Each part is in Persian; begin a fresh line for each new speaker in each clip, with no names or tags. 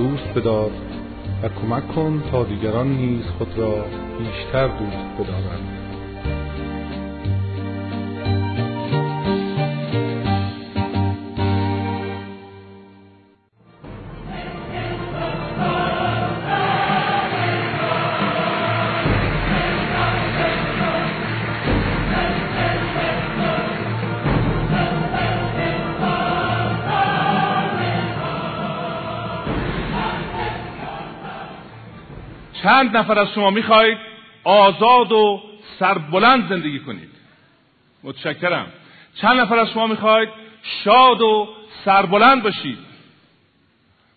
دوست بدار و کمک کن تا دیگران نیز خود را بیشتر دوست بدارند
چند نفر از شما می‌خواهید آزاد و سربلند زندگی کنید. متشکرم. چند نفر از شما می‌خواهید شاد و سربلند باشید.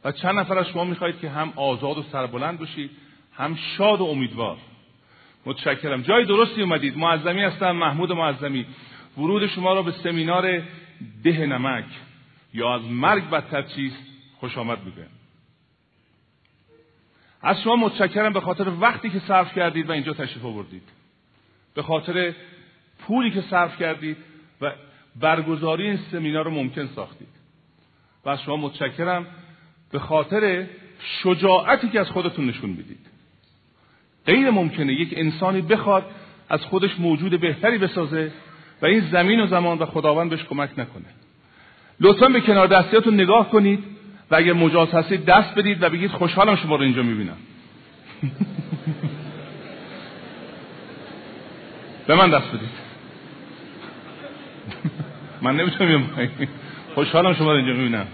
و چند نفر از شما می‌خواهید که هم آزاد و سربلند باشید هم شاد و امیدوار. متشکرم. جای درستی اومدید. معظمی هستم محمود معظمی. ورود شما را به سمینار ده نمک یا از مرگ بدتر چیست؟ خوش آمد از شما متشکرم به خاطر وقتی که صرف کردید و اینجا تشریف آوردید. به خاطر پولی که صرف کردید و برگزاری این سمینار رو ممکن ساختید. و از شما متشکرم به خاطر شجاعتی که از خودتون نشون می‌دید. غیر ممکنه یک انسانی بخواد از خودش موجود بهتری بسازه و این زمین و زمان و خداوند بهش کمک نکنه. لطفا به کنار دستیاتون نگاه کنید. و اگر مجاز هستید دست بدید و بگید خوشحالم شما رو اینجا می‌بینم. به من دست بدید. من نمی‌تونم خوشحالم شما رو اینجا می‌بینم.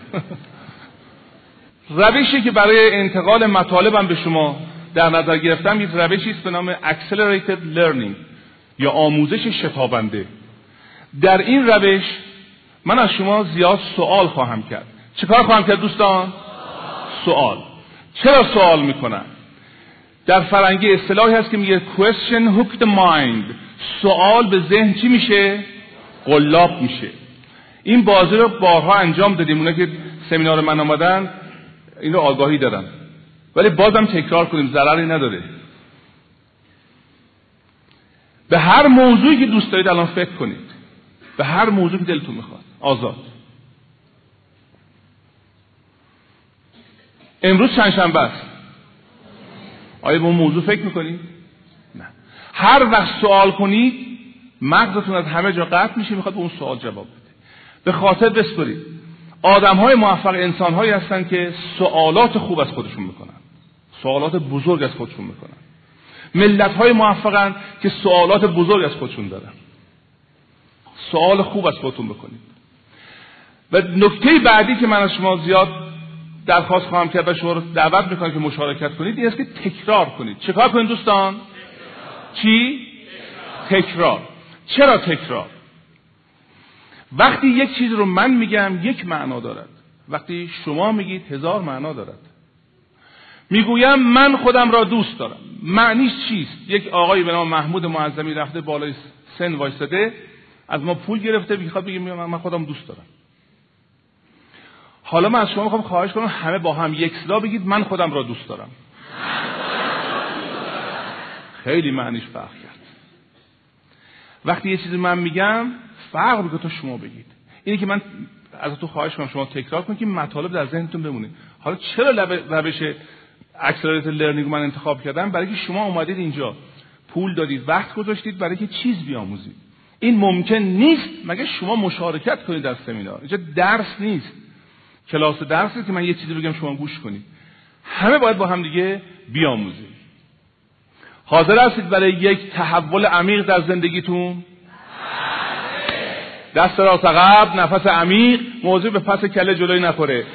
روشی که برای انتقال مطالبم به شما در نظر گرفتم یک روشی است به نام Accelerated Learning یا آموزش شتابنده. در این روش من از شما زیاد سوال خواهم کرد. چیکار خواهم کرد دوستان؟ سوال. چرا سوال می‌کنن در فرنگی اصطلاحی هست که میگه question hook the mind. سوال به ذهن چی میشه؟ قلاب میشه. این بازی رو بارها انجام دادیم. اونا که سمینار من آمدن این رو آگاهی دارن. ولی بازم تکرار کنیم ضرری نداره. به هر موضوعی که دوست دارید الان فکر کنید. به هر موضوعی که دلتون می‌خواد. آزاد. امروز چند شنبه است؟ آیا به اون موضوع فکر می‌کنید نه. هر وقت سوال کنید مغزتون از همه جا قطع میشه می‌خواد به اون سوال جواب بده. به خاطر بسپرید آدم های موفق انسان هایی هستن که سوالات خوب از خودشون می‌کنن. سوالات بزرگ از خودشون می‌کنن. ملت های موفقن که سوالات بزرگ از خودشون دارن. سوال خوب از خودتون بکنید. و نکته بعدی که من از شما زیاد درخواست خواهم کرد و شما رو دعوت می‌کنم که مشارکت کنید این است که تکرار کنید. چکار کنید دوستان؟ چی؟ تکرار. چرا تکرار؟ وقتی یک چیز رو من میگم یک معنا دارد. وقتی شما میگید هزار معنا دارد. می‌گویم من خودم را دوست دارم. معنیش چیست؟ یک آقای به نام محمود معظمی رفته بالای سن وایستده از ما پول گرفته می‌خواد بگه من خودم دوست دارم. حالا من از شما می‌خوام خواهش کنم همه با هم یک صدا بگید. من خودم را دوست دارم. خیلی معنیش فرق کرد. وقتی یه چیزی من میگم فرق می‌کنه تو شما بگید. اینی که من از تو خواهش کنم شما تکرار کنید که مطالب در ذهنتون بمونه حالا چرا روش accelerate learning من انتخاب کردم؟ برای که شما اومدید اینجا پول دادید وقت گذاشتید برای که چیز بیاموزید. این ممکن نیست مگه شما مشارکت کنید در سمینار. اینجا درس نیست. کلاس درسی که من یه چیزی بگم شما گوش کنید. همه باید با هم دیگه بیاموزیم. حاضر هستید برای یک تحول عمیق در زندگیتون؟ دست راست عقب نفس عمیق موضوع به پس کله جلوی نخوره.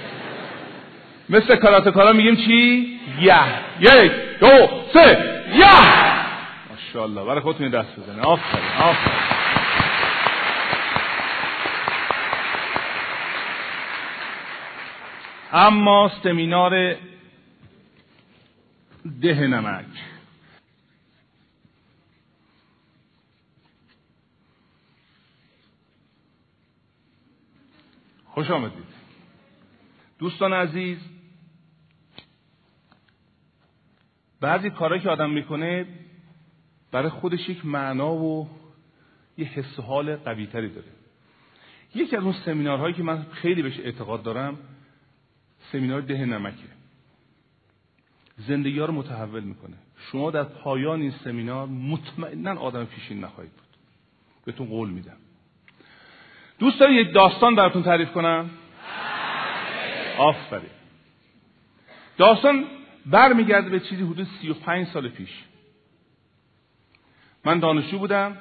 مثل کاراتکارا میگیم چی؟ یه. یک دو سه یه. ماشاءالله. برای خودتون دست بزنه آفرین آفرین. اما سمینار ده نمک. خوش آمدید. دوستان عزیز بعضی کارهایی که آدم می‌کنه برای خودش یک معنا و یه حس حال قوی تری داره. یکی از اون سمینارهایی که من خیلی بهش اعتقاد دارم سمینار ده نمکه. زندگی ها رو متحول می‌کنه. شما در پایان این سمینار مطمئنا آدم پیشین نخواهید بود. بهتون قول میدم. دوست داری یک داستان براتون تعریف کنم؟ آفرین. داستان برمیگرده به چیزی حدود 35 سال پیش. من دانشجو بودم.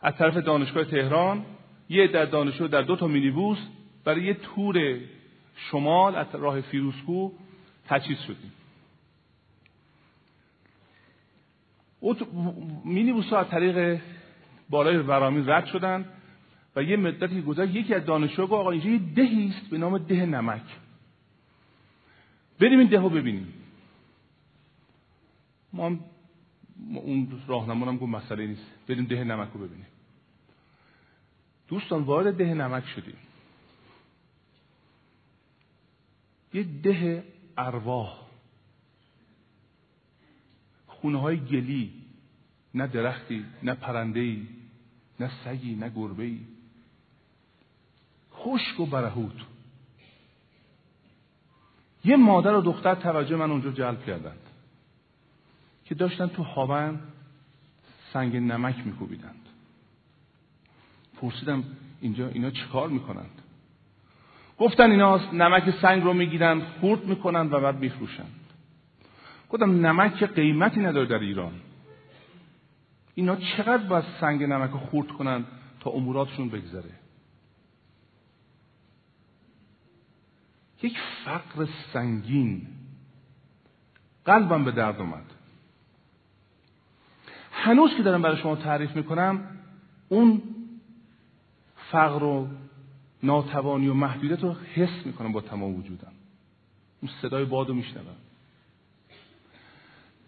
از طرف دانشگاه تهران یه در دانشجو در دو تا مینیبوس برای یه تور شمال از راه فیروسکو تجهیز شدیم. مینیبوس ها از طریق بالای ورامین رد شدن و یه مدتی گذشت. یکی از دانشجو گفت آقا اینجا یه دهی است به نام ده نمک. بریم این ده رو ببینیم. ما هم اون راهنمون هم گفت مسئله نیست. بریم ده نمک رو ببینیم. دوستان وارد ده نمک شدیم. یه ده ارواح. خونه های گلی نه درختی نه پرنده نه سگی نه گربه ای خشک و برهود یه مادر و دختر توجه من اونجا جلب کردند که داشتن تو هاون سنگ نمک میکوبیدند. پرسیدم اینجا اینا چیکار می‌کنند؟ گفتن اینا نمک سنگ رو می‌گیرن خورد می‌کنند و بعد میفروشند گفتم نمک قیمتی نداره در ایران؟ اینا چقدر باید سنگ نمک رو خورد کنند تا اموراتشون بگذره؟ یک فقر سنگین قلبم به درد اومد. هنوز که دارم برای شما تعریف می‌کنم اون فقر و ناتوانی و محدودیت رو حس می‌کنم با تمام وجودم. اون صدای باد رو میشنوم.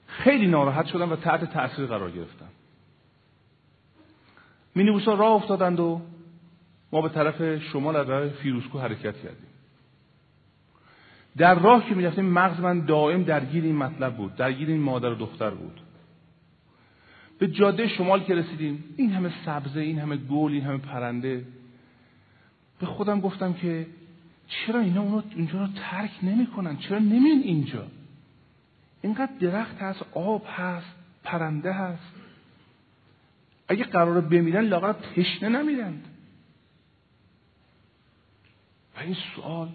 خیلی ناراحت شدم و تحت تاثیر قرار گرفتم. مینیبوسا راه افتادند و ما به طرف شمال از راه فیروسکو حرکت کردیم. در راه که می‌رفتیم مغز من دائم درگیر این مطلب بود درگیر این مادر و دختر بود. به جاده شمال که رسیدیم این همه سبزه این همه گل این همه پرنده به خودم گفتم که چرا اینا اونو اینجا رو ترک نمی‌کنن؟ چرا نمین اینجا؟ اینقدر درخت هست آب هست پرنده هست. اگه قرار بمیرن لاغر تشنه نمیرند. و این سوال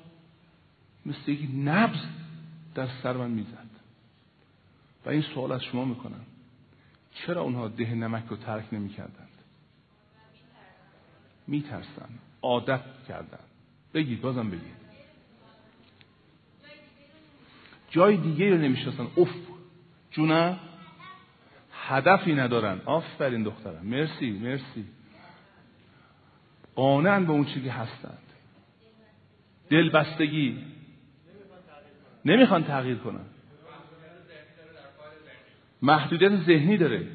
مثل یک نبز در سر من می‌زد. و این سوال از شما می‌کنم. چرا اونها ده نمک رو ترک نمی‌کردند؟ میترسن عادت کردن. بگید بازم بگید. جای دیگه رو نمی‌شناسن. اف جونه هدفی ندارن. آفرین دخترم. مرسی مرسی. قانعن به اون چیزی که هستند. دلبستگی. نمی‌خوان تغییر کنن. محدودیت ذهنی داره.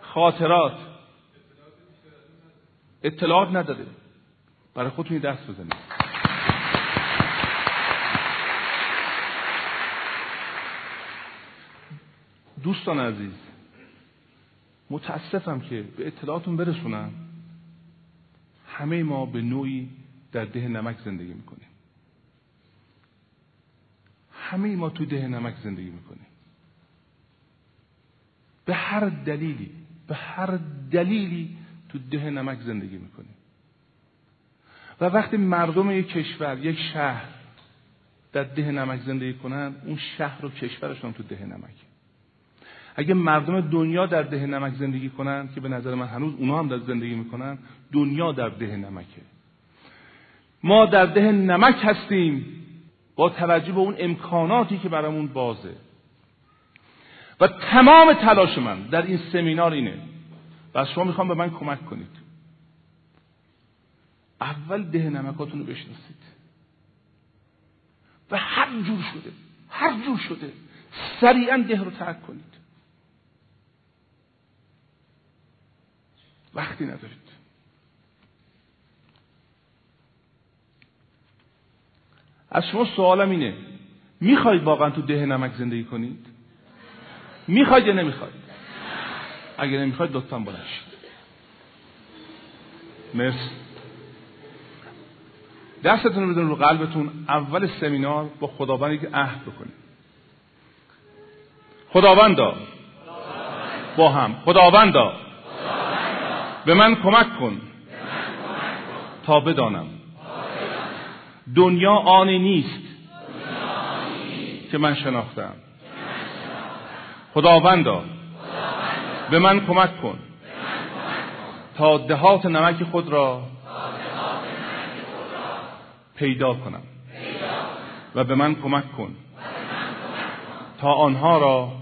خاطرات. اطلاعات نداره برای خودتون دست بزنید. دوستان عزیز متاسفم که به اطلاعاتون برسونم. همه ما به نوعی در ده نمک زندگی می‌کنیم. همه ما تو ده نمک زندگی می‌کنیم. به هر دلیلی به هر دلیلی تو ده نمک زندگی می‌کنیم. و وقتی مردم یک کشور یک شهر در ده نمک زندگی کنند اون شهر و کشورشون تو ده نمک اگه مردم دنیا در ده نمک زندگی کنن که به نظر من هنوز اونا هم در زندگی می‌کنن دنیا در ده نمکه. ما در ده نمک هستیم با توجه به اون امکاناتی که برامون بازه. و تمام تلاش من در این سمینار اینه. و از شما می‌خوام به من کمک کنید. اول ده نمکاتون رو بشناسید. و هر جور شده هر جور شده سریعا ده رو ترک کنید. وقتی ندارید. از شما سوالم اینه می‌خواید واقعا تو ده نمک زندگی کنید؟ می‌خواید یا نمی‌خواید؟ اگه نمی‌خواید لطفا بلند مرسی. دستتون رو بدون رو قلبتون اول سمینار با خداوند یک عهد بکنید. خداوندا. با هم. خداوندا. به من کمک کن. تا بدانم. دنیا آنی نیست که من شناختم. خداوندا. به من کمک کن. تا دهات نمک خود را پیدا کنم. و به من کمک کن. تا آنها را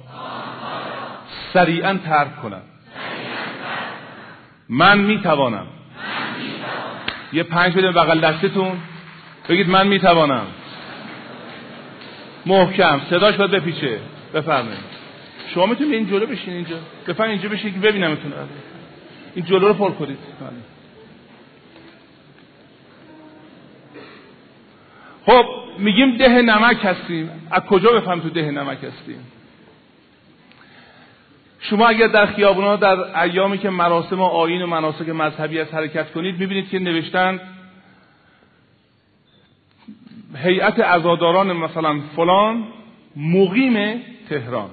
سریعا ترک کنم. من می توانم یه پنج بده بغل دستتون. بگید من می توانم محکم صداش باید بپیچه. بفرمایید. شما می‌تونید این جلو بشین اینجا. بفرمایید اینجا بشین که ببینمتون. این جلو رو پر کنید. خب میگیم ده نمک هستیم. از کجا بفهم تو ده نمک هستیم؟ شما اگر در خیابونا در ایامی که مراسم و آین و مناسک مذهبی از حرکت کنید می‌بینید که نوشتن هیئت عزاداران مثلا فلان مقیم تهران.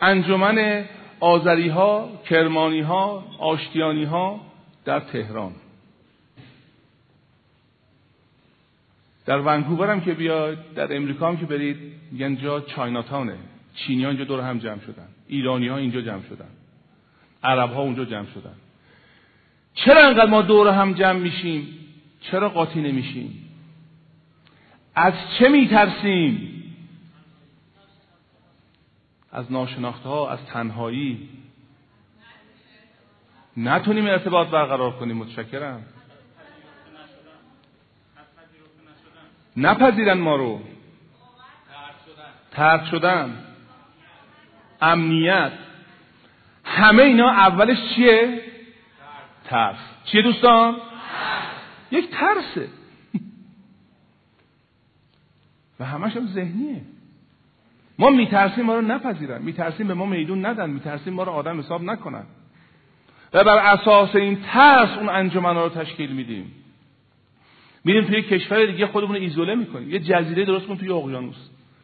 انجمن آذری ها کرمانی ها آشتیانی ها در تهران. در ونکوور هم که بیاید در امریکا هم که برید میگن جا چایناتاونه. چینی ها اینجا دور هم جمع شدن. ایرانی ها اینجا جمع شدن. عرب ها اونجا جمع شدن. چرا انقدر ما دور هم جمع میشیم؟ چرا قاطی نمیشیم؟ از چه میترسیم؟ از ناشناخته ها از تنهایی. نتونیم ارتباط برقرار کنیم متشکرم. نپذیرن ما رو. ترد شدن. امنیت. همه اینا اولش چیه؟ ترس. چیه دوستان؟ یک ترسه. و همش هم ذهنیه. ما میترسیم ما رو نپذیرن میترسیم به ما میدون ندن میترسیم ما رو آدم حساب نکنن. و بر اساس این ترس اون انجمن رو تشکیل میدیم. میریم توی کشور دیگه خودمون رو ایزوله می‌کنیم. یه جزیره درست کنیم توی اقیانوس.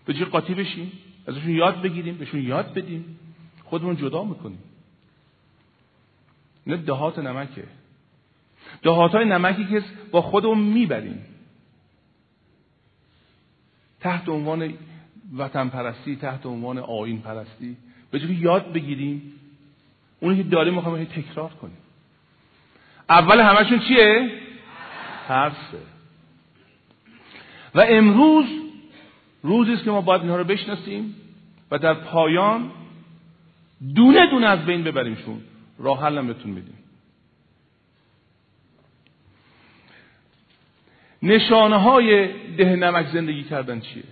به جای قاطی بشیم ازشون یاد بگیریم بهشون یاد بدیم. خودمون جدا می‌کنیم. نه دهات نمکه. دهات های نمکی که با خودمون می‌بریم. تحت عنوان وطن پرستی تحت عنوان آین پرستی به جای یاد بگیریم اونی که داریم می‌خوایم تکرار کنیم. اول همشون چیه؟ ترسه و امروز روزی است که ما باید اینها رو بشناسیم و در پایان دونه دونه از بین ببریمشون. راه حل بهتون بدیم نشانه های ده نمک زندگی کردن چیه؟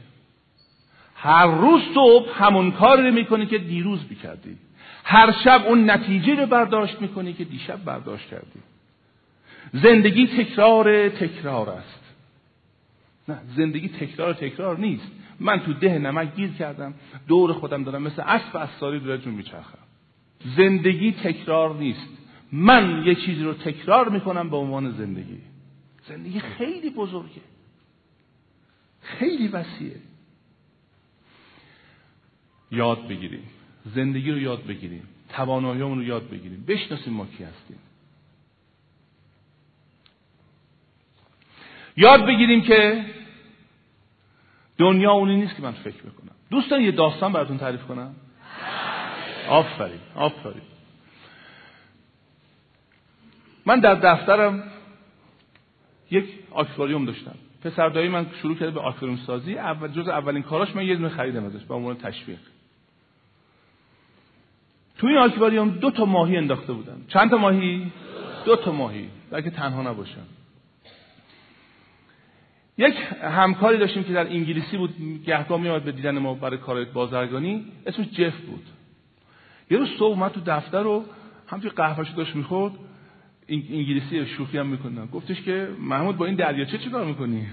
هر روز صبح همون کار رو می‌کنی که دیروز می‌کردی. هر شب اون نتیجه رو برداشت می‌کنی که دیشب برداشت کردی. زندگی تکرار تکرار است. نه زندگی تکرار تکرار نیست. من تو ده نمک گیر کردم دور خودم دارم مثل اسب اساری داره جون میچرخم. زندگی تکرار نیست. من یه چیزی رو تکرار می‌کنم به عنوان زندگی. زندگی خیلی بزرگه. خیلی وسیعه. یاد بگیریم. زندگی رو یاد بگیریم. تواناییمون رو یاد بگیریم. بشناسیم ما کی هستیم. یاد بگیریم که دنیا اونی نیست که من فکر می‌کنم دوستان یه داستان براتون تعریف کنم. آفرین. آفرین. من در دفترم یک آکواریوم داشتم. پسر من شروع کرده به آکواریوم سازی. اول جز اولین کاراش من یه دونه خریدم ازش به عنوان تشویق. تو این آکواریوم دو تا ماهی انداخته بودم چند تا ماهی؟ دو تا ماهی. بلکه تنها نباشم یک همکاری داشتیم که در انگلیسی بود. گهگاه میاد به دیدن ما برای کار بازرگانی. اسمش جف بود. یه روز صبح اومد تو دفتر رو همچنین قهوه‌شو داشت می‌خورد. انگلیسی شوخی هم می‌کنن گفتش که محمود با این دریاچه چه کار می‌کنی؟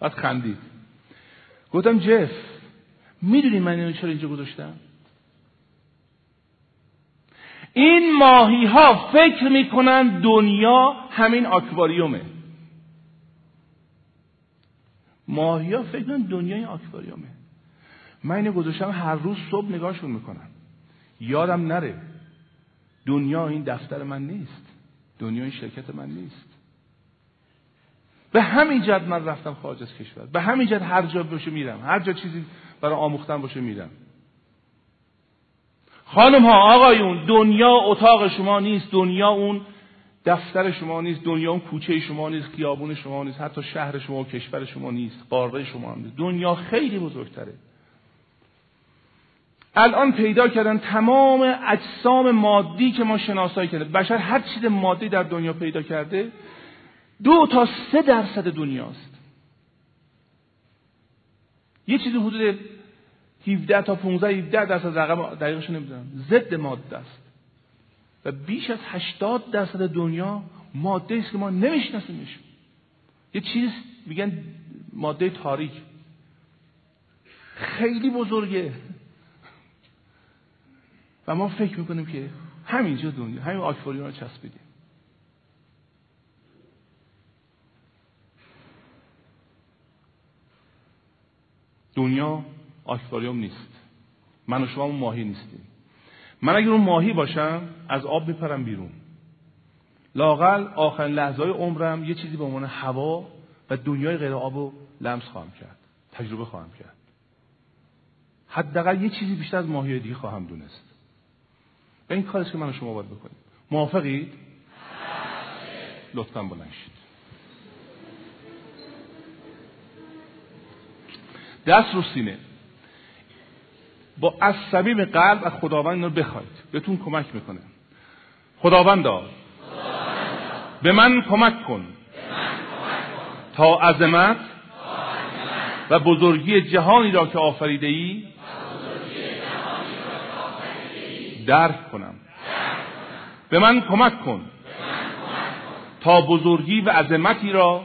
بعد خندید. گفتم جف می‌دونی من اینو چرا اینجا گذاشتم؟ این ماهی ها فکر می‌کنن دنیا همین آکواریومه. ماهی ها فکر می‌کنن دنیا این آکواریومه. من اینو گذاشتم هر روز صبح نگاهشون می‌کنم. یادم نره. دنیا این دفتر من نیست. دنیا این شرکت من نیست. به همین جد من رفتم خارج از کشور. به همین جد هر جا باشه میرم. هر جا چیزی برای آموختن باشه میرم. خانم ها آقایون دنیا اتاق شما نیست دنیا اون دفتر شما نیست دنیا اون کوچه شما نیست خیابون شما نیست حتی شهر شما و کشور شما نیست قاره شما نیست. دنیا خیلی بزرگتره. الان پیدا کردن تمام اجسام مادی که ما شناسایی کرده بشر هر چیز مادی در دنیا پیدا کرده دو تا سه درصد دنیاست. یه چیزی حدود 17 تا 15 17 درصد رقم دقیقش نمی‌دونم. ضد ماده است. و بیش از 80 درصد دنیا ماده است که ما نمیشناسیمش. یه چیز میگن ماده تاریک. خیلی بزرگه. و ما فکر می‌کنیم که همینجا دنیا همین آکواریوم رو چسبیدیم. دنیا آکواریوم نیست. من و شما اون ماهی نیستیم. من اگر اون ماهی باشم از آب میپرم بیرون. لاقل آخرین لحظه های عمرم یه چیزی به عنوان هوا و دنیای غیر آب رو لمس خواهم کرد. تجربه خواهم کرد. حداقل یه چیزی بیشتر از ماهی دیگه خواهم دونست. و این کارش که من و شما باید بکنیم. موافقید؟ لطفا بلند شید. دست رو سینه. با از صمیم قلب از خداوند اینو بخواید. بهتون کمک می‌کنه. خداوندا به من کمک کن. تا عظمت و بزرگی جهانی را که آفریده ای درک کنم. به من کمک کن. تا بزرگی و عظمتی را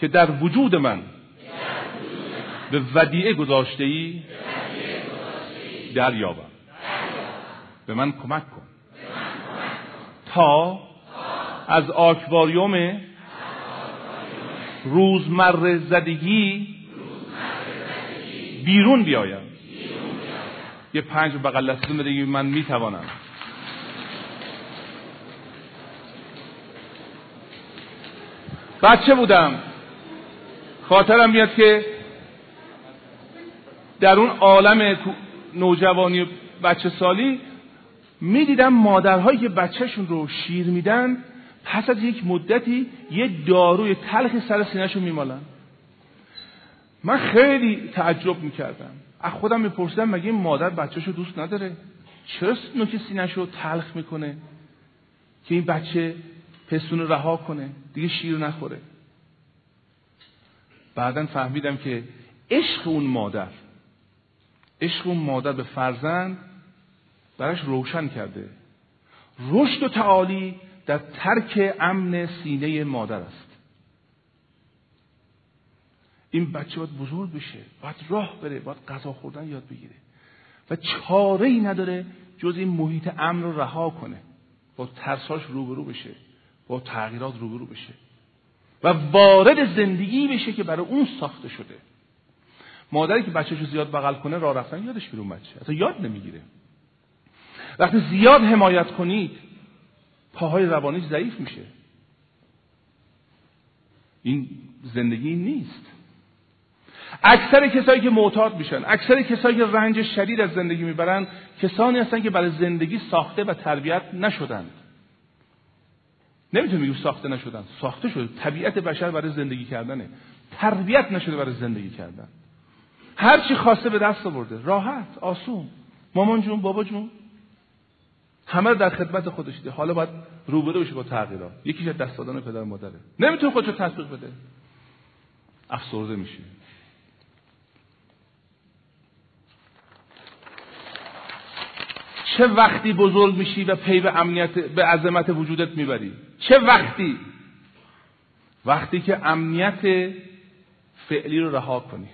که در وجود من به ودیعه گذاشته ای دریابم. به من کمک کن. تا از آکواریوم روزمره زدگی بیرون بیایم. یه پنج بغل دستتون بده من می‌توانم. بچه بودم. خاطرم میاد که در اون عالم نوجوانی بچه سالی می‌دیدم مادرهایی که بچهشون رو شیر میدن پس از یک مدتی یه داروی تلخ سر سینهشون میمالن. من خیلی تعجب می‌کردم. از خودم میپرسیدم مگه این مادر بچهشو دوست نداره؟ چرا نوک سینهشو تلخ می‌کنه که این بچه پستون رها کنه؟ دیگه شیر نخوره. بعدا فهمیدم که عشق اون مادر. عشق اون مادر به فرزند براش روشن کرده. رشد و تعالی در ترک امن سینه مادر است. این بچه باید بزرگ بشه باید راه بره باید غذا خوردن یاد بگیره. و چاره ای نداره جز این محیط امن رو رها کنه. با ترساش روبرو بشه با تغییرات روبرو بشه. و وارد زندگی بشه که برای اون ساخته شده. مادری که بچهش رو زیاد بغل کنه راه رفتن یادش میره بچه. اصلا یاد نمی‌گیره. وقتی زیاد حمایت کنید پاهای روانیش ضعیف میشه. این زندگی نیست. اکثر کسایی که معتاد میشن اکثر کسایی که رنج شدید از زندگی می‌برن کسانی هستن که برای زندگی ساخته و تربیت نشدند. نمی‌تونیم بگیم ساخته نشدن. ساخته شده. طبیعت بشر برای زندگی کردنه. تربیت نشده برای زندگی کردن. هر چی خواسته به دست آورده. راحت آسون. مامان جون بابا جون. همه در خدمت خودش ده حالا باید روبرو بشه با تغییرات. یکیش دست دادن پدر مادره. نمی‌تونه خودشو تطبیق بده. افسرده میشه. چه وقتی بزرگ میشی و پی به امنیت به عظمت وجودت می‌بری؟ چه وقتی؟ وقتی که امنیت فعلی رو رها کنی.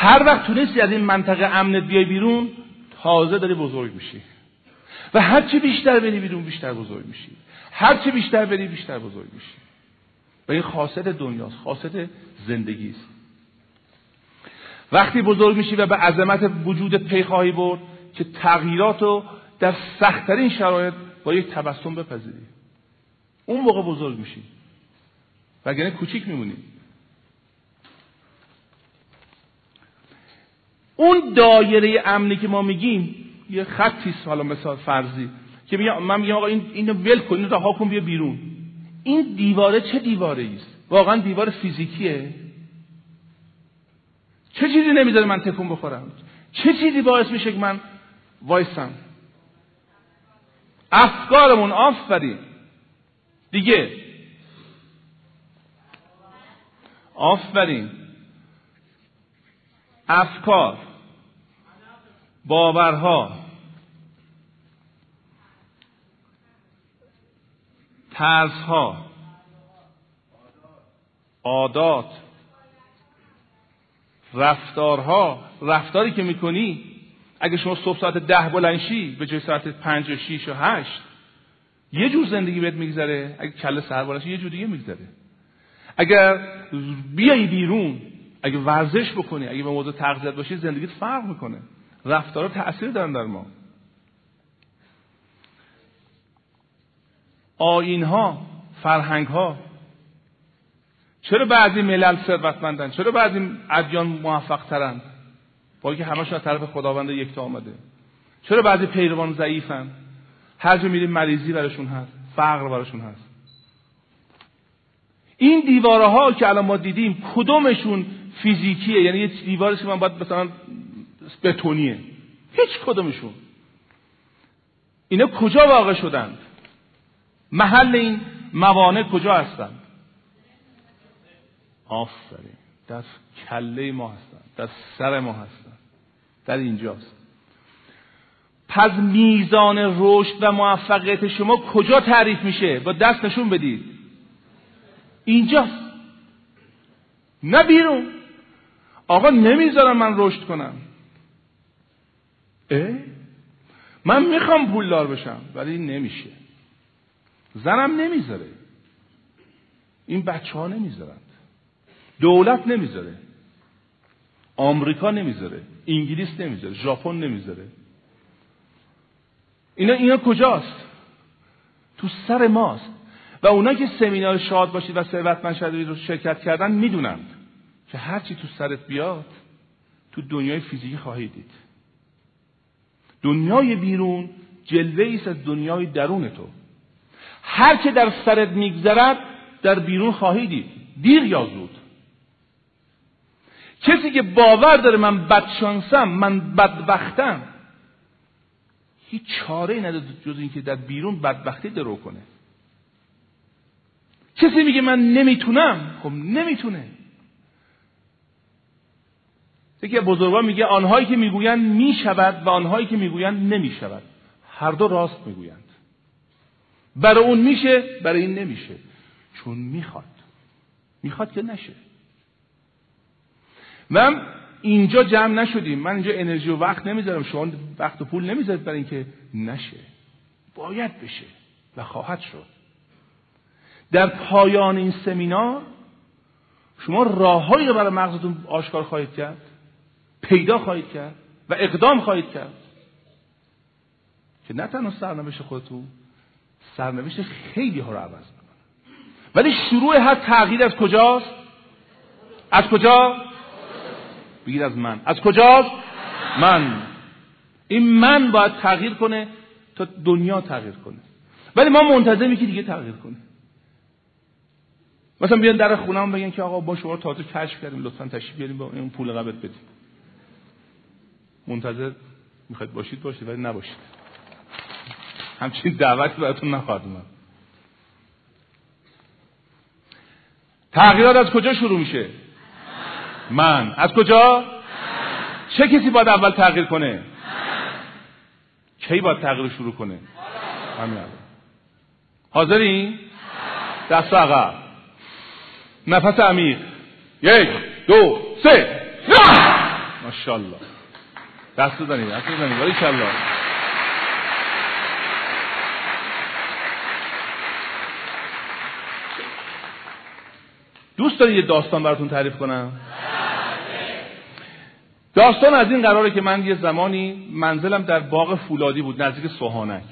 هر وقت تونستی از این منطقه امنت بیای بیرون تازه داری بزرگ میشی. و هرچی بیشتر بری بیرون بیشتر بزرگ میشی. هرچی بیشتر بری بیشتر بزرگ میشی. و این خاصت دنیاست خاصت زندگی است وقتی بزرگ میشی و به عظمت وجودت پی خواهی برد که تغییرات رو در سختترین شرایط با یک تبسم بپذیری. اون موقع بزرگ میشی. وگرنه کوچیک میمونی. اون دایره امنی که ما میگیم یه خطی حالا مثال فرضی که میگم من میگم آقا این اینو ول کن اینو رها کن بیا بیرون. این دیواره چه دیواره است؟ واقعا دیوار فیزیکیه؟ چه چیزی نمی‌ذاره من تکون بخورم؟ چه چیزی باعث میشه که من وایسم؟ افکارمون آفرین. دیگه. آفرین. افکار باورها ترسها عادات رفتارها. رفتاری که می‌کنی اگه شما صبح ساعت ده بلنشی به جای ساعت پنج و شیش و هشت یه جور زندگی بهت میگذره. اگه کل سر بلنشی یه جور دیگه میگذره. اگر بیای بیرون اگه ورزش بکنی اگه به موضوع تغذیت باشی زندگیت فرق می‌کنه. رفتارا تاثیر دارن در ما. آین ها فرهنگ ها چرا بعضی ملل ثروتمندن؟ چرا بعضی ادیان موفق ترند با اینکه همشون از طرف خداوند یکتا آمده. چرا بعضی پیروان ضعیفن؟ هر جا میریم مریضی براشون هست فقر براشون هست. این دیواره ها که الان ما دیدیم کدومشون فیزیکیه یعنی یه دیواری که من باید مثلا بتونیه. هیچ کدومشون. اینا کجا واقع شدند محل این موانع کجا هستند آفرین. در کله ما هستند در سر ما هستند در اینجاست. پس میزان رشد و موفقیت شما کجا تعریف میشه؟ با دست نشون بدید. اینجاست. نه بیرون. آقا نمی‌ذارم من رشد کنم. اه؟ من می‌خوام پولدار بشم ولی نمیشه. زنم نمی‌ذاره. این بچه ها نمی‌ذارند دولت نمی‌ذاره. آمریکا نمی‌ذاره. انگلیس نمی‌ذاره. ژاپن نمی‌ذاره. اینا اینا کجاست؟ تو سر ماست. و اونا که سمینار شاد باشید و ثروتمند شدید رو شرکت کردن می‌دونند. که هرچی تو سرت بیاد تو دنیای فیزیکی خواهید دید. دنیای بیرون جلوه ایست از دنیای درون تو. هر که در سرت میگذرد در بیرون خواهی دید. دیر یا زود. کسی که باور داره من بدشانسم من بدبختم هیچ چاره نداره جز اینکه در بیرون بدبختی درو کنه. کسی میگه من نمی‌تونم خب نمی‌تونه. یکی بزرگان میگه آنهایی که می‌گویند می‌شود و آنهایی که می‌گویند نمی‌شود. هر دو راست می‌گویند. برای اون میشه برای این نمیشه. چون می‌خواد. می‌خواد که نشه. من اینجا جمع نشدیم. من اینجا انرژی و وقت نمی‌ذارم. شما وقت و پول نمی‌ذارید برای اینکه نشه. باید بشه و خواهد شد. در پایان این سمینار شما راههایی رو برای مغزتون آشکار خواهید کرد. پیدا خواهید کرد و اقدام خواهید کرد. که نه تنها سرنوشت خودتون سرنوشت خیلی ها رو عوض می‌کنه. ولی شروع هر تغییر از کجاست؟ از کجا؟ بگید از من. از کجاست؟ من. این من باید تغییر کنه تا دنیا تغییر کنه. ولی ما منتظریم که دیگه تغییر کنه. مثلا بیان در خونم بگن که آقا با شما تازه کشف کردیم لطفا تشریف بیاریم با این پول قبض بدیم. منتظر می‌خواید باشید باشید ولی نباشید. همچین دعوتی براتون نخواهد اومد. تغییرات از کجا شروع میشه؟ من. از کجا؟ چه کسی باید اول تغییر کنه؟ کی باید تغییر شروع کنه؟ همین حاضری؟ دست عقب. نفس عمیق. یک دو سه. ماشاءالله. دست بزنید دست بزنید. ولی کلا دوست دارید یه داستان براتون تعریف کنم؟ داستان از این قراره که من یه زمانی منزلم در باغ فولادی بود نزدیک سوهانک.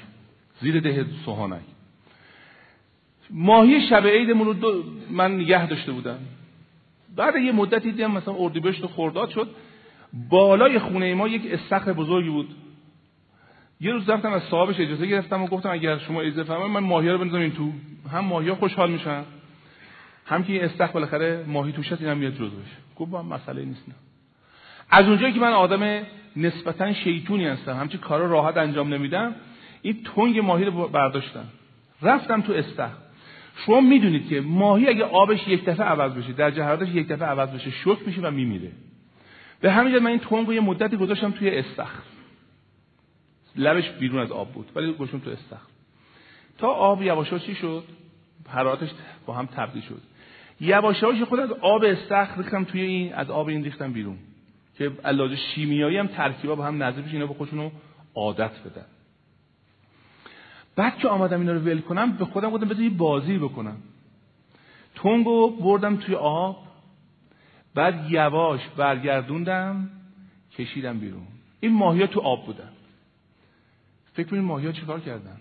زیر ده سوهانک. ماهی شب عیدمون رو من نگه داشته بودم. بعد یه مدتی دیدم مثلا اردیبهشت و خرداد شد. بالای خونه ما یک استخر بزرگی بود. یه روز رفتم از صاحبش اجازه گرفتم و گفتم اگر شما اجازه فرمایید من ماهی رو بندازم این تو. هم ماهی خوشحال میشن هم که این استخر بالاخره ماهی توش هست اینم میاد جزوش. گفت مسئله نیست نه. از اونجایی که من آدم نسبتا شیطونی هستم همچی کارا راحت انجام نمیدم این تنگ ماهی رو برداشتم. رفتم تو استخر. شما می‌دونید که ماهی اگه آبش یک دفعه عوض بشه در جهادش یک دفعه عوض بشه شک میشه و میمیره. به همین من این تنگ رو یه مدتی گذاشتم توی استخر. لبش بیرون از آب بود ولی گذاشتم تو استخر. تا آب یواشا چی شد؟ حرارتش با هم تبدیل شد. یواشاش خود از آب استخر ریختم توی این از آب این ریختم بیرون. که علاج شیمیایی هم ترکیبا با هم نزدیک اینا به خودشونو عادت بدن. بعد که آمدم اینا رو ول کنم به خودم گفتم بذار بازی بکنم. تونگو بردم توی آب بعد یواش برگردوندم کشیدم بیرون. این ماهی تو آب بودن. فکر کنید ماهی ها چیکار کردن؟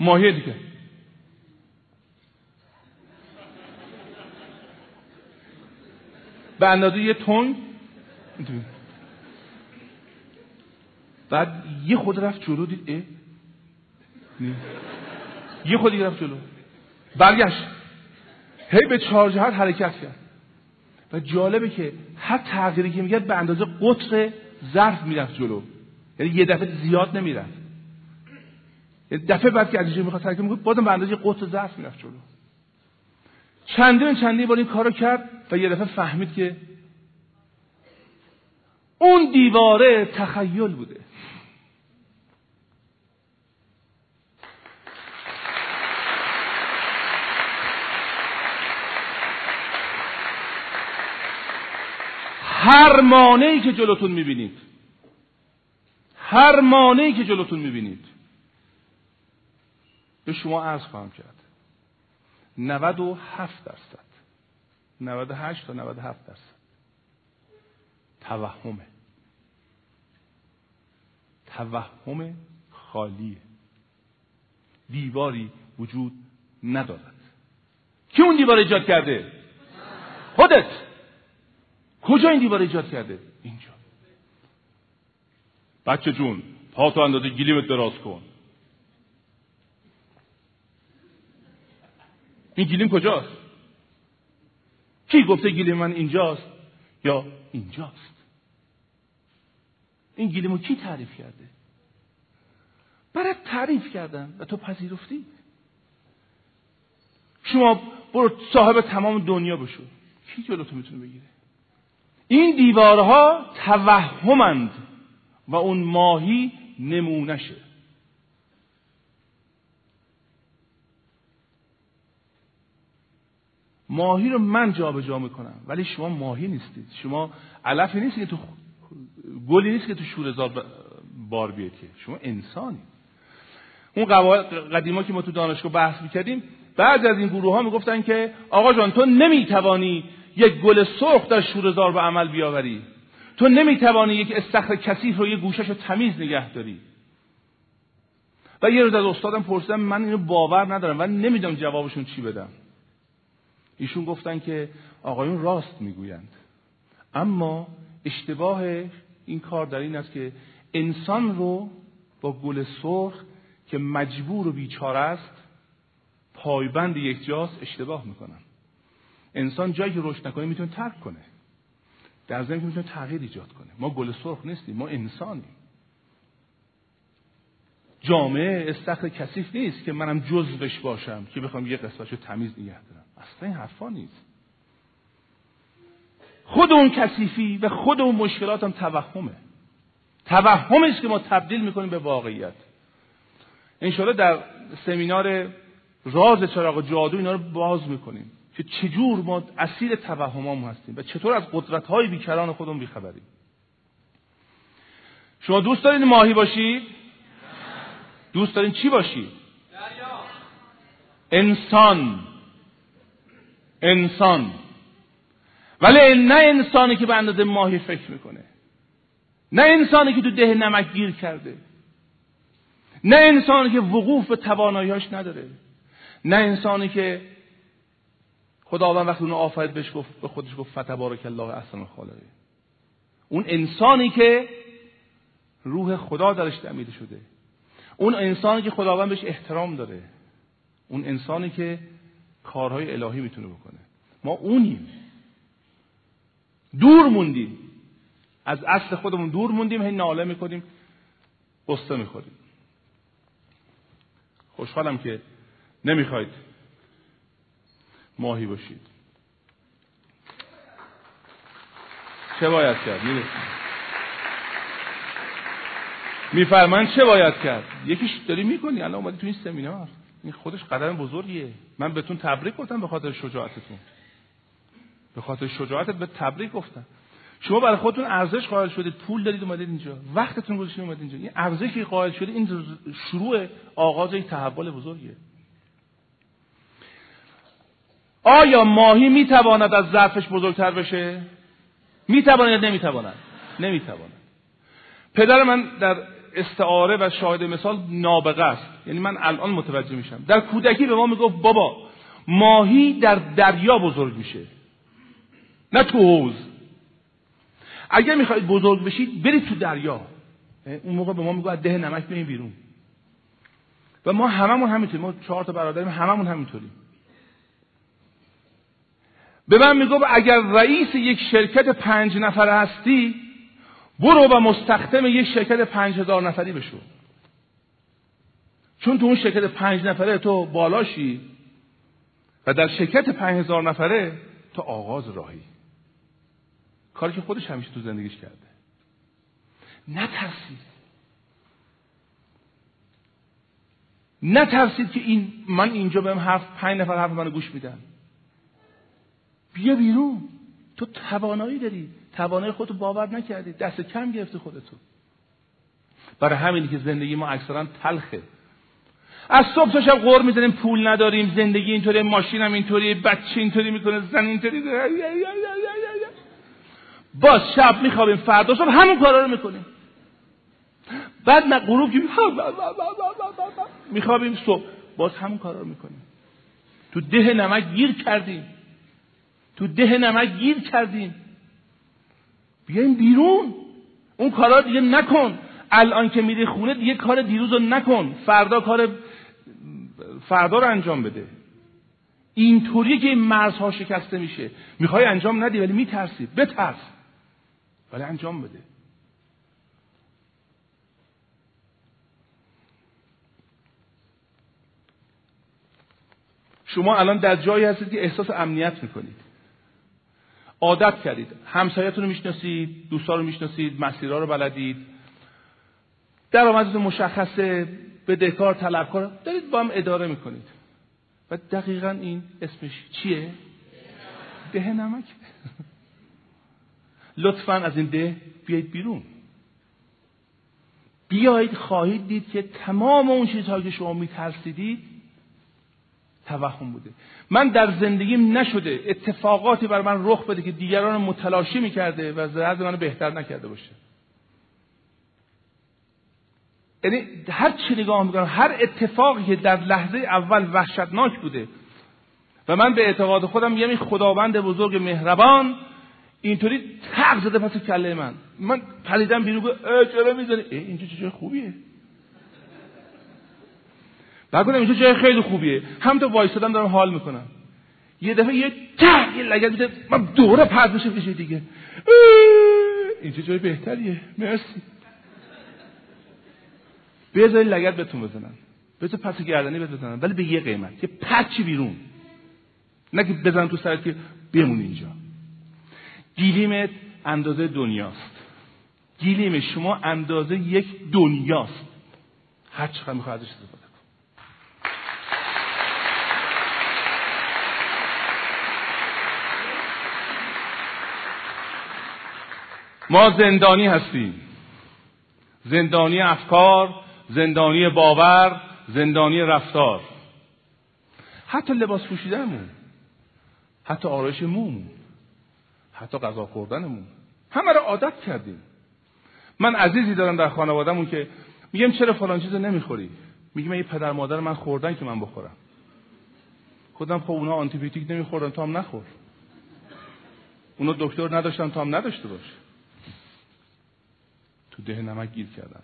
ماهی دیگه. به اندازه یه تنگ بعد یه خود رفت جلو دید اه. یه خود رفت جلو. برگشت. هی به چهار جهت حرکت کرد. و جالبه که هر تغییری که میگه به اندازه قطر ظرف می‌رفت جلو. یعنی یه دفعه زیاد نمی‌رفت. یعنی دفعه بعد که اینجا می‌خواد حرکت می‌کنه بازم به اندازه قطر ظرف می‌رفت جلو. چندین چندین بار این کارو کرد و یه دفعه فهمید که اون دیواره تخیل بوده. هر مانعی که جلوتون می‌بینید. هر مانعی که جلوتون می‌بینید. به شما عرض خواهم کرد. 97 درصد. 98 تا 97 درصد. توهمه توهم خالیه. دیواری وجود ندارد. کی اون دیوار ایجاد کرده؟ خودت. کجا این دیوار ایجاد کرده؟ اینجا. بچه جون پا تو اندازه گلیمت دراز کن. این گلیم کجاست؟ کی گفته گلیم من اینجاست؟ یا اینجاست؟ این گلیمو کی تعریف کرده؟ برات تعریف کردن و تو پذیرفتی؟ شما برو صاحب تمام دنیا بشو. کی جلو تو می‌تونه بگیره؟ این دیوارها توهمند و اون ماهی نمونشه ماهی رو من جابجا جا می‌کنم ولی شما ماهی نیستید. شما علفی نیست که تو گلی نیست که تو شورزار بار بیاد که. شما انسانی. اون قدیما که ما تو دانشگاه بحث می‌کردیم بعد از این گروه ها می‌گفتن که آقا جان تو نمی‌توانی یک گل سرخ در شورزار به عمل بیاوری. تو نمی‌توانی یک استخر کثیف رو یه گوشش رو تمیز نگه داری. و یه روز از استادم پرسیدم من اینو باور ندارم و نمی‌دونم جوابشون چی بدم. ایشون گفتن که آقایون راست می‌گویند. اما اشتباه این کار در این است که انسان رو با گل سرخ که مجبور و بیچاره است پایبند یک جاست اشتباه می‌کنن. انسان جایی که رشد نکنه می‌تونه ترک کنه. در که می‌تونه تغییر ایجاد کنه. ما گل سرخ نیستیم ما انسانیم. جامعه استخر کثیف نیست که منم جزوش باشم که بخوام یه قسمتشو تمیز نگه دارم. اصلا این حرفا نیست. خود اون کثیفی و خود اون مشکلات هم توهمه. توهمی است که ما تبدیل می‌کنیم به واقعیت. انشاءالله در سمینار راز چراغ جادو اینا رو باز می‌کنیم. که چجور ما اسیر توهمامون هستیم و چطور از قدرت های بیکران خودمون بیخبریم. شما دوست دارید ماهی باشید؟ دوست دارید چی باشید؟ انسان. انسان. ولی نه انسانی که به اندازه ماهی فکر می‌کنه. نه انسانی که تو ده نمک گیر کرده. نه انسانی که وقوف به تواناییاش نداره. نه انسانی که خداوند وقتی اون آفرید بهش گفت به خودش گفت فتبارک الله احسن خالقی اون انسانی که روح خدا درش دمیده شده. اون انسانی که خداوند بهش احترام داره. اون انسانی که کارهای الهی می‌تونه بکنه. ما اونیم. دور موندیم. از اصل خودمون دور موندیم هی ناله می‌کنیم قصه می‌خوریم. خوشحالم که نمی‌خواید ماهی باشید. چه باید کرد؟ می‌رسیم میفرمان چه باید کرد؟ یکیش داری می‌کنی؟ الان اومدی تو این سمینار. این خودش قدم بزرگیه. من بهتون تبریک گفتم به خاطر شجاعتتون. به خاطر شجاعتت به تبریک گفتم. شما برای خودتون ارزش قائل شدید. پول دارید اومدید اینجا. وقتتون گذاشتید اومدید اینجا. این ارزشی قائل شدید این شروع آغاز یک تحول بزرگیه. آیا ماهی می‌تواند از ظرفش بزرگتر بشه؟ می‌تواند یا نمی‌تواند؟ نمی‌تواند. پدر من در استعاره و شاهد مثال نابغه است. یعنی من الان متوجه میشم. در کودکی به ما می‌گفت بابا ماهی در دریا بزرگ میشه نه تو حوز اگر می‌خواید بزرگ بشید برید تو دریا. اون موقع به ما میگو ده نمک بریم بیرون. و ما هممون همینطوریم ما چهار تا برادریم هممون همینطوریم به من میگو اگر رئیس یک شرکت پنج نفره هستی برو و مستخدم یک شرکت پنج هزار نفری بشو. چون تو اون شرکت پنج نفره تو بالاشی و در شرکت پنج هزار نفره تو آغاز راهی. کاری که خودش همیشه تو زندگیش کرده. نترسید. نترسید که این من اینجا بهم حرف پنج نفر حرف منو گوش میدن. بیا بیرون. تو توانایی داری. توانایی خودتو باور نکردی. دست کم گرفتی خودتو. برای همینی که زندگی ما اکثرا تلخه. از صبح تا شب غور می‌زنیم پول نداریم زندگی اینطوری ماشین هم اینطوری بچه اینطوری می‌کنه زن اینطوری. باز شب میخوابیم فردا صبح همون کارا رو می‌کنیم. بعد نه غروب که میخوابیم صبح. باز همون کارا رو می‌کنیم. تو ده نمک گیر کردیم. تو ده نمک گیر کردیم. بیایم بیرون. اون کارا دیگه نکن. الان که میری خونه دیگه کار دیروز رو نکن. فردا کار فردا رو انجام بده. اینطوریه که این مرزها شکسته میشه. می‌خوای انجام ندی ولی میترسی. بترس. ولی انجام بده. شما الان در جایی هستید که احساس امنیت می‌کنید. عادت کردید. همسایتون رو می‌شناسید دوستا رو می‌شناسید مسیرها رو بلدید. درآمدتون مشخصه بدهکار طلبکار دارید با هم اداره می‌کنید. و دقیقا این اسمش چیه؟ ده نمک. لطفا از این ده بیایید بیرون. بیایید خواهید دید که تمام اون چیزهایی که شما میترسیدید توهم بوده. من در زندگیم نشده اتفاقاتی بر من رخ بده که دیگران متلاشی می‌کرده و زرد منو بهتر نکرده باشه. یعنی هر چی نگاه می‌کنم هر اتفاقی که در لحظه اول وحشتناک بوده و من به اعتقاد خودم این خداوند بزرگ مهربان اینطوری تق زده پس کله من. من پریدم بیرون چرا می‌زنی؟ اینجا چه خوبیه. گفتم اینجا جای خیلی خوبیه. هم تو وایسادم دارم حال می‌کنم. یه دفعه یه ته یه لگت میده من دوره پرد میشه بشه دیگه. اینجا جای بهتریه. مرسی. بذاری لگت بهتون بزنن بذار پس گردنی بهت بزنن ولی به یه قیمت. یه پچی بیرون. نه که بزن تو سرت که بمون اینجا. گیلیمت اندازه دنیاست. گیلیم شما اندازه یک دنیاست. هر چقدر می‌خواد ازش استفاده ما زندانی هستیم. زندانی افکار زندانی باور زندانی رفتار. حتی لباس پوشیدنمون حتی آرایش مومون حتی غذا خوردنمون. همه رو عادت کردیم. من عزیزی دارم در خانوادهمون که میگم چرا فلان چیزو نمی‌خوری؟ میگم یه پدر مادر من خوردن که من بخورم. خودم خب اونا آنتیبیوتیک نمیخوردن تا هم نخور. اونا دکتر نداشتن تا هم نداشته باش. تو ده نمک گیر کردن.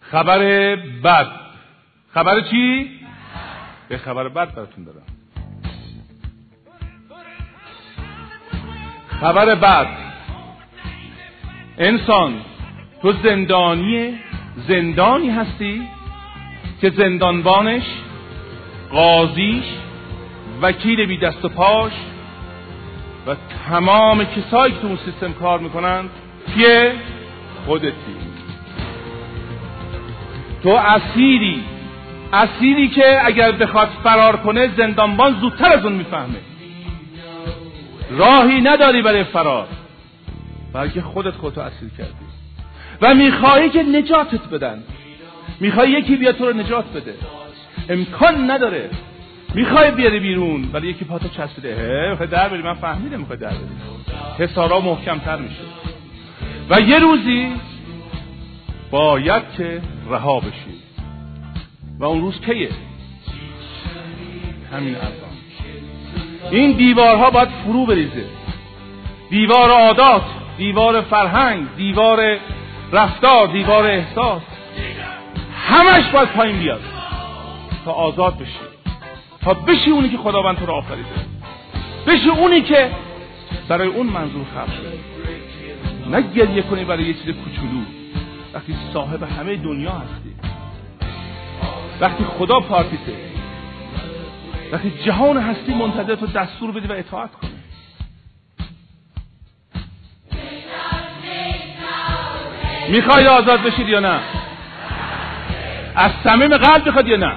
خبر بد. خبر چی؟ به خبر بد براتون دارم. خبر بد. انسان تو زندانی زندانی هستی که زندانبانش قاضیش وکیل بی دست و پاش و تمام کسایی که تو اون سیستم کار می‌کنن کیه؟ خودتی. تو اسیری. اسیری که اگر بخواد فرار کنه زندانبان زودتر از اون می‌فهمه. راهی نداری برای فرار. بلکه خودت خودتو اسیر کردی. و می‌خواهی که نجاتت بدن. می‌خوای یکی بیاد تو رو نجات بده. امکان نداره. می‌خوای بیاری بیرون ولی یکی پاتو چسبیده. می‌خوای در بری؟ من فهمیدم می‌خوای در بری. حسارا محکمتر میشه. و یه روزی باید که رها بشی. و اون روز کیه؟ همین الان. این دیوارها باید فرو بریزه. دیوار عادات دیوار فرهنگ دیوار رفتار دیوار احساس. همش باید پایین بیاد. تا آزاد بشی. تا بشی اونی که خداوند تو رو آفریده. بشی اونی که برای اون منظور خلق شده. نه گریه کنی برای یه چیز کوچولو. وقتی صاحب همه دنیا هستی. وقتی خدا پارتیته وقتی جهان هستی منتظر تو دستور بدی و اطاعت کنی. می‌خوای آزاد بشید یا نه؟ از صمیم قلب می‌خواد یا نه؟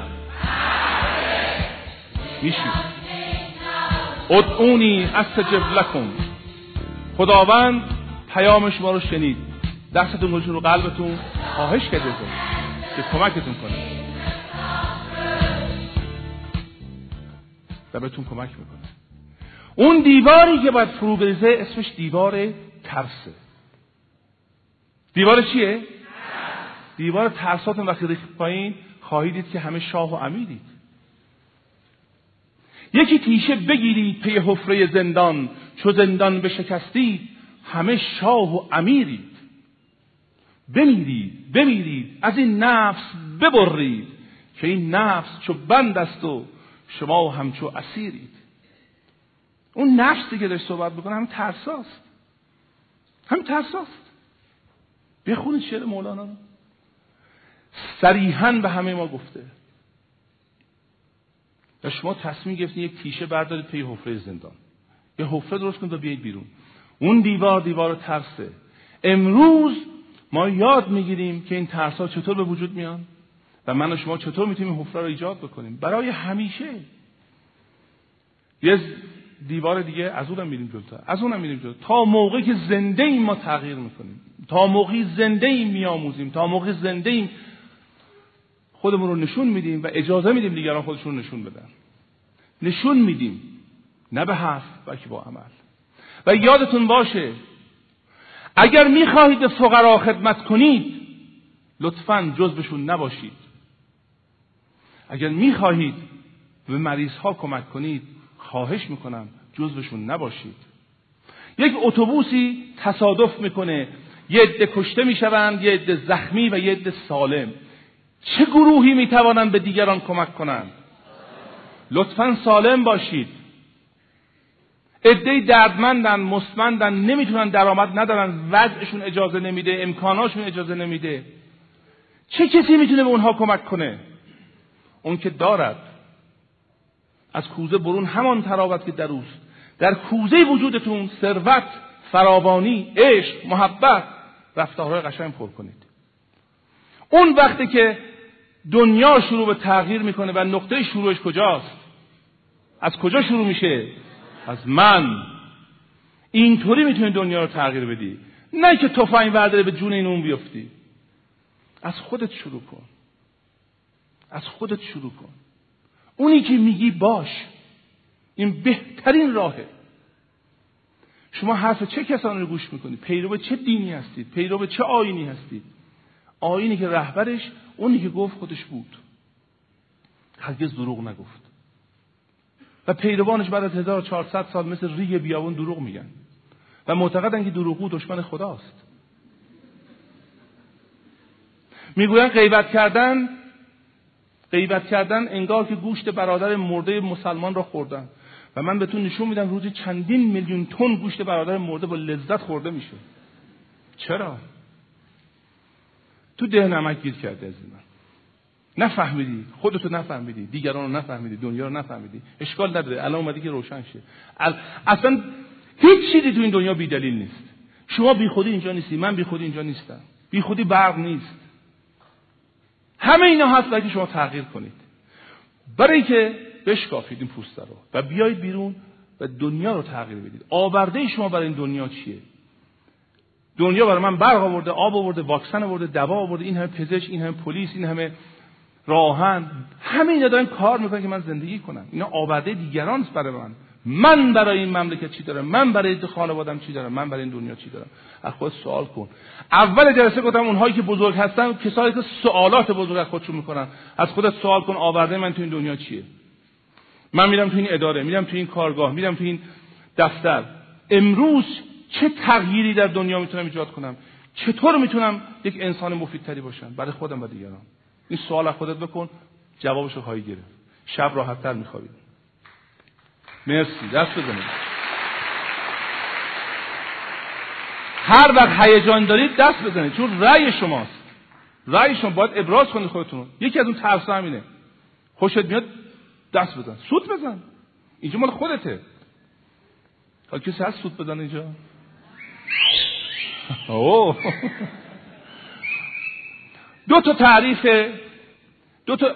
میشید ادعونی استجب لکم. خداوند پیام شما رو شنید. دستتون گذاشت رو قلبتون خواهش کرده که کمکتون کنه. و بهتون کمک می‌کنه. اون دیواری که باید فرو بریزه اسمش دیوار ترسه دیوار چیه؟ دیوار ترساتون وقتی ریخت پایین خواهید دید که همه شاه و امیرید یکی تیشه بگیرید پی حفره زندان چو زندان بشکستید همه شاه و امیرید. بمیرید بمیرید از این نفس ببرید که این نفس چو بند است و شما همچو اسیرید. اون نفسی که داشت صحبت بکنه همین ترساست. همین ترساست. بخونید شعر مولانا رو. صریحا به همه ما گفته. و شما تصمیم گرفتین یک تیشه بردارید پی حفره زندان. یه حفره درست کنید و بیایید بیرون. اون دیوار دیوار ترسه. امروز ما یاد می‌گیریم که این ترس ها چطور به وجود میان و من و شما چطور می‌تونیم حفره رو ایجاد بکنیم. برای همیشه. یه دیوار دیگه از اونم میریم جلوتر. از اونم میریم جلوتر. تا موقعی که زنده ایم ما تغییر می‌کنیم. تا موقعی زنده ایم میآموزیم. تا موقعی زنده ایم خودمون رو نشون میدیم و اجازه میدیم دیگران خودشون نشون بدن. نشون میدیم. نه به حرف بلکه با عمل. و یادتون باشه اگر می‌خواهید به فقرا خدمت کنید لطفا جزبشون نباشید. اگر می‌خواهید به مریض ها کمک کنید خواهش می‌کنم جزبشون نباشید. یک اتوبوسی تصادف می‌کنه یه عده کشته می‌شوند یه عده زخمی و یه عده سالم. چه گروهی می‌توانند به دیگران کمک کنند؟ لطفا سالم باشید. عده دردمندن مستمندن نمی‌تونن درآمد ندارن وضعشون اجازه نمیده امکاناشون اجازه نمیده. چه کسی می‌تونه به اونها کمک کنه؟ اون که دارد. از کوزه برون همان تراوت که در اوست. در کوزه وجودتون ثروت فراوانی عشق محبت رفتارهای قشنگ پر کنید. اون وقتی که دنیا شروع به تغییر می‌کنه و نقطه شروعش کجاست؟ از کجا شروع میشه؟ از من. اینطوری می‌تونی دنیا رو تغییر بدی. نه که تفنگ ورداره به جون این اون بیفتی. از خودت شروع کن. از خودت شروع کن. اونی که میگی باش. این بهترین راهه. شما حرف چه کسانی رو گوش می‌کنید پیرو چه دینی هستید پیرو چه آینی هستید آینی که رهبرش اونی که گفت خودش بود. هرگز دروغ نگفت. و پیروانش بعد از 1400 سال مثل ریگ بیابون دروغ میگن. و معتقدن که دروغو دشمن خداست. می‌گوین غیبت کردن غیبت کردن انگار که گوشت برادر مرده مسلمان را خوردن. و من بهتون نشون میدم روزی چندین میلیون تن گوشت برادر مرده با لذت خورده میشه. چرا؟ تو ده نمک گیر کرده از من نفهمیدی خودتو نفهمیدی دیگران رو نفهمیدی دنیا رو نفهمیدی. اشکال نداره الان اومدی که روشن شه اصلا هیچ چیزی تو این دنیا بیدلیل نیست. شما بی خودی اینجا نیستی من بی خودی اینجا نیستم. بی خودی برق نیست. همه اینا هست که شما تغییر کنید. برای اینکه بشکافید این پوسته رو و بیایید بیرون و دنیا رو تغییر بدید. آورده شما برای این دنیا چیه؟ دنیا برای من برق آورده آب آورده واکسن آورده دوا آورده این همه پزشک این همه پلیس این همه راهن. همه اینا دارن کار می‌کنن که من زندگی کنم. اینا آورده دیگران است برای من. من برای این مملکت چی دارم؟ من برای خانوادم چی دارم؟ من برای این دنیا چی دارم؟ از خود سوال کن. اول جلسه گفتم اونهایی که بزرگ هستن کسایی که سوالات بزرگ از خودشون می‌کنن. از خودت سوال کن آورده من تو این دنیا چیه؟ من میرم تو این اداره میرم تو این کارگاه میرم تو این دفتر. امروز چه تغییری در دنیا می‌تونم ایجاد کنم؟ چطور می‌تونم یک انسان مفیدتری باشم؟ برای خودم و دیگران. این سوال از خودت بکن جوابش رو خواهی گرفت. شب راحتتر میخوابید. مرسی. دست بزنید. هر وقت هیجان دارید دست بزنید. چون رأی شماست. رأی شما باید ابراز کنید خودتون یکی از اون ترس همینه خوشت میاد دست بزن. سوت بزن. اینجا مال خودته. حالا کسی هست سوت بزن اینجا؟ اوه. دو تا تعریف دو تا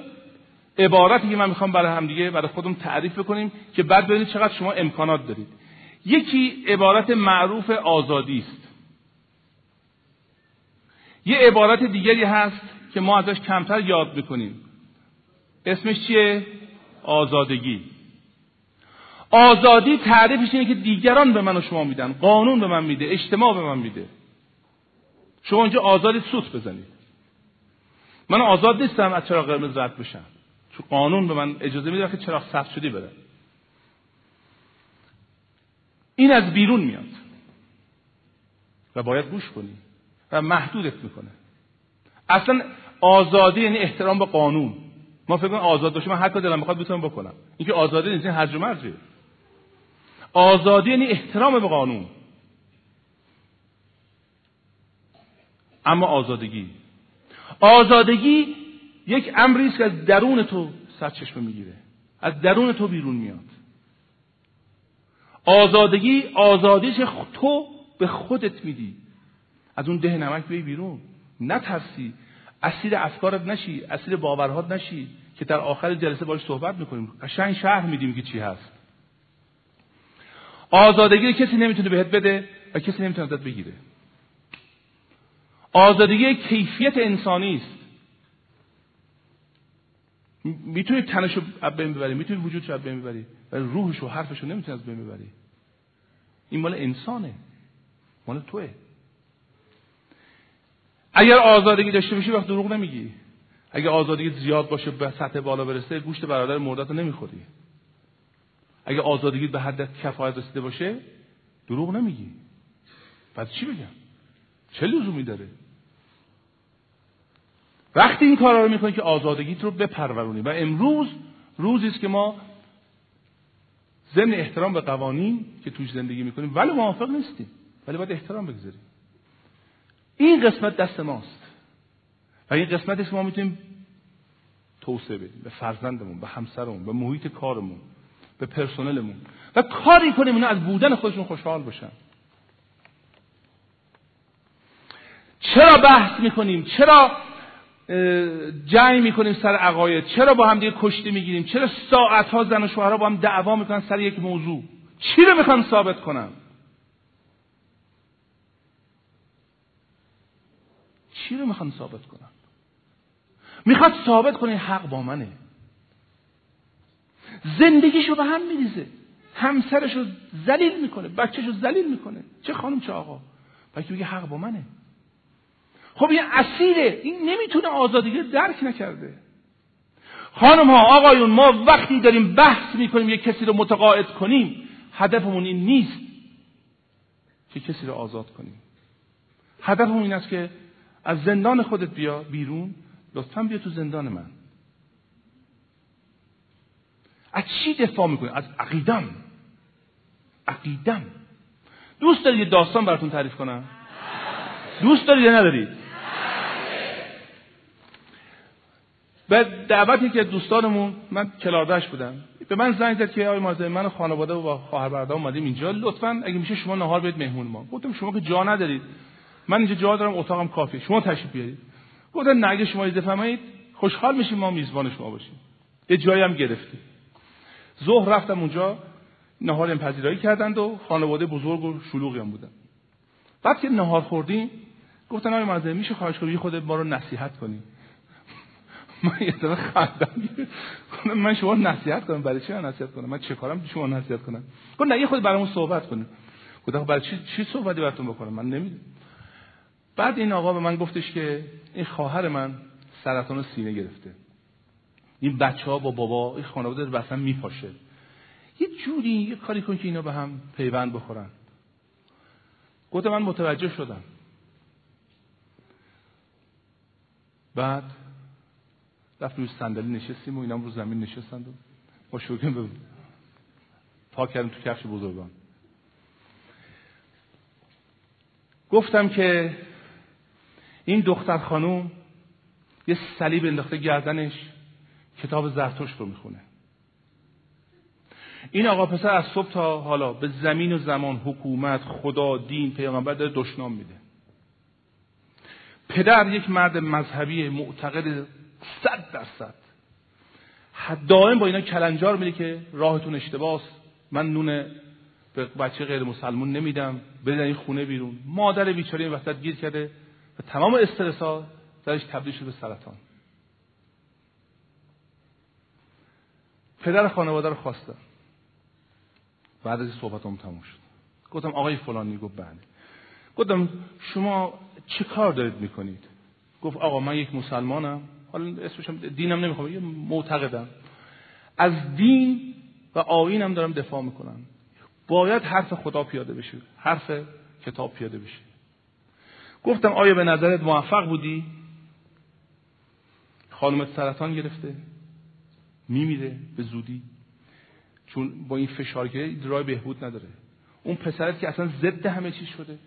عبارتی که من می‌خوام برای هم دیگه برای خودم تعریف بکنیم که بعد ببینید چقدر شما امکانات دارید. یکی عبارت معروف آزادی است. یه عبارت دیگری هست که ما ازش کمتر یاد می‌کنیم. اسمش چیه؟ آزادگی. آزادی تعریفش اینه که دیگران به من و شما میدن. قانون به من میده. اجتماع به من میده. شما اینجا آزادی سوت بزنید. من آزاد نیستم از چراغ قرمز رد بشم. چون قانون به من اجازه میده که چراغ سبز شدی بره. این از بیرون میاد. و باید گوش کنی. و محدودت می‌کنه. اصلا آزادی یعنی احترام به قانون. ما فکر کنیم آزاد باشه من هر دلم بخواد بتونم بکنم. اینکه آزادی نیست این هرج و مرجه آزادی یعنی احترام به قانون. اما آزادگی. آزادگی یک امری است که از درون تو سرچشمه می‌گیره. از درون تو بیرون میاد. آزادگی آزادیش تو به خودت میدی. از اون ده نمک بی بیرون. نترسی. اسیر افکارت نشی. اسیر باورهات نشی. که در آخر جلسه باش صحبت می‌کنیم. قشنگ شهر میدیم که چی هست. آزادگی کسی نمی‌تونه بهت بده و کسی نمی‌تونه ازت بگیره. آزادگی کیفیت انسانی است. می‌تونی تنش رو از بین ببری می‌تونی وجودش رو از بین ببری ولی روحش و حرفش رو نمی‌تونی از بین ببری این مال انسانه. مال توه. اگر آزادگی داشته باشی وقت دروغ نمیگی. اگر آزادگی زیاد باشه به سطح بالا برسه گوشت برادر مردت رو نمی‌خوری. اگر آزادگی به حد کفایت رسیده باشه دروغ نمیگی. پس چی بگم؟ چه لزومی داره؟ وقتی این کارا رو می‌کنی که آزادگیت رو بپرورونی. و امروز روزی است که ما ضمن احترام به قوانین که توش زندگی می‌کنیم ولی موافق نیستیم. ولی باید احترام بگذاریم. این قسمت دست ماست. و این قسمتی که ما می‌تونیم توسعه بدیم. به فرزندمون به همسرمون به محیط کارمون به پرسنلمون. و کاری کنیم اینا از بودن خودشون خوشحال باشن چرا بحث می‌کنیم؟ چرا جنگ می‌کنیم سر عقاید. چرا با هم دیگه کشتی می‌گیریم؟ چرا ساعت ها زن و شوهرها با هم دعوا می‌کنن سر یک موضوع؟ چی رو می‌خوان ثابت کنم؟ چی رو می‌خوان ثابت کنم؟ می‌خواد ثابت کنه حق با منه. زندگیشو به هم میریزه. همسرش رو زلیل می‌کنه. بچهش رو زلیل می‌کنه. چه خانم چه آقا؟ بلکه میگه حق با منه. خب این اسیره. این نمی‌تونه آزادی درک نکرده. خانم ها آقایون ما وقتی داریم بحث می‌کنیم یک کسی رو متقاعد کنیم هدفمون این نیست که کسی رو آزاد کنیم. هدفمون این است که از زندان خودت بیا بیرون. لطفا بیا تو زندان من. از چی دفاع می‌کنی؟ از عقیدم. عقیدم. دوست دارید یه داستان براتون تعریف کنم؟ دوست دارید یا ندارید به دعوتی که دوستانمون من کلاردش بودم. به من زنگ زد که آقای مازه من خانواده و خواهر برادر اومدیم اینجا. لطفا اگه میشه شما نهار بدید مهمون ما. گفتم شما که جا ندارید. من اینجا جا دارم اتاقم کافی شما تشریف بیارید. گفتن نه اگه شما فرمایید خوشحال میشیم ما میزبان شما باشیم. یه جایی هم گرفتیم. ظهر رفتم اونجا نهار پذیرایی کردند و خانواده بزرگ و شلوغی هم بودن. بعد که نهار خوردیم گفتن آقای مازه میشه خواهش کنید خود ما رو نصیحت کنیم من یه دفعه خندم. من شما نصیحت کنم. برای چی نصیحت کنم؟ من چه کارم شما نصیحت کنم؟ گفت نه یه خود برامون صحبت کنیم. گفتم برای چی چی صحبتی براتون بکنم؟ من نمی‌دونم. بعد این آقا به من گفتش که این خواهر من سرطان سینه گرفته. این بچه ها با بابا این خانواده رو اصلا میپاشه. یه جوری یه کاری کن که اینا به هم پیوند بخورن. گفتم من متوجه شدم. بعد رفت روی صندلی نشستیم و اینا رو زمین نشستند و با شوکن به پاک کردیم تو کفش بزرگان. گفتم که این دختر خانوم یه صلیب انداخته گردنش کتاب زرتشت رو می‌خونه. این آقا پسر از صبح تا حالا به زمین و زمان حکومت خدا دین پیغمبر داره دشنام میده. پدر یک مرد مذهبی معتقد صد درصد. دائم با اینا کلنجار میده که راهتون اشتباس. من نون به بچه غیر مسلمون نمیدم. بدن این خونه بیرون. مادر بیچاره این وسط گیر کرده و تمام استرسا درش تبدیل شده به سرطان. پدر خانواده رو خواستم. بعد از این هم تموم شد. گفتم آقای فلانی گفت بله. گفتم شما چه کار دارید می‌کنید؟ گفت آقا من یک مسلمانم. حالا اسمشم دینم نمی‌خوام یه معتقدم. از دین و آینم دارم دفاع می‌کنم. باید حرف خدا پیاده بشه حرف کتاب پیاده بشه. گفتم آیا به نظرت موفق بودی؟ خانمت سرطان گرفته میمیره به زودی. چون با این فشار که راه بهبود نداره. اون پسرت که اصلا ضد همه چیز شده.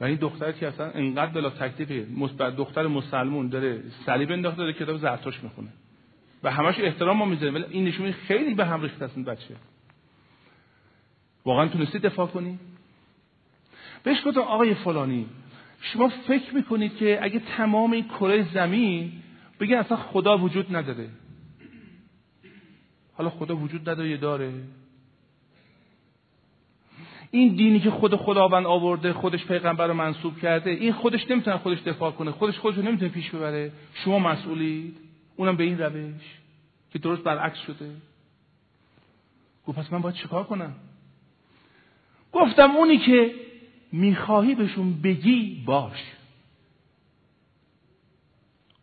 و این دختری که اصلا انقدر بلا تکلیفه دختر مسلمون داره صلیب انداخته داره کتاب زرتوش می‌خونه. و همش احترام ما می‌ذاره ولی این نشون خیلی به هم ریخته این بچه. واقعا تونستی دفاع کنی؟ بهش گفتم آقای فلانی شما فکر می‌کنید که اگه تمام این کره زمین بگن اصلا خدا وجود نداره؟ حالا خدا وجود نداره داره. این دینی که خود خداوند آورده خودش پیغمبر رو منصوب کرده این خودش نمی‌تونه خودش دفاع کنه خودش خودش رو نمی‌تونه پیش ببره. شما مسئولید؟ اونم به این روش که درست برعکس شده. گفت پس من باید چیکار کنم؟ گفتم اونی که می‌خواهی بهشون بگی باش.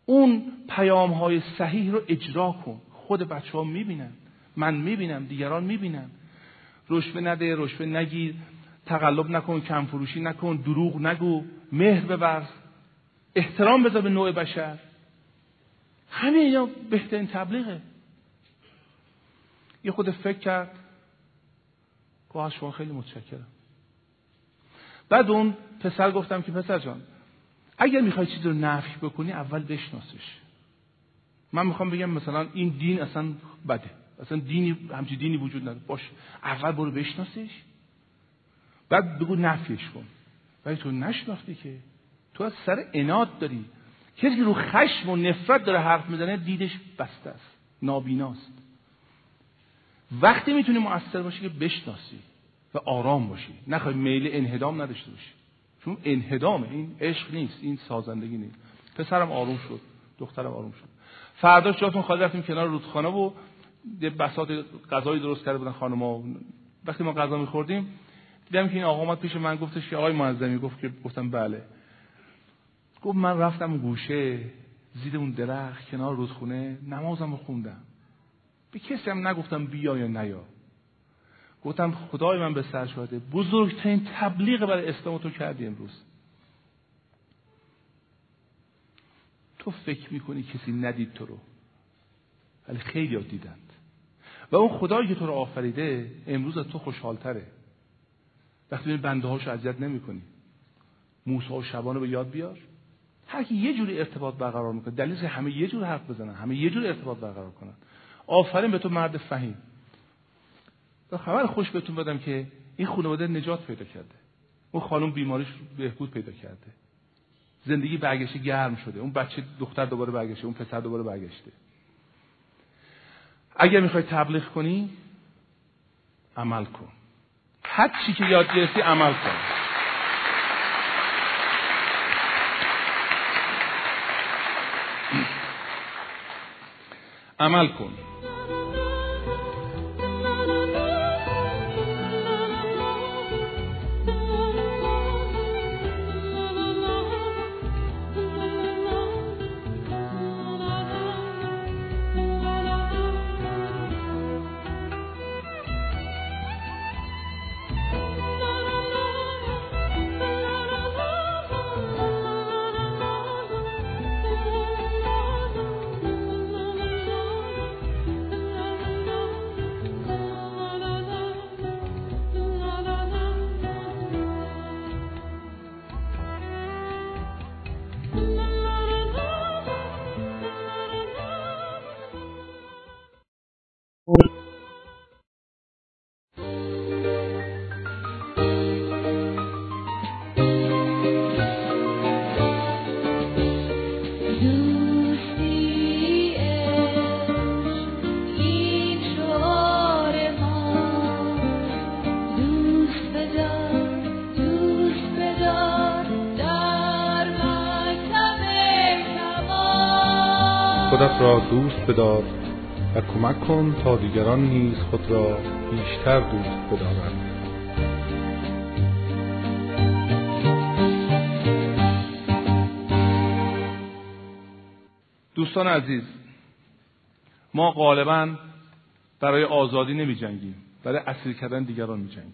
اون پیام های صحیح رو اجرا کن. خود بچه ها می‌بینن من می‌بینم دیگران می‌بینن. رشوه نده رشوه نگیر. تقلب نکن کم فروشی نکن دروغ نگو. مهر ببرز احترام بذار به نوع بشر. همین اینا بهترین تبلیغه. یه خود فکر کرد. که شما خیلی متشکرم. بعد اون پسر گفتم که پسر جان اگر می‌خوای چیزی رو نفی بکنی اول بشناسش. من می‌خوام بگم مثلا این دین اصلا بده. اصلا دینی همچی دینی وجود نداره. باش. اول برو بشناسش. بعد بگو نفیش کن. ولی تو نشناختی که. تو از سر اناد داری. کسی که رو خشم و نفرت داره حرف می‌زنه دیدش بسته است. نابیناست. وقتی می‌تونی مؤثر باشی که بشناسی و آرام باشی. نخوای میل انهدام نداشته باشی. چون انهدامه. این عشق نیست. این سازندگی نیست. پسرم آروم شد. دخترم آروم شد. فرداش جاتون خالی رفتیم کنار رودخانه و یه بساط غذایی درست کرده بودن خانم‌ها وقتی ما غذا می‌خوردیم دیدم که این آقا اومد پیش من گفتش که آقای معظمی گفت که گفتم بله. گفت من رفتم گوشه زیر اون درخت کنار رودخونه نمازم رو خوندم. به کسی هم نگفتم بیا یا نیا. گفتم خدای من به سر شده بزرگترین تبلیغ برای اسلام تو کردی امروز. تو فکر می‌کنی کسی ندید تو رو ولی خیلی ها دیدند و اون خدایی که تو رو آفریده امروز از تو خوشحالتره. وقتی این بنده هاشو اذیت نمی کنی موسی و شبان رو به یاد بیار. هر کی یه جوری ارتباط برقرار می‌کنه. دلیل همه یه جور حرف بزنن. همه یه جور ارتباط برقرار کنن. آفرین به تو مرد فهیم. و خبر خوش بهتون بدم که این خانواده نجات پیدا کرده. اون خانم بیماریش بهبود پیدا کرده. زندگی برگشته گرم شده. اون بچه دختر دوباره برگشته. اون پسر دوباره برگشته. اگر می‌خوای تبلیغ کنی عمل کن. هر چی که یاد گرفتی عمل کن. عمل کن.
دوست بدار و کمک کن تا دیگران نیز خود را بیشتر دوست بدارند.
دوستان عزیز ما غالبا برای آزادی نمی جنگیم برای اسیر کردن دیگران می جنگیم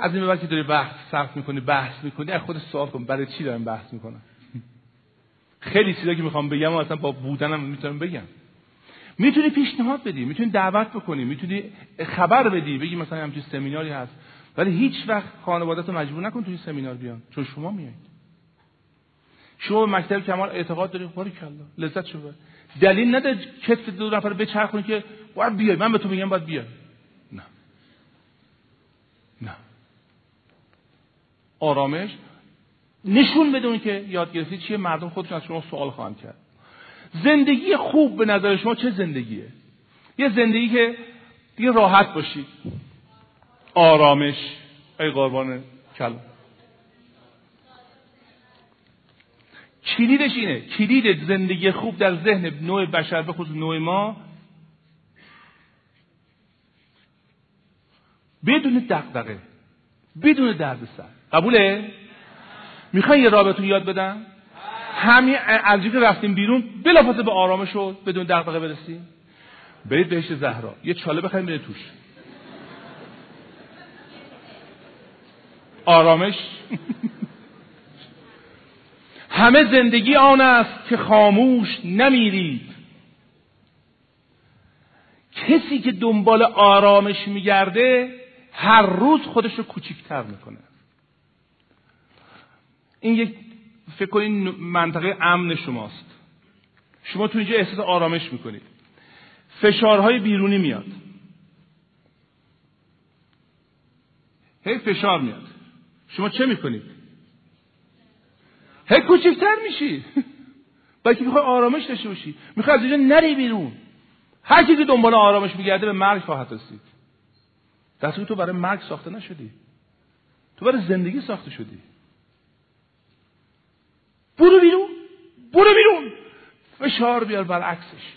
از این که داری بحث صرف می‌کنی بحث می‌کنی از خود سوال کن برای چی دارم بحث می‌کنم خیلی چیزا که می‌خوام بگم و اصلا با بودنم می‌تونم بگم. می‌تونی پیشنهاد بدی می‌تونی دعوت بکنی می‌تونی خبر بدی بگی مثلا همچین سمیناری هست. ولی هیچ وقت خانوادت رو مجبور نکن توی سمینار بیان چون شما میایید شما به مکتب کمال اعتقاد داری؟ باری کلا لذت شو دلیل نده کس دو نفر بچرخونی که باید بیای من به تو میگم باید بیای. نه. نه. آرامش نشون بدون که یاد گرفتی چیه مردم خودشون از شما سوال خواهند کرد. زندگی خوب به نظر شما چه زندگیه؟ یه زندگی که دیگه راحت باشید آرامش ای قربان کلام. کلیدش اینه کلید زندگی خوب در ذهن نوع بشر به خصوص نوع ما. بدون دقدقه بدون دردسر. قبوله؟ می‌خوای یه رابطون یاد بدم؟ همین از که رفتیم بیرون بلافاصله به آرامش شد بدون دغدغه برسیم. برید بهش زهرا. یه چاله بخریم برید توش. آرامش. همه زندگی آن است که خاموش نمیرید. کسی که دنبال آرامش میگرده هر روز خودش رو کوچیکتر می‌کنه. این یک فکر کنید منطقه امن شماست. شما تو اینجا احساس آرامش می‌کنید. فشارهای بیرونی میاد. هی فشار میاد. شما چه می‌کنید؟ هی کوچکتر میشی. بلکه می‌خوای آرامش داشته باشی. می‌خوای از اینجا نری بیرون. هر کی که دنبال آرامش میگرده به مرگ خواهد رسید. در تو برای مرگ ساخته نشدی. تو برای زندگی ساخته شدی. برو بیرون. برو بیرون. فشار بیار برعکسش.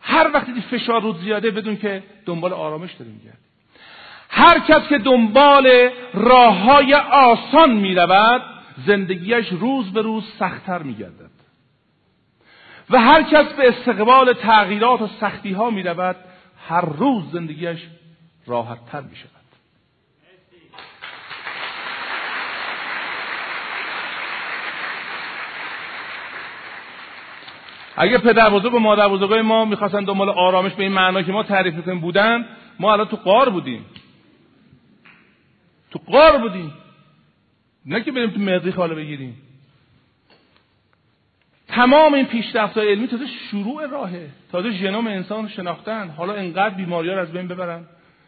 هر وقتی فشار رود زیاده بدون که دنبال آرامش داریم میگردیم. هر کس که دنبال راه های آسان می رود زندگیش روز به روز سختتر می گردد و هر کس به استقبال تغییرات و سختی ها می هر روز زندگیش راحت تر می شود اگه پدر بزرگ و مادر بزرگای ما می‌خواستن دنبال آرامش به این معنا که ما تعریف می‌کنیم بودن ما الان تو قار بودیم. تو قار بودیم. نه که بریم تو مریخ حالا بگیریم. تمام این پیشرفت علمی تازه شروع راهه. تازه ژنوم انسان شناختن. حالا انقدر بیماری رو از بین ببرن.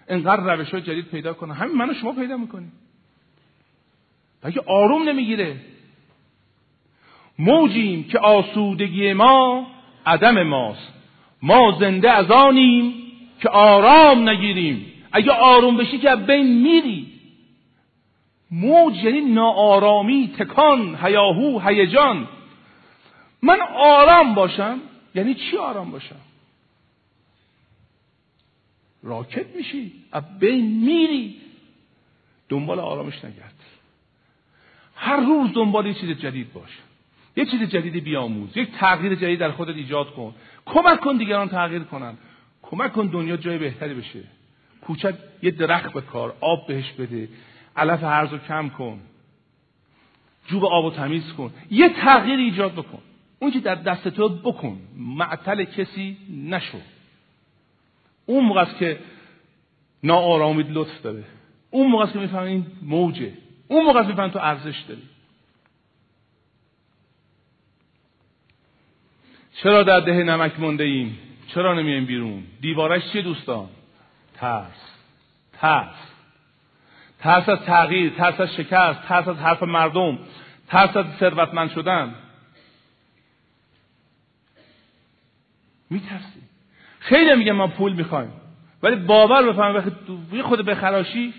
انقدر روش های جدید پیدا کنن. همین من و شما پیدا می‌کنیم اگه آروم نمی‌گیره. موجیم که آسودگی ما عدم ماست. ما زنده از آنیم که آرام نگیریم. اگه آروم بشی که بین میری. موج یعنی ناآرامی تکان هیاهو هیجان. من آرام باشم یعنی چی آرام باشم؟ راکت میشی از بین میری. دنبال آرامش نگرد. هر روز دنبال یه چیز جدید باش. یه چیز جدیدی بیاموز. یک تغییر جدید در خودت ایجاد کن. کمک کن دیگران تغییر کنن. کمک کن دنیا جای بهتری بشه. کوچک یه درخت بکار آب بهش بده. علف هرز کم کن. جوب آب و تمیز کن. یه تغییر ایجاد بکن. اون در دست تو بکن. معطل کسی نشو. اون موقع است که ناآرامید لطف داره. اون موقع است که میفهم این موجه. اون موقع است میفهم تو ارزش داری. چرا در ده نمک مونده ایم؟ چرا نمیایم بیرون؟ دیوارش چیه دوستان؟ ترس. ترس. ترس از تغییر ترس از شکست ترس از حرف مردم ترس از ثروتمند شدن. میترسی خیلی میگه ما پول می‌خوایم. ولی باور بفهم وقتی خود بخراشی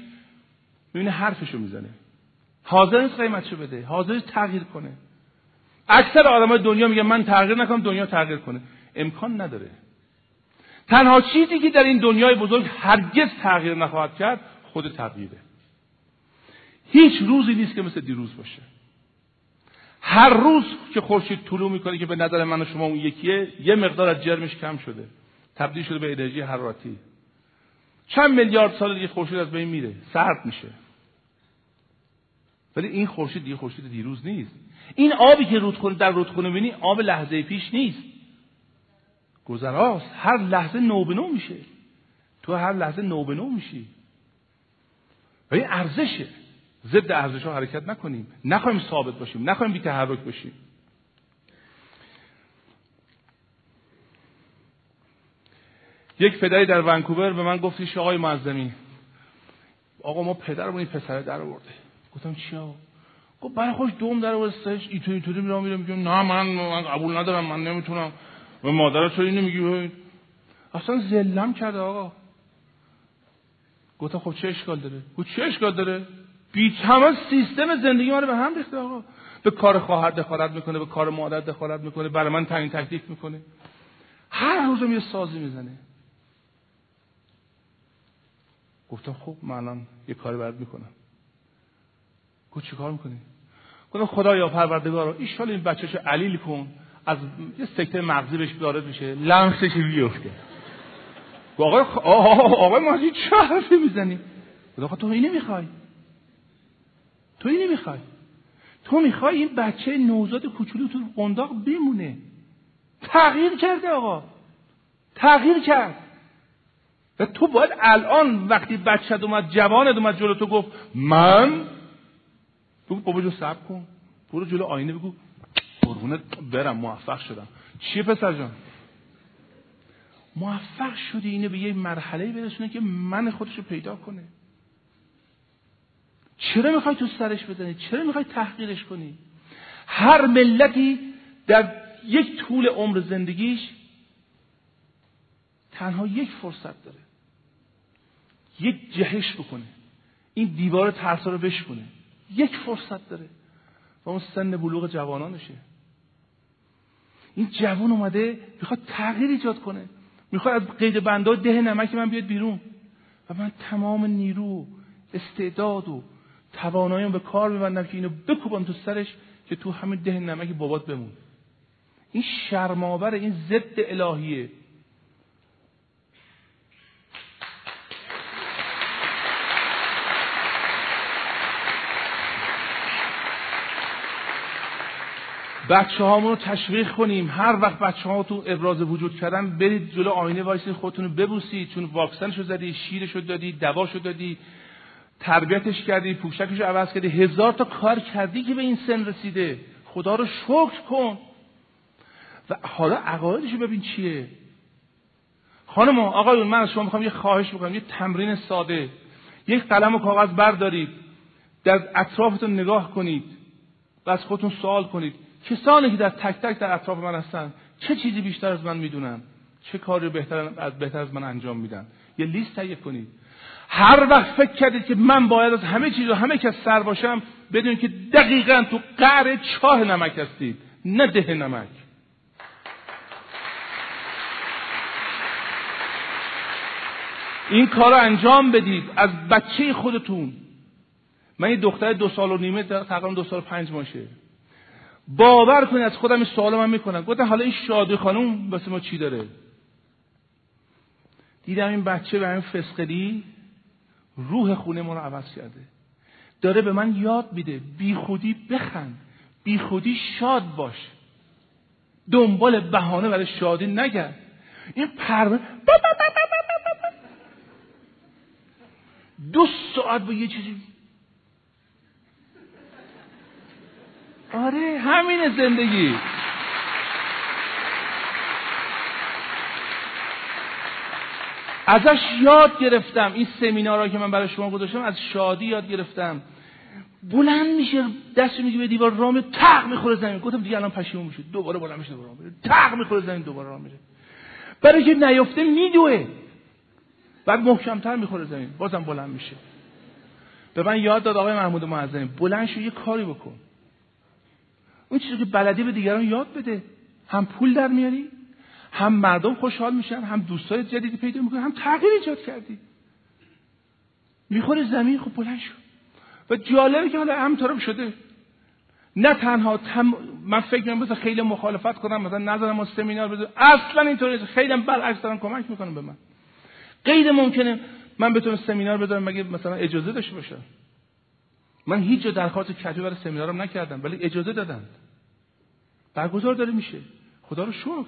می‌بینه حرفشو می‌زنه. حاضر نیست قیمتشو بده. حاضر تغییر کنه. اکثر آدمای دنیا میگن من تغییر نکنم دنیا تغییر کنه. امکان نداره. تنها چیزی که در این دنیای بزرگ هرگز تغییر نخواهد کرد خود تغییره. هیچ روزی نیست که مثل دیروز باشه. هر روز که خورشید طلوع می‌کنه که به نظر من و شما اون یکیه یه مقدار از جرمش کم شده. تبدیل شده به انرژی حرارتی چند میلیارد سال دیگه خورشید از بین میره. سرد میشه. ولی این خورشید دیگه خورشید دیروز نیست. این آبی که رودخونه در رودخونه بینی آب لحظه پیش نیست. گذراست. هر لحظه نو به نو میشه. تو هر لحظه نو به نو میشی. و این ارزشه. ضد ارزش ها حرکت نکنیم. نخواهیم ثابت باشیم. نخواهیم بی تحرک باشیم. یک پدری در ونکوور به من گفتیش آقای معظمی آقا ما پدرمون این پسره در آورده. گفتم چیا؟ گفت برای خوش دوم در آوردش اینطوری اینطوری میرم میرم میگم نه من من قبول ندارم من نمی‌تونم. و مادر چرا اینو میگی؟ اصلا زلم کرده آقا. گفتم خب چه اشکال داره؟ گفت چه اشکال داره؟ بی تمام سیستم زندگی ما رو به هم ریخته آقا. به کار خواهر دخالت می‌کنه به کار مادر دخالت می‌کنه برای من تعیین تکلیف می‌کنه. هر روزم یه سازی می‌زنه. گفتم خب من الان یه کاری برات می‌کنم. گفت چیکار می‌کنی؟ گفتم خدایا پروردگارا ایشال این بچه‌شو علیل کن. از یه سکته مغزی بهش وارد میشه. لمسش بیفته. آقای آقای ماجی چه حرفی می‌زنی؟ خدا تو اینو می‌خوای تو اینو می‌خوای تو می‌خوای این بچه نوزاد کوچولو تو قنداق بمونه. تغییر کرده آقا. تغییر کرد. و تو باید الان وقتی بچه اومد جوانت اومد جلو تو گفت من بگو بابا جو سب کن. برو جلو آینه بگو. قربونت برم موفق شدم. چیه پسر جان؟ موفق شدی اینه به یه مرحله برسونه که من خودشو پیدا کنه. چرا می‌خوای تو سرش بزنی؟ چرا می‌خوای تحقیرش کنی؟ هر ملتی در یک طول عمر زندگیش تنها یک فرصت داره. یک جهش بکنه. این دیوار ترسا رو بشکنه یک فرصت داره. و اون سن بلوغ جوانانشه. این جوان اومده می‌خواد تغییر ایجاد کنه. می‌خواد از قید بنده ده نمک من بیاد بیرون. و من تمام نیرو استعداد و تواناییم به کار میبندم که اینو بکوبم تو سرش که تو همین ده نمک بابات بمون. این شرماور این ضد الهیه. بچه هامون رو تشویق کنیم. هر وقت بچه تو ابراز وجود کردن برید جلو آینه وایسید خودتون رو ببوسید. چون واکسنش رو زدی شیرش رو دادی دواشو دادی تربیتش کردی پوشکش رو عوض کردی. هزار تا کار کردی که به این سن رسیده. خدا رو شکر کن. و حالا عقایدش رو ببین چیه. خانم آقایون من از شما می‌خوام یه خواهش بکنم یه تمرین ساده. یک قلم و کاغذ بردارید. در اطرافتون نگاه کنید. و از خودتون سوال کنید. کسانی که در تک تک در اطراف من هستن چه چیزی بیشتر از من می‌دونن؟ چه کاری بهتر از بهتر از من انجام میدن؟ یه لیست تهیه کنید. هر وقت فکر کردید که من باید از همه چیز و همه کس سر باشم بدونید که دقیقا تو قعر چاه نمک هستید نه ده نمک. این کار رو انجام بدید از بچه خودتون. من یه دختر دو سال و نیمه تقریبا دو سال و پنج ماشه باور کنید از خودم این سوال من می‌کنم گفتم حالا این شادی خانوم واسه ما چی داره دیدم این بچه به همین فسقلی روح خونه ما رو عوض کرده داره به من یاد میده بی خودی بخند بی خودی شاد باش دنبال بهانه برای شادی نگرد این پر دو ساعت با یه چیزی آره همین زندگی. ازش یاد گرفتم این سمینارها که من برای شما گذاشتم از شادی یاد گرفتم. بلند میشه دست میگه به دیوار رام تق می‌خوره زمین. گفتم دیگه الان پشیمون میشه دوباره بلند میشه دوباره میره تق می‌خوره زمین دوباره رام میره برای که نیفته میدوه. بعد محکمتر می‌خوره زمین. بازم بلند میشه. به من یاد داد آقای محمود معظمی بلند شو یه کاری بکن. اون چیزی که بلدی به دیگران یاد بده. هم پول در میاری هم مردم خوشحال میشن هم دوستای جدیدی پیدا می‌کنن هم تغییر ایجاد کردی. می‌خوره زمین خب بلند شو. و جالبه که حالا همطورم شده. نه تنها تم... من فکر می‌کنم خیلی مخالفت کنم مثلا نظرم و سمینار بده اصلا اینطوری خیلی برعکس دارن کمک می‌کنم به من. غیر ممکنه من بتونم سمینار بذارم مگه مثلا اجازه داشته باشم؟ من هیچ جا درخواست کتبی برای سمینارم نکردم ولی اجازه دادن برگزار داره میشه. خدا رو شکر.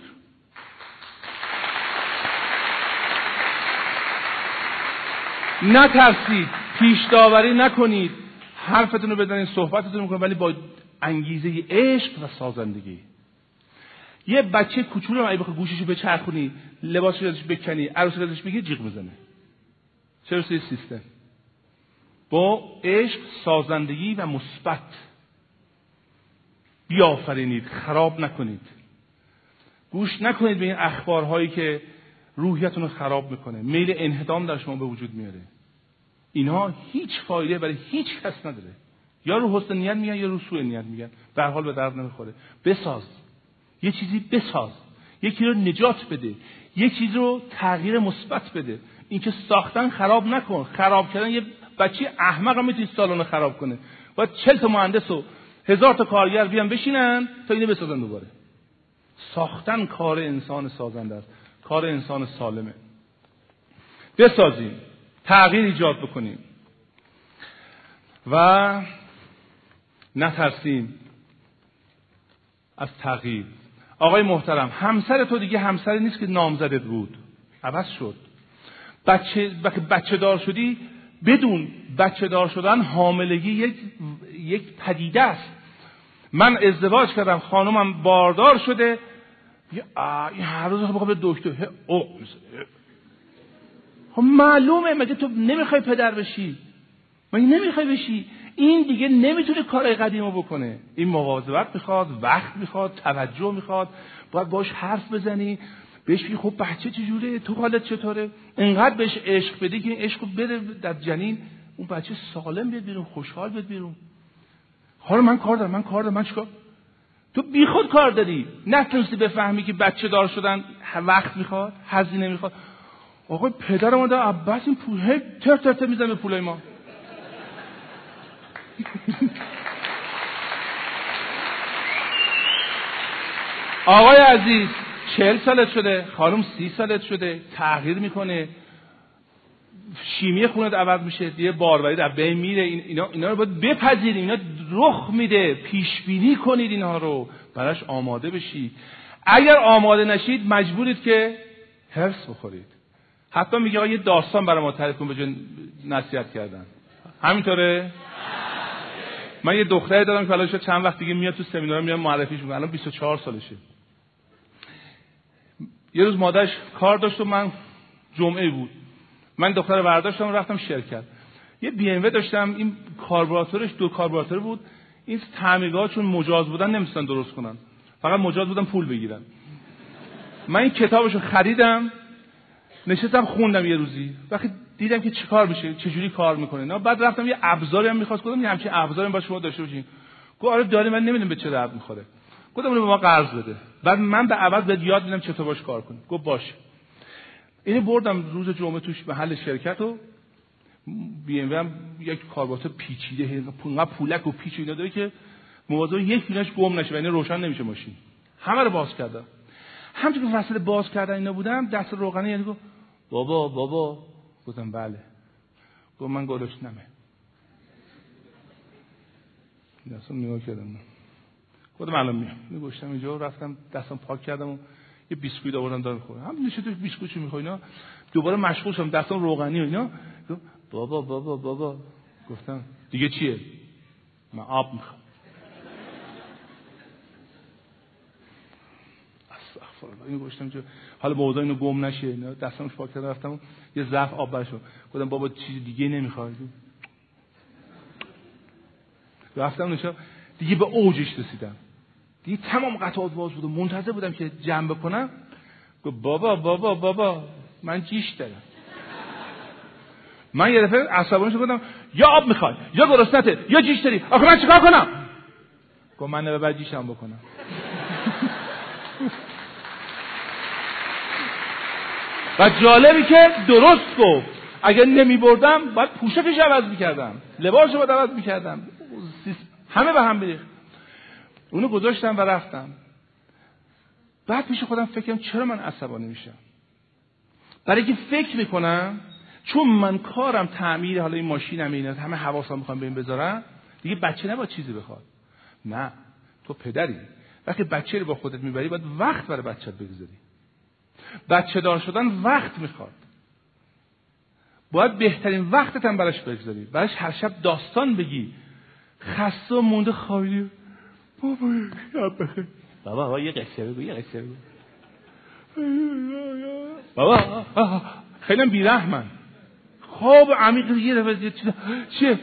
نترسید. پیش داوری نکنید. حرفتون رو بزنید صحبتتون می‌کنید ولی با انگیزه عشق و سازندگی. یه بچه کوچولو رو اگه بخوای گوشش رو بچرخونی لباسش ازش بکنی عروسی ازش بگی جیغ می‌زنه. چرا؟ سیستم. با عشق سازندگی و مثبت. بیافرینید خراب نکنید. گوش نکنید به این اخبارهایی که روحیتون رو خراب می‌کنه. میل انهدام در شما به وجود میاره. اینها هیچ فایده برای هیچ کس نداره. یا رو حسن نیت میگن یا رو سوء نیت میگن. به حال به درد نمی‌خوره. بساز. یه چیزی بساز. یکی رو نجات بده. یه چیز رو تغییر مثبت بده. اینکه ساختن خراب نکن. خراب کردن یه بچه احمق هم می‌تونی سالن خراب کنه. باید چل تا مهندس و هزار تا کارگر بیان بشینن تا اینو بسازن دوباره. ساختن کار انسان سازنده است. کار انسان سالمه. بسازیم. تغییر ایجاد بکنیم. و نترسیم از تغییر. آقای محترم همسر تو دیگه همسر نیست که نامزدت بود. عوض شد. بچه بچه دار شدی بدون بچه دار شدن حاملگی یک یک پدیده است. من ازدواج کردم خانومم باردار شده. این هر روز بخوام به دکتر. خب معلومه مگه تو نمی‌خوای پدر بشی؟ مگه نمی‌خوای بشی؟ این دیگه نمی‌تونه کارهای قدیمو بکنه. این مواظبت می‌خواد وقت می‌خواد توجه می‌خواد. باید باش حرف بزنی. بهش بگی خب بچه چجوره؟ تو حالت چطوره؟ انقدر بهش عشق بدی که این عشق بره در جنین. اون بچه سالم بیاد بیرون خوشحال بیاد بیرون. حالا من کار دارم من کار دارم من چیکار؟ تو بیخود کار داری. نتونستی بفهمی که بچه دار شدن وقت می‌خواد هزینه می‌خواد. آقای پدر ما در عباس این پول هی تر تر تر می‌زنه به پولای ما. آقای عزیز چهل سالت شده خانم سی سالت شده تغییر می‌کنه. شیمی خونت عوض میشه دیگه باروری در بین میره اینا, اینا رو باید بپذیرید اینا رخ میده پیش بینی کنید اینها رو براش آماده بشید. اگر آماده نشید مجبورید که حفظ بخورید. حتی میگه یه داستان برای ما تعریف کن به نصیحت کردن. همینطوره؟ من یه دختری دارم که حالا چند وقت دیگه میاد تو سمینار میاد معرفیش می‌کنه. الان 24 سالشه. یه روز مادرش کار داشت و من جمعه بود. من دختر برداشتم رفتم شرکت. یه بی ام داشتم این کاربراتورش دو کاربراتور بود. این تعمیرگاه چون مجاز بودن نمیستن درست کنن. فقط مجاز بودن پول بگیرن. من این کتابشو خریدم نشستم خوندم یه روزی. وقتی دیدم که چیکار میشه چجوری کار می‌کنه. نه بعد رفتم یه ابزاری هم می‌خواست گفتم یه همچین ابزاری باشه شما داشته باشین گفت آره داری من نمی‌دونم به چه درد می‌خوره. گفتم اونو به ما قرض بده. بعد من به عوض بهت یاد میدم چطور باش کار کنی. گفت باشه. اینو بردم روز جمعه توش محل شرکت و بی ام یک کاربات پیچیده انقدر پولک و پیچ اینا داره که مواظب یک فیلش گم نشه یعنی روشن نمیشه ماشین. همه رو باز کردم. همچون که وسط باز کردن اینا بودم دست روغنی یعنی گفت بابا بابا. گفتم بله. گفت من نمه دستم نگاه کردم. خودم الان میام. میگوشتم اینجا. رفتم دستم پاک کردم و یه بیسکویت آوردم دارم خورم هم تو بیسکویت چی می‌خوای اینا؟ دوباره مشغول شدم. دستم روغنی و اینا. بابا بابا بابا. گفتم دیگه چیه؟ من آب می‌خوام. اینو گفتم که حالا موضوع اینو گم نشه. اینا دستم پاک کردم رفتم یه ظرف آب برشون گفتم بابا چیز دیگه نمی‌خوای. رفتم نشه دیگه به اوجش رسیدم. دیگه تمام قطعات باز بود منتظر بودم که جمع بکنم. گفت بابا بابا بابا من جیش دارم. من یه دفعه عصبانی شدم. یا آب می‌خوای یا گرسنته یا جیش داری. آخه من چیکار کنم؟ گفت من به بعد جیشم بکنم. و جالبی که درست گفت. اگر نمی بردم باید پوشکش عوض می‌کردم. لباسش باید عوض می‌کردم. همه به هم بریخت اونو گذاشتم و رفتم. بعد پیش خودم فکرم چرا من عصبانی میشم؟ برای که فکر می‌کنم چون من کارم تعمیر حالا این ماشینم اینه همه حواسم می‌خوام به این بذارم دیگه بچه نباید چیزی بخواد. نه تو پدری. وقتی بچه رو با خودت می‌بری باید وقت برای بچت بگذاری. بچه دار شدن وقت می‌خواد. باید بهترین وقتت هم براش بگذاری. براش هر شب داستان بگی. خسته و مونده خوابیدی بابا بخیر بابا بابا یه قصه بگو یه قصه بگو. بابا خیلی بیرحمن. خواب عمیق یه دفعه چیه؟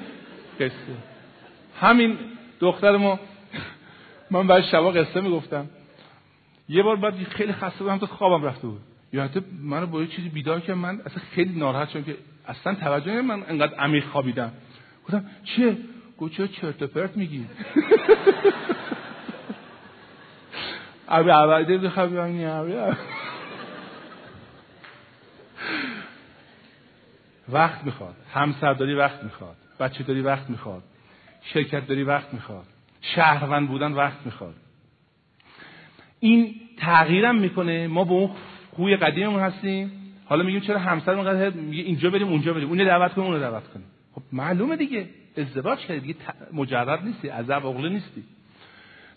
قصه. همین دختر ما من بعد شبا قصه می‌گفتم. یه بار بعد خیلی خسته بودم تو خوابم رفته بود. یا حتی منو با یه چیزی بیدار که من اصلا خیلی ناراحت شدم که اصلا توجه من انقدر عمیق خوابیدم. گفتم چیه؟ چرا چرت پرت میگی. ابی عبده بخوابی وقت می‌خواد. همسرداری وقت می‌خواد. بچه داری وقت می‌خواد. شرکت داری وقت می‌خواد. شهروند بودن وقت می‌خواد. این تغییرم می‌کنه. ما به اون خوی قدیممون هستیم. حالا میگیم چرا همسر میگه اینجا بریم اونجا بریم. اون دعوت کنیم اون دعوت کنیم. خب معلومه دیگه. ازدواج کردی دیگه مجرد نیستی عذب اغله نیستی.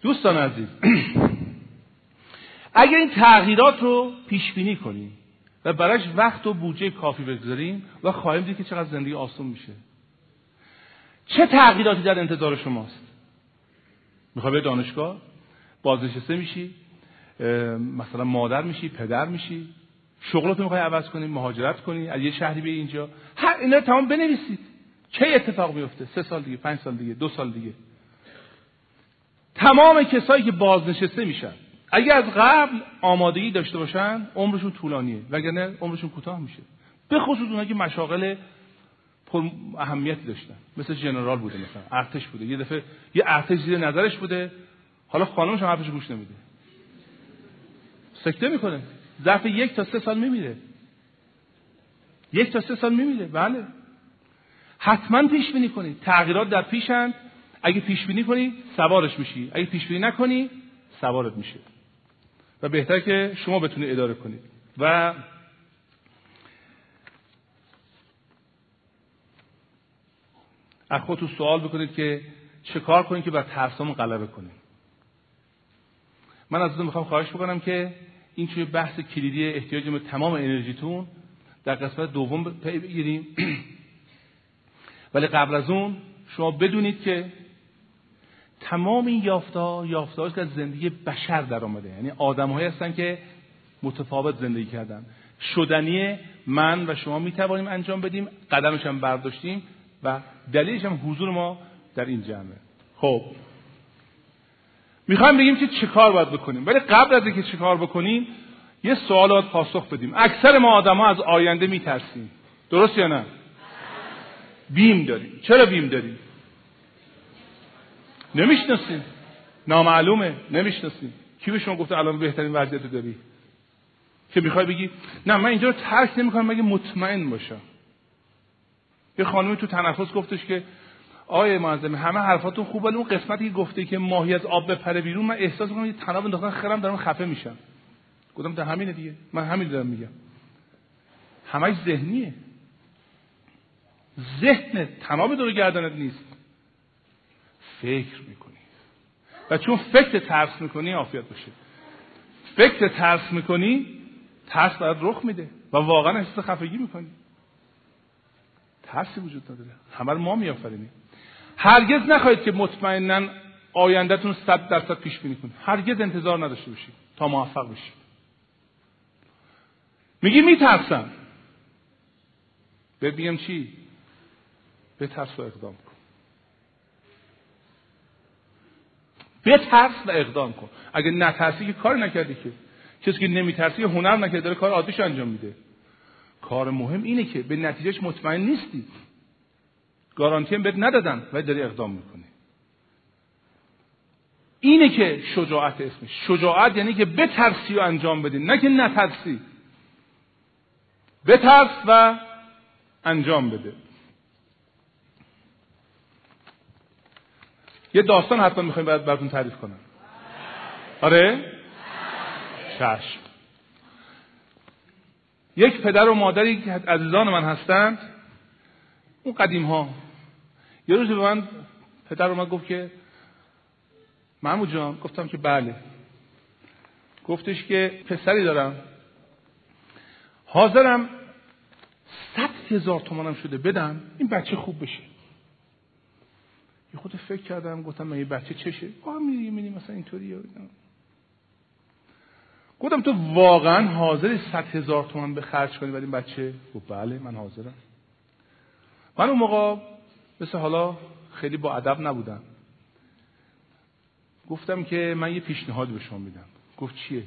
دوستان عزیز اگر این تغییرات رو پیش بینی کنیم و براش وقت و بودجه کافی بگذاریم و خواهیم دید که چقدر زندگی آسون میشه. چه تغییراتی در انتظار شماست؟ می‌خوای به دانشگاه؟ بازنشسته میشی؟ مثلا مادر میشی پدر میشی؟ شغلتو می‌خوای عوض کنی مهاجرت کنی؟ از یه شهری به اینجا؟ هر اینا تمام بنویسید. چه اتفاق میفته سه سال دیگه پنج سال دیگه دو سال دیگه. تمام کسایی که بازنشسته میشن اگر از قبل آمادگی داشته باشن عمرشون طولانیه وگرنه عمرشون کوتاه میشه. به خصوص اونایی که مشاغل پر اهمیتی داشتن. مثل جنرال بوده مثلا ارتش بوده. یه دفعه یه ارتش زیر نظرش بوده. حالا خانمش هم حرفش گوش نمیده. سکته می‌کنه. ظرف یک تا سه سال میمیره. یک تا سه سال میمیره. بله. حتما پیش بینی کنید تغییرات در پیشند. اگه پیش بینی کنی سوارش میشی. اگه پیش بینی نکنی سوارت میشه. و بهتر که شما بتونید اداره کنید و از خودتون سوال بکنید که چه کار کنید که بر ترسامون غلبه کنیم من از می‌خوام خواهش بکنم که این توی بحث کلیدی احتیاج تمام انرژیتون در قسمت دوم بگیریم. ولی قبل از اون شما بدونید که تمام این یافته ها که از زندگی بشر در آمده. یعنی آدمهایی هستن که متفاوت زندگی کردن. شدنی من و شما می توانیم انجام بدیم قدمش هم برداشتیم و دلیلش هم حضور ما در این جمعه. خب. می‌خوایم بگیم که چه کار باید بکنیم. ولی قبل از اینکه چه کار بکنیم یه سوالات پاسخ بدیم. اکثر ما آدما از آینده میترسیم. درست یا نه؟ بیم داریم. چرا بیم داریم؟ نمی‌شناسیم. نامعلومه. نمی‌شناسیم. کی به شما گفته الان بهترین وضعیت داری؟ که می‌خوای بگی؟ نه من اینجا رو ترک نمی‌کنم مگه مطمئن باشم. یه خانمی تو تنفس گفتش که آیه معظم همه حرفاتون خوبه ولی اون قسمتی که گفته که ماهی از آب بپره بیرون من احساس می‌کنم یه تناب انداختن خرم دارم خفه میشم. گفتم ده همینه دیگه. من همین دارم میگم. همش ذهنیه. ذهن تناب دور گردنت نیست. فکر می‌کنی. و چون فکر ترس می‌کنی عافیت باشه. فکر ترس می‌کنی ترس برات رخ میده و واقعا احساس خفگی می‌کنی. ترسی وجود نداره. همه ما میآفرینیم. هرگز نخواهید که مطمئنا آیندهتون صد درصد پیش بینی کنید هرگز انتظار نداشته باشید تا موفق بشید میگی میترسم. بگم چی؟ به ترس و اقدام کن. بترس و اقدام کن. اگه نترسی که کار نکردی که. کسی که نمیترسی هنر نکرده داره کار عادیش انجام میده. کار مهم اینه که به نتیجهش مطمئن نیستی. گارانتی هم بهت ندادن ولی داری اقدام می‌کنی. اینه که شجاعت اسمش. شجاعت یعنی که بترسی و انجام بدی نه که نترسی. بترس و انجام بده. یه داستان حتما می‌خوایم براتون تعریف کنم. آره؟ چشم. یک پدر و مادری که عزیزان من هستند اون قدیم ها یه روزی به من پدر اومد گفت که محمود جان گفتم که بله. گفتش که پسری دارم. حاضرم صد هزار تومانم شده بدم. این بچه خوب بشه. یه خود فکر کردم گفتم من یه بچه چشه؟ آه میری میری مثلا اینطوری گفتم تو واقعا حاضری صد هزار تومان به خرج کنی برای این بچه؟ گفت بله من حاضرم. من اون موقع مثل حالا خیلی با ادب نبودم. گفتم که من یه پیشنهاد به شما میدم. گفت چیه؟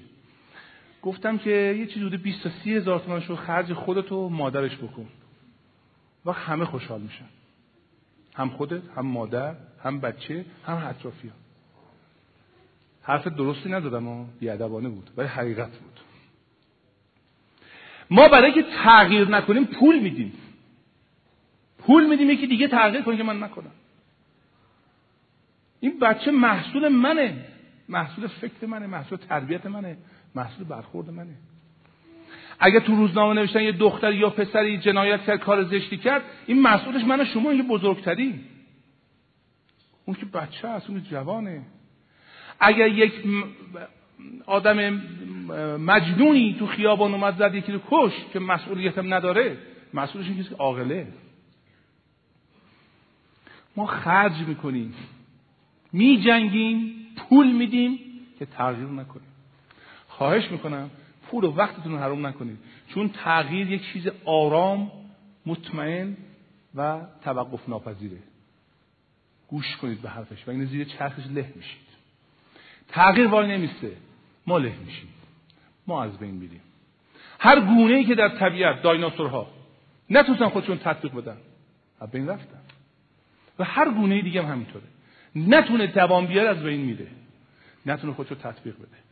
گفتم که یه چیز حدود 20 تا 30 هزار تومان شو خرج خودت و مادرش بکن. و همه خوشحال میشن. هم خودت هم مادر هم بچه هم اطرافیان. حرف درستی ندادم و بیادبانه بود ولی حقیقت بود. ما برای که تغییر نکنیم پول میدیم. پول میدیم یکی دیگه تغییر کنه که من نکنم. این بچه محصول منه. محصول فکر منه محصول تربیت منه محصول برخورد منه. اگه تو روزنامه نوشتن یه دختر یا پسری جنایت کرد کار زشتی کرد این مسئولش من شما یه بزرگتری. اون که بچه هست اون جوانه. اگر یک آدم مجنونی تو خیابان اومد زد یکی رو کش که مسئولیتم نداره مسئولش این که عاقله. ما خرج می‌کنیم. میجنگیم پول میدیم که تغییر نکنیم. خواهش می‌کنم پول و وقتتون رو حروم نکنید. چون تغییر یک چیز آرام مطمئن و توقف ناپذیره. گوش کنید به حرفش و این زیر چرخش له میشید. تغییر وای نمیسته. ما له میشیم. ما از بین میریم. هر گونه ای که در طبیعت دایناسورها نتونستن خودشون تطبیق بدن از بین رفتن. و هر گونه دیگه هم همینطوره. نتونه دوام بیاره از بین میره. نتونه خودشو تطبیق بده.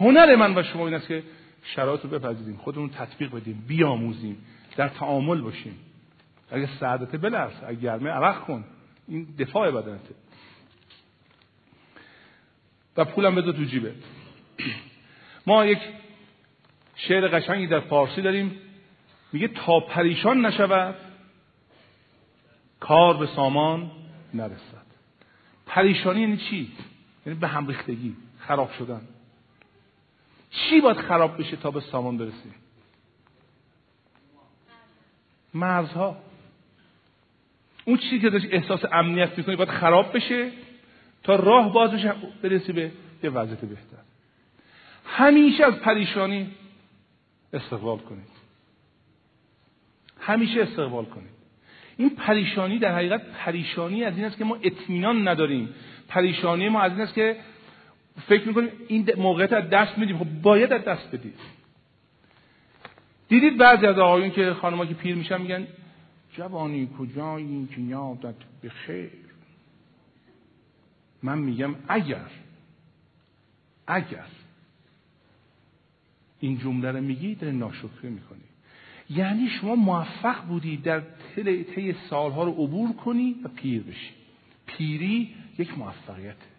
هنر من و شما این است که شرایط رو بپذیریم خودمون تطبیق بدیم بیاموزیم در تعامل باشیم. اگه سعادت بلرز اگه گرمه عرق کن این دفاع بدنته. و پولم بذار تو جیبت ما یک شعر قشنگی در فارسی داریم میگه تا پریشان نشود کار به سامان نرسد. پریشانی یعنی چی؟ یعنی به هم ریختگی خراب شدن. چی باید خراب بشه تا به سامان برسیم؟ مرزها. اون چیزی که داشت احساس امنیت می‌کنی باید خراب بشه تا راه باز بشه برسی به یه وضعیت بهتر. همیشه از پریشانی استقبال کنید. همیشه استقبال کنید. این پریشانی در حقیقت پریشانی از این است که ما اطمینان نداریم. پریشانی ما از این است که فکر می‌کنیم این موقعیت از دست میدیم خب باید از دست بدید دیدید بعضی از آقایون که خانمها که پیر میشن میگن جوانی کجایی که یادت خیر؟ من میگم اگر اگر. این جمله رو میگی داره ناشکری می‌کنی. یعنی شما موفق بودی در طی سالها رو عبور کنی و پیر بشی. پیری یک موفقیته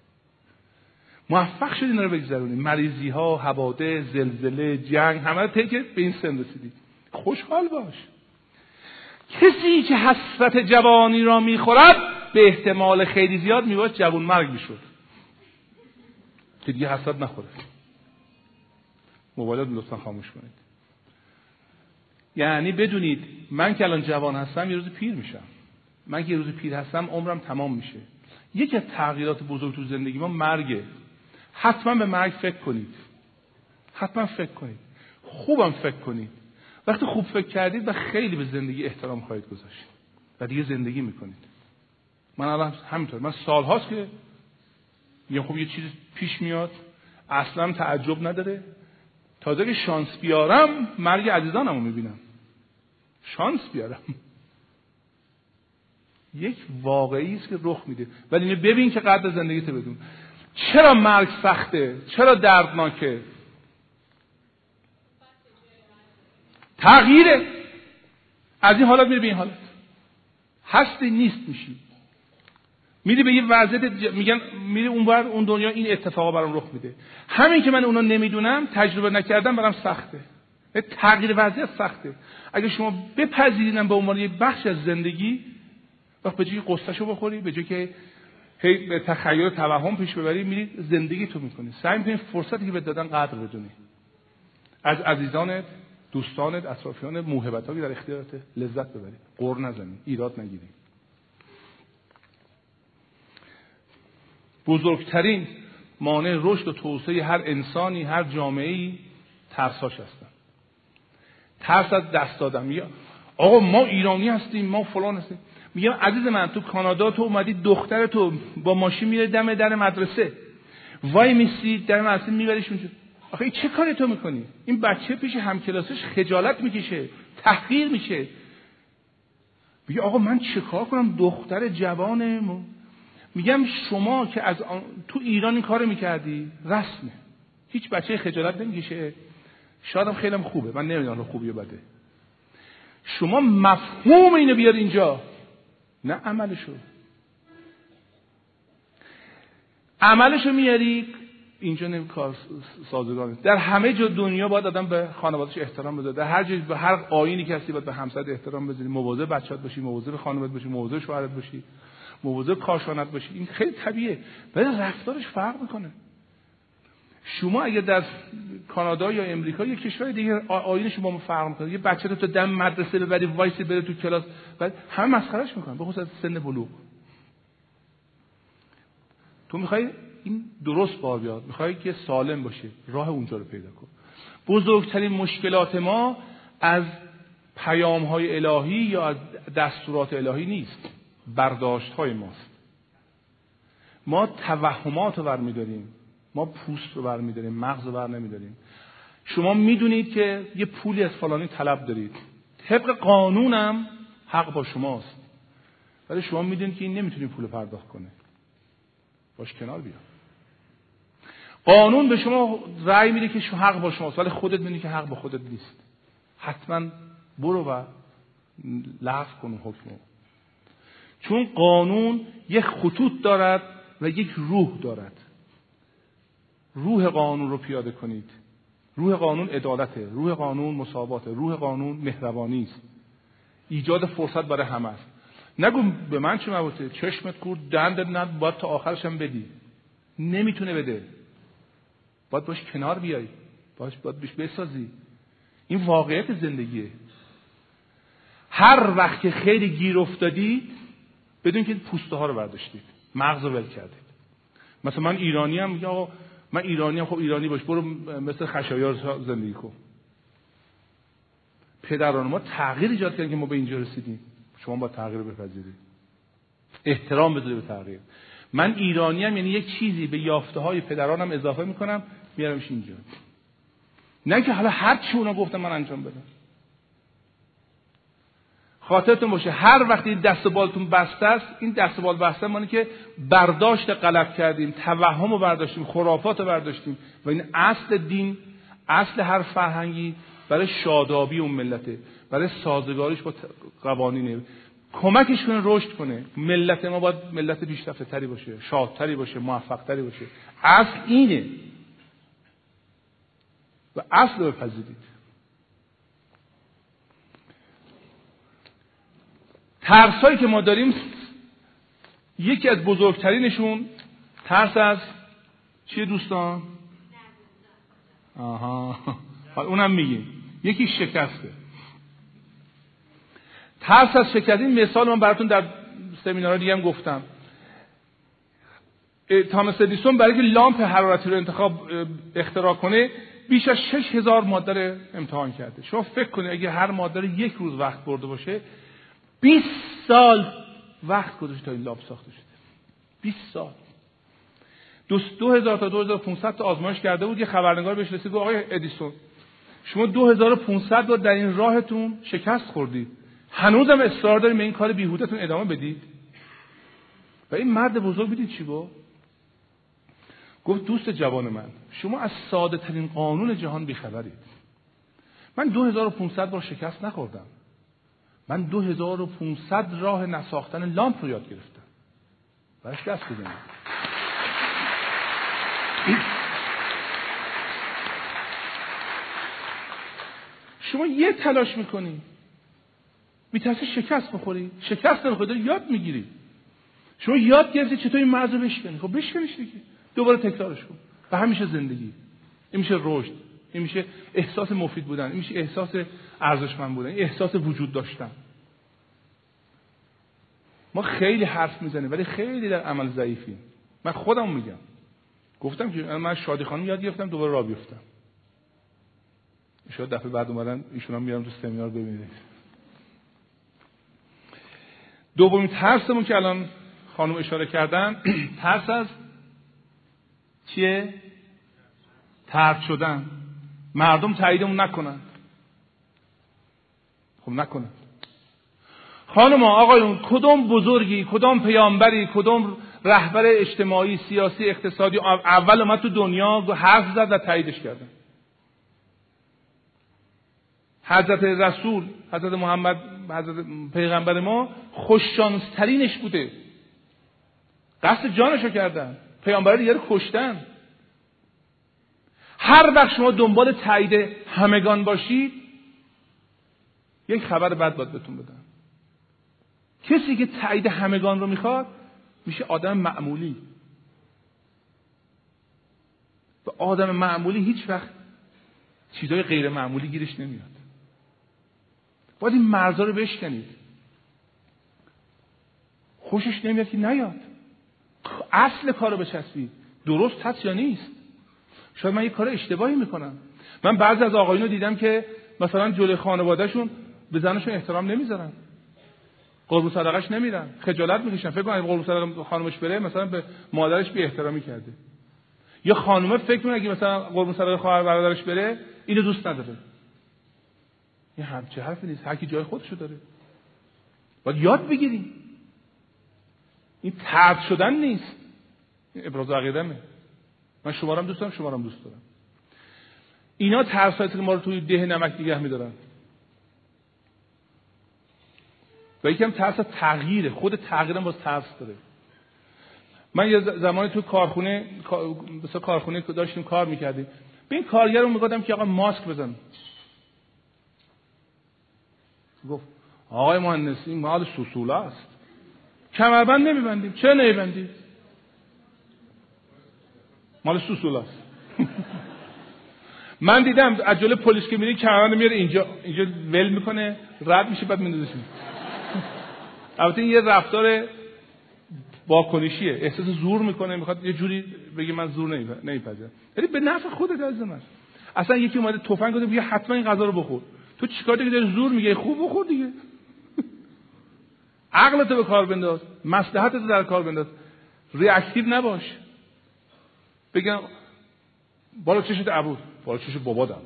موفق شدی اینا رو بگذرونی. مریضی ها حواده زلزله جنگ همه رو طی به این سن رسیدی. خوشحال باش. کسی که حسرت جوانی را می‌خورد به احتمال خیلی زیاد میباید جوان مرگ می‌شد. که دیگه حسرت نخوره. موبایلات لطفا خاموش کنید. یعنی بدونید من که الان جوان هستم یه روز پیر میشم. من که یه روز پیر هستم عمرم تمام میشه. یکی از تغییرات بزرگ تو زندگی ما مرگه. حتما به مرگ فکر کنید. حتما فکر کنید. خوبم فکر کنید. وقتی خوب فکر کردید و خیلی به زندگی احترام خواهید گذاشت. و دیگه زندگی می‌کنید. من الان همینطور. من سالهاست که یه خوب یه چیز پیش میاد. اصلا تعجب نداره. تازه که شانس بیارم مرگ عزیزانم رو می‌بینم. شانس بیارم. یک واقعی است که رخ میده. ولی ببین که قدر زندگی تو بدون. چرا مرگ سخته؟ چرا دردناکه؟ تغییره. از این حالت میره به این حالت هستی نیست میشی میری به یه وضعیت میگن میری اونور اون دنیا این اتفاقا برام رخ میده. همین که من اونا نمی‌دونم تجربه نکردم برام سخته. تغییر وضعیت سخته. اگه شما بپذیرینم به عنوان یه بخش از زندگی وقت به جای قصهشو بخوری به جای که هی به تخیل و توهم پیش ببری میری زندگی تو می‌کنی. سعی می‌کنی فرصتی که به دادن قدر بدونی. از عزیزانت دوستانت اطرافیانت موهبت که در اختیارت لذت ببری. قر نزنی ایراد نگیری. بزرگترین مانع رشد و توسعه هر انسانی هر جامعه ای ترساش هستن. ترس از دست دادن. آقا ما ایرانی هستیم ما فلان هستیم. میگم عزیز من تو کانادا تو اومدی دختر تو با ماشین میره دم در مدرسه. وای میسی در مدرسه میبریش اونجا. آخه چه کاری تو می‌کنی؟ این بچه پیش همکلاسش خجالت می‌کشه تحقیر میشه. میگه آقا من چه کار کنم؟ دختر جوانه میگم شما که از تو ایران این کار می‌کردی؟ رسمه. هیچ بچه خجالت نمی‌کشه. شادم خیلی خوبه. من نمی‌دونم خوبی بده. شما مفهوم اینو بیار اینجا. نه عملشو. عملشو میاری؟ اینجا نمی کار سازگار در همه جا دنیا باید آدم به خانوادهش احترام بذاره. در هر جای به هر آینی که هستی باید به همسرت احترام بذاری. مواظب بچه‌ات باشی مواظب خانوادت باشی مواظب شوهرت باشی مواظب کاشانت باشی. این خیلی طبیعه ولی رفتارش فرق می‌کنه. شما اگر در کانادا یا امریکا یا کشور دیگه‌ایین شما فرق می‌کنه. یه بچه رو تو دم مدرسه ببری وایس بره تو کلاس. بعد همه مسخرهش می‌کنن. به خصوص سن بلوغ. تو می‌خوای این درست بار بیاد. می‌خوای که سالم باشه راه اونجا رو پیدا کن. بزرگترین مشکلات ما از پیام های الهی یا از دستورات الهی نیست. برداشت های ماست. ما توهمات رو برمیداریم. ما پوست رو برمیداریم مغز رو بر نمیداریم شما می‌دونید که یه پولی از فلانی طلب دارید. طبق قانونم حق با شماست. ولی شما می‌دونید که این نمی‌تونه پول پرداخت کنه. باش کنار بیا. قانون به شما رأی میده که شما حق با شماست ولی خودت می‌دونی که حق با خودت نیست. حتما برو و لغو کن حکم چون قانون یک خطوط دارد و یک روح دارد. روح قانون رو پیاده کنید. روح قانون عدالته روح قانون مساواته روح قانون مهربانی است. ایجاد فرصت برای همه است. نگو به من چه مربوطه چشمت کور دندت ند باید تا آخرش هم بدی. نمی‌تونه بده. باید باش کنار بیای. باش باید بیش بسازی. این واقعیت زندگیه. هر وقت که خیلی گیر افتادید بدون که پوسته ها رو برداشتید. مغز رو ول کردید. مثلا من ایرانی هم میگم من ایرانی هم خب ایرانی باش برو مثل خشایار زندگی کن. پدران ما تغییر ایجاد کردن که ما به اینجا رسیدیم. شما با تغییر بپذیرید. احترام بذاری به تغییر. من ایرانی هم یعنی یک چیزی به یافته های پدرانم اضافه می‌کنم میارمش اینجا. نه که حالا هر چی اونا گفتم من انجام بدم. خاطرتون باشه. هر وقتی دست بالتون بسته است این دست بال بسته مانی که برداشت غلط کردیم توهم رو برداشتیم خرافات رو برداشتیم و این اصل دین اصل هر فرهنگی برای شادابی اون ملته برای سازگاریش با قوانینه. کمکش کنه رشد کنه. ملت ما باید ملت پیشرفته تری باشه شادتری باشه موفق تری باشه. اصل اینه. و اصل رو بپذیرید ترسایی که ما داریم یکی از بزرگترینشون ترس از چیه دوستان؟ آها. اونم میگیم. یکی شکسته. ترس از شکست این مثال من براتون در سمینارها دیگه هم گفتم. تامس ادیسون برای که لامپ حرارتی رو انتخاب اختراع کنه بیش از شش هزار ماده امتحان کرده. شما فکر کنید اگه هر ماده یک روز وقت برده باشه 20 سال وقت گذاشت تا این لامپ ساخته شده. 20 سال. دو, دو هزار تا 2500 تا آزمایش کرده بود یه خبرنگار بهش رسید آقای ادیسون شما 2500 بار در این راهتون شکست خوردید هنوزم اصرار داریم به این کار بیهودتون ادامه بدید. و این مرد بزرگ بدید چی گفت؟ گفت دوست جوان من شما از ساده ترین قانون جهان بیخبرید. من 2500 بار شکست نخوردم. من 2500 راه نساختن لامپ رو یاد گرفتم. برش دست بزنید. شما یه تلاش می‌کنی. میترسی شکست بخوری. شکست نمی‌خوری یاد می‌گیری. شما یاد گرفتی چطور این مرز رو بشکنی. خب بشکنیش دیگه. دوباره تکرارش کن. و همیشه زندگی. این میشه رشد. این میشه احساس مفید بودن این میشه احساس ارزشمند بودن احساس وجود داشتن. ما خیلی حرف می‌زنیم ولی خیلی در عمل ضعیفیم. من خودم میگم. گفتم که من شادی خانم یاد گرفتم دوباره را بیفتم. شاید دفعه بعد اومدن ایشون هم میارم تو سمینار ببینید. دومین ترسمون که الان خانم اشاره کردن ترس از چیه؟ ترد شدن. مردم تاییدمون نکنن. خب نکنن. خانم آقایون کدام بزرگی کدام پیامبری کدام رهبر اجتماعی سیاسی اقتصادی؟ اول اومد تو دنیا حرف زد و تاییدش کردن حضرت رسول حضرت محمد حضرت پیغمبر ما خوششانسترینش بوده. قصد جانشو کردن. پیامبر دیگه رو کشتن. هر وقت شما دنبال تایید همگان باشید یک خبر بد باید بهتون بدم. کسی که تایید همگان رو می‌خواد میشه آدم معمولی. و آدم معمولی هیچ وقت چیزای غیر معمولی گیرش نمیاد. باید این مرزا رو بشکنید. خوشش نمیاد که نیاد. اصل کار رو بچسبید. درست هست یا نیست؟ شاید من یه کار اشتباهی می‌کنم. من بعضی از آقایون رو دیدم که مثلا جلوی خانوادهشون به زنشون احترام نمی‌ذارن. قربون صدقش نمیرن خجالت می‌کشن. فکر کنم قربون صدقه خانمش بره مثلا به مادرش بی احترامی کرده. یا خانومه فکر کنه اگه مثلا قربون صدقه خواهر برادرش بره اینو دوست نداره. این همچه حرفی نیست. هر کی جای خودشو داره. باید یاد بگیریم این ترد شدن نیست. این ابراز عقیدمه من شما رو دوست دارم شما رو دوست دارم. اینا ترسایی که ما رو توی ده نمک نگه میدارن. و یکم ترس تغییره خود تغییرم باز ترس داره. من یه زمانی تو کارخونه مثلا کارخونه داشتیم کار می‌کردیم به این کارگر رو می‌گفتم که آقا ماسک بزن. گفت آقای مهندسی مال سوسوله است. کمربند نمیبندیم. چه نمیبندیم؟ مال سوسوله است من دیدم از جلوی پلیس که میری کمربند میاره اینجا اینجا ول می‌کنه رد میشه بعد میندازش البته این یه رفتار واکنشیه. احساس زور می‌کنه می‌خواد یه جوری بگه من زور نمیپذیرم. ولی به نفع خودت از من. اصلا یکی اومده تفنگ گفته بیا حتما این غذا رو بخور. تو چیکار که داری زور میگه خوب بخور دیگه. عقلتو به کار بنداز. مصلحتتو در کار بنداز. ریاکتیو نباش. بگم بالا چشت عبود بالا چش بابا دم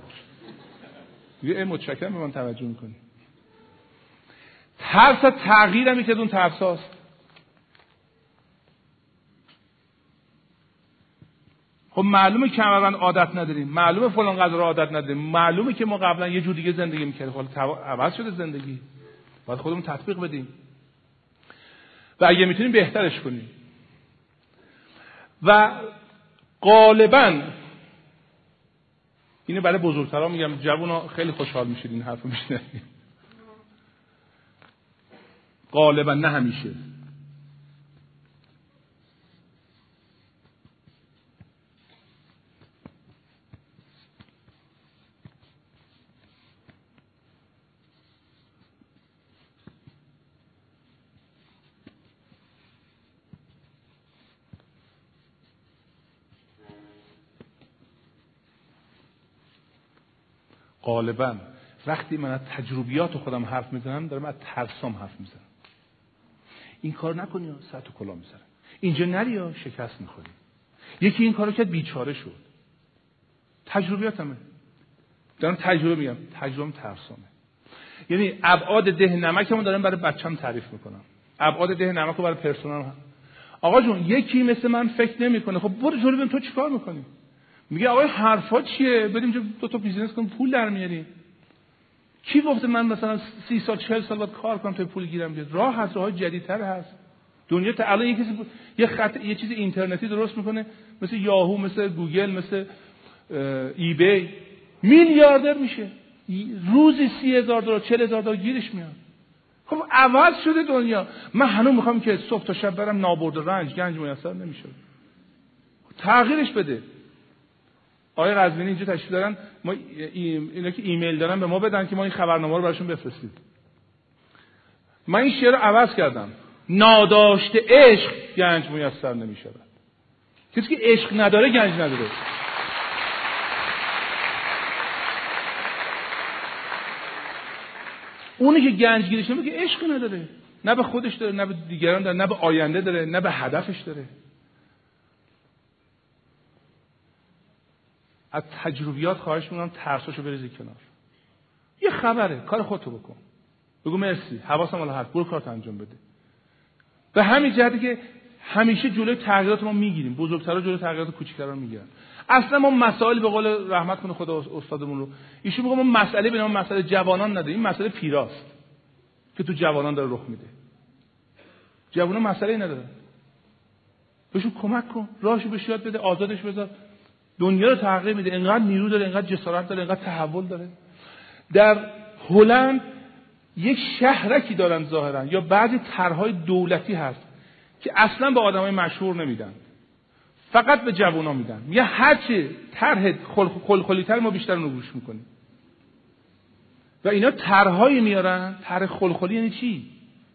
یه ای متشکرم به من توجه می‌کنی. ترس تغییر هم که اون ترس هاست. خب معلومه کمربند عادت نداریم. معلومه فلان قدر عادت نداریم. معلومه که ما قبلا یه جور دیگه زندگی می‌کردیم. حالا عوض شده زندگی. باید خودمون تطبیق بدیم. و اگه می‌تونیم بهترش کنیم. و غالبا. اینو برای بزرگترها میگم جوونا خیلی خوشحال میشید این حرف میشنوید غالبا نه همیشه. غالبا. وقتی من از تجربیات خودم حرف می‌زنم دارم از ترسام حرف می‌زنم. این کار نکنی یا ساعت کلا می‌زنم اینجا نری یا شکست می‌خوری؟ یکی این کارو کرد بیچاره شد. تجربیاتمه. دارم تجربه میگم. تجربه ترسامه. یعنی ابعاد ده نمکمون دارم برای بچم تعریف می‌کنم. ابعاد ده نمک رو برای پرسنل. آقا جون یکی مثل من فکر نمی‌کنه. خب برو جلو تو چیکار می‌کنی؟ میگه آقای حرفا چیه؟ بریم دو تا بیزینس کنیم پول در میاریم. کی گفته من مثلا سی سال چهل سال باید کار کنم تا پول گیرم بیاد؟ راه هست راه جدیدتر هست. دنیا تا الان یه کسی یه خط یه چیز اینترنتی درست می‌کنه مثل یاهو مثل گوگل مثل ای‌بی میلیاردر میشه. روزی سی هزار دلار چهل هزار دلار گیرش میاد. خب عوض شده دنیا. من هنوز می‌خوام که صبح تا شب برم نابرد رنج گنج میسر نمیشه تغییرش بده. آقای قزوینی اینجا تشریف دارن ما اینا که ایمیل دارن به ما بدن که ما این خبرنامه رو براشون بفرستیم. من این شعر رو عوض کردم. ناداشته عشق گنج میسر نمی شود کسی که عشق نداره گنج نداره. اونی که گنج گیرش نمیگه عشق نداره. نه به خودش داره نه به دیگران داره نه به آینده داره نه به هدفش داره. از تجربیات خواهش می‌کنم ترساشو بریزی کنار. یه خبره کار خودتو بکن. بگو مرسی حواسم حالا هست. برو کارت انجام بده. به همین جهتی که همیشه جلوی تغییرات ما می‌گیریم. بزرگترها جلوی تغییرات کوچیک‌ترا می‌گیرن. اصلا ما مسائل به قول رحمت کنه خدا استادمون رو ایشون میگه ما مسئله به نام مسئله جوانان نداریم. این مسئله پیراست که تو جوانان داره رخ میده. جوانان مسئله نداره بهشون کمک کن. راهشو بهش بده آزادش بذار. دنیا رو تغییر میده. انقدر نیرو داره انقدر جسارت داره انقدر تحول داره. در هلند یک شهرکی دارن ظاهرا یا بعضی طرحهای دولتی هست که اصلا به آدمای مشهور نمیدن. فقط به جوونا میدن. یا هرچی طرح خلخلیتر ما بیشتر رو گوش می‌کنیم. و اینا طرحهایی میارن. طرح خلخلی یعنی چی؟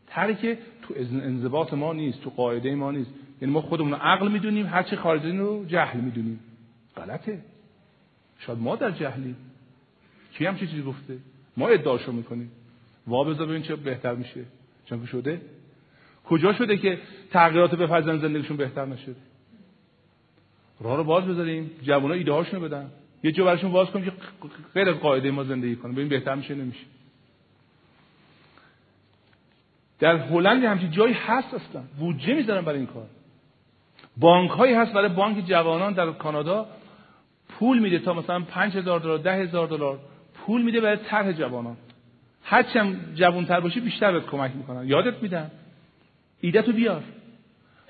طرحی که تو انضباط ما نیست تو قاعده ما نیست. یعنی ما خودمون عقل می‌دونیم هرچی خارجی رو جهل می‌دونیم. غلطه. شاید ما در جهلیم کی هم چیزی گفته؟ ما ادعاشو می‌کنیم. وا بذار ببین چه بهتر میشه. چون شده. کجا شده که تغییرات بپذیرن زندگیشون بهتر نشده؟ راه رو باز بذاریم. جوونا ایده هاشونو بدن. یه جا براشون باز کنیم که غیر قاعده ما زندگی کنیم ببین بهتر میشه نمیشه. در هلند همچین جایی هست اصلا. بودجه می‌ذارن برای این کار. بانک هایی هست برای بانک جوانان در کانادا. پول میده تا مثلا 5000 دلار ده هزار دلار پول میده برای طرح جوانان. هرچند جوانتر باشی بیشتر بهت کمک می‌کنن. یادت میدن؟ ایده تو بیار.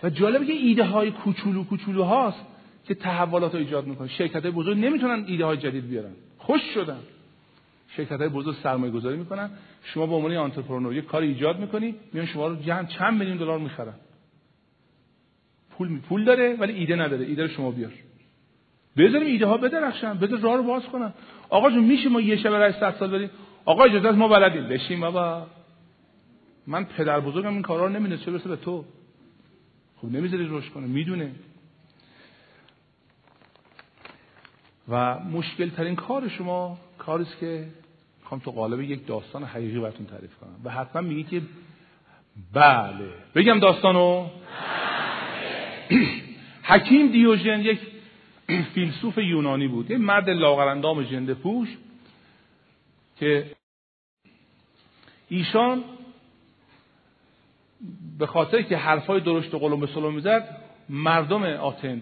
و جالبه که ایده های کوچولو کوچولو هاست که تحولات رو ایجاد می‌کنه. شرکت های بزرگ نمی‌تونن ایده های جدید بیارن. خوش شدن. شرکت های بزرگ سرمایه گذاری می‌کنن. شما به عنوان آنترپرنور یه کار ایجاد می‌کنی میان شما رو چند چند میلیون دلار می‌خرن. پول پول داره ولی ایده نداره. ایده رو شما بیار. بذاریم ایده ها بدرخشن بذار راه رو باز کنن. آقا جون میشه ما یه شب رای 100 سال بریم آقا اجازه ما بلدیم. بشین بابا. من پدر بزرگم این کارا رو نمی‌دونه چه برسه به تو. خب نمی‌ذاری روش کنه می‌دونه. و مشکل ترین کار شما کاری است که می‌خوام تو قالب یک داستان حقیقی براتون تعریف کنم. و حتما میگی که بله. بگم داستانو. حکیم دیوژن یک فیلسوف یونانی بود یه مرد لاغرندام جنده پوش که ایشان به خاطر که حرفای درشت و قلم به سلم می‌زد مردم آتن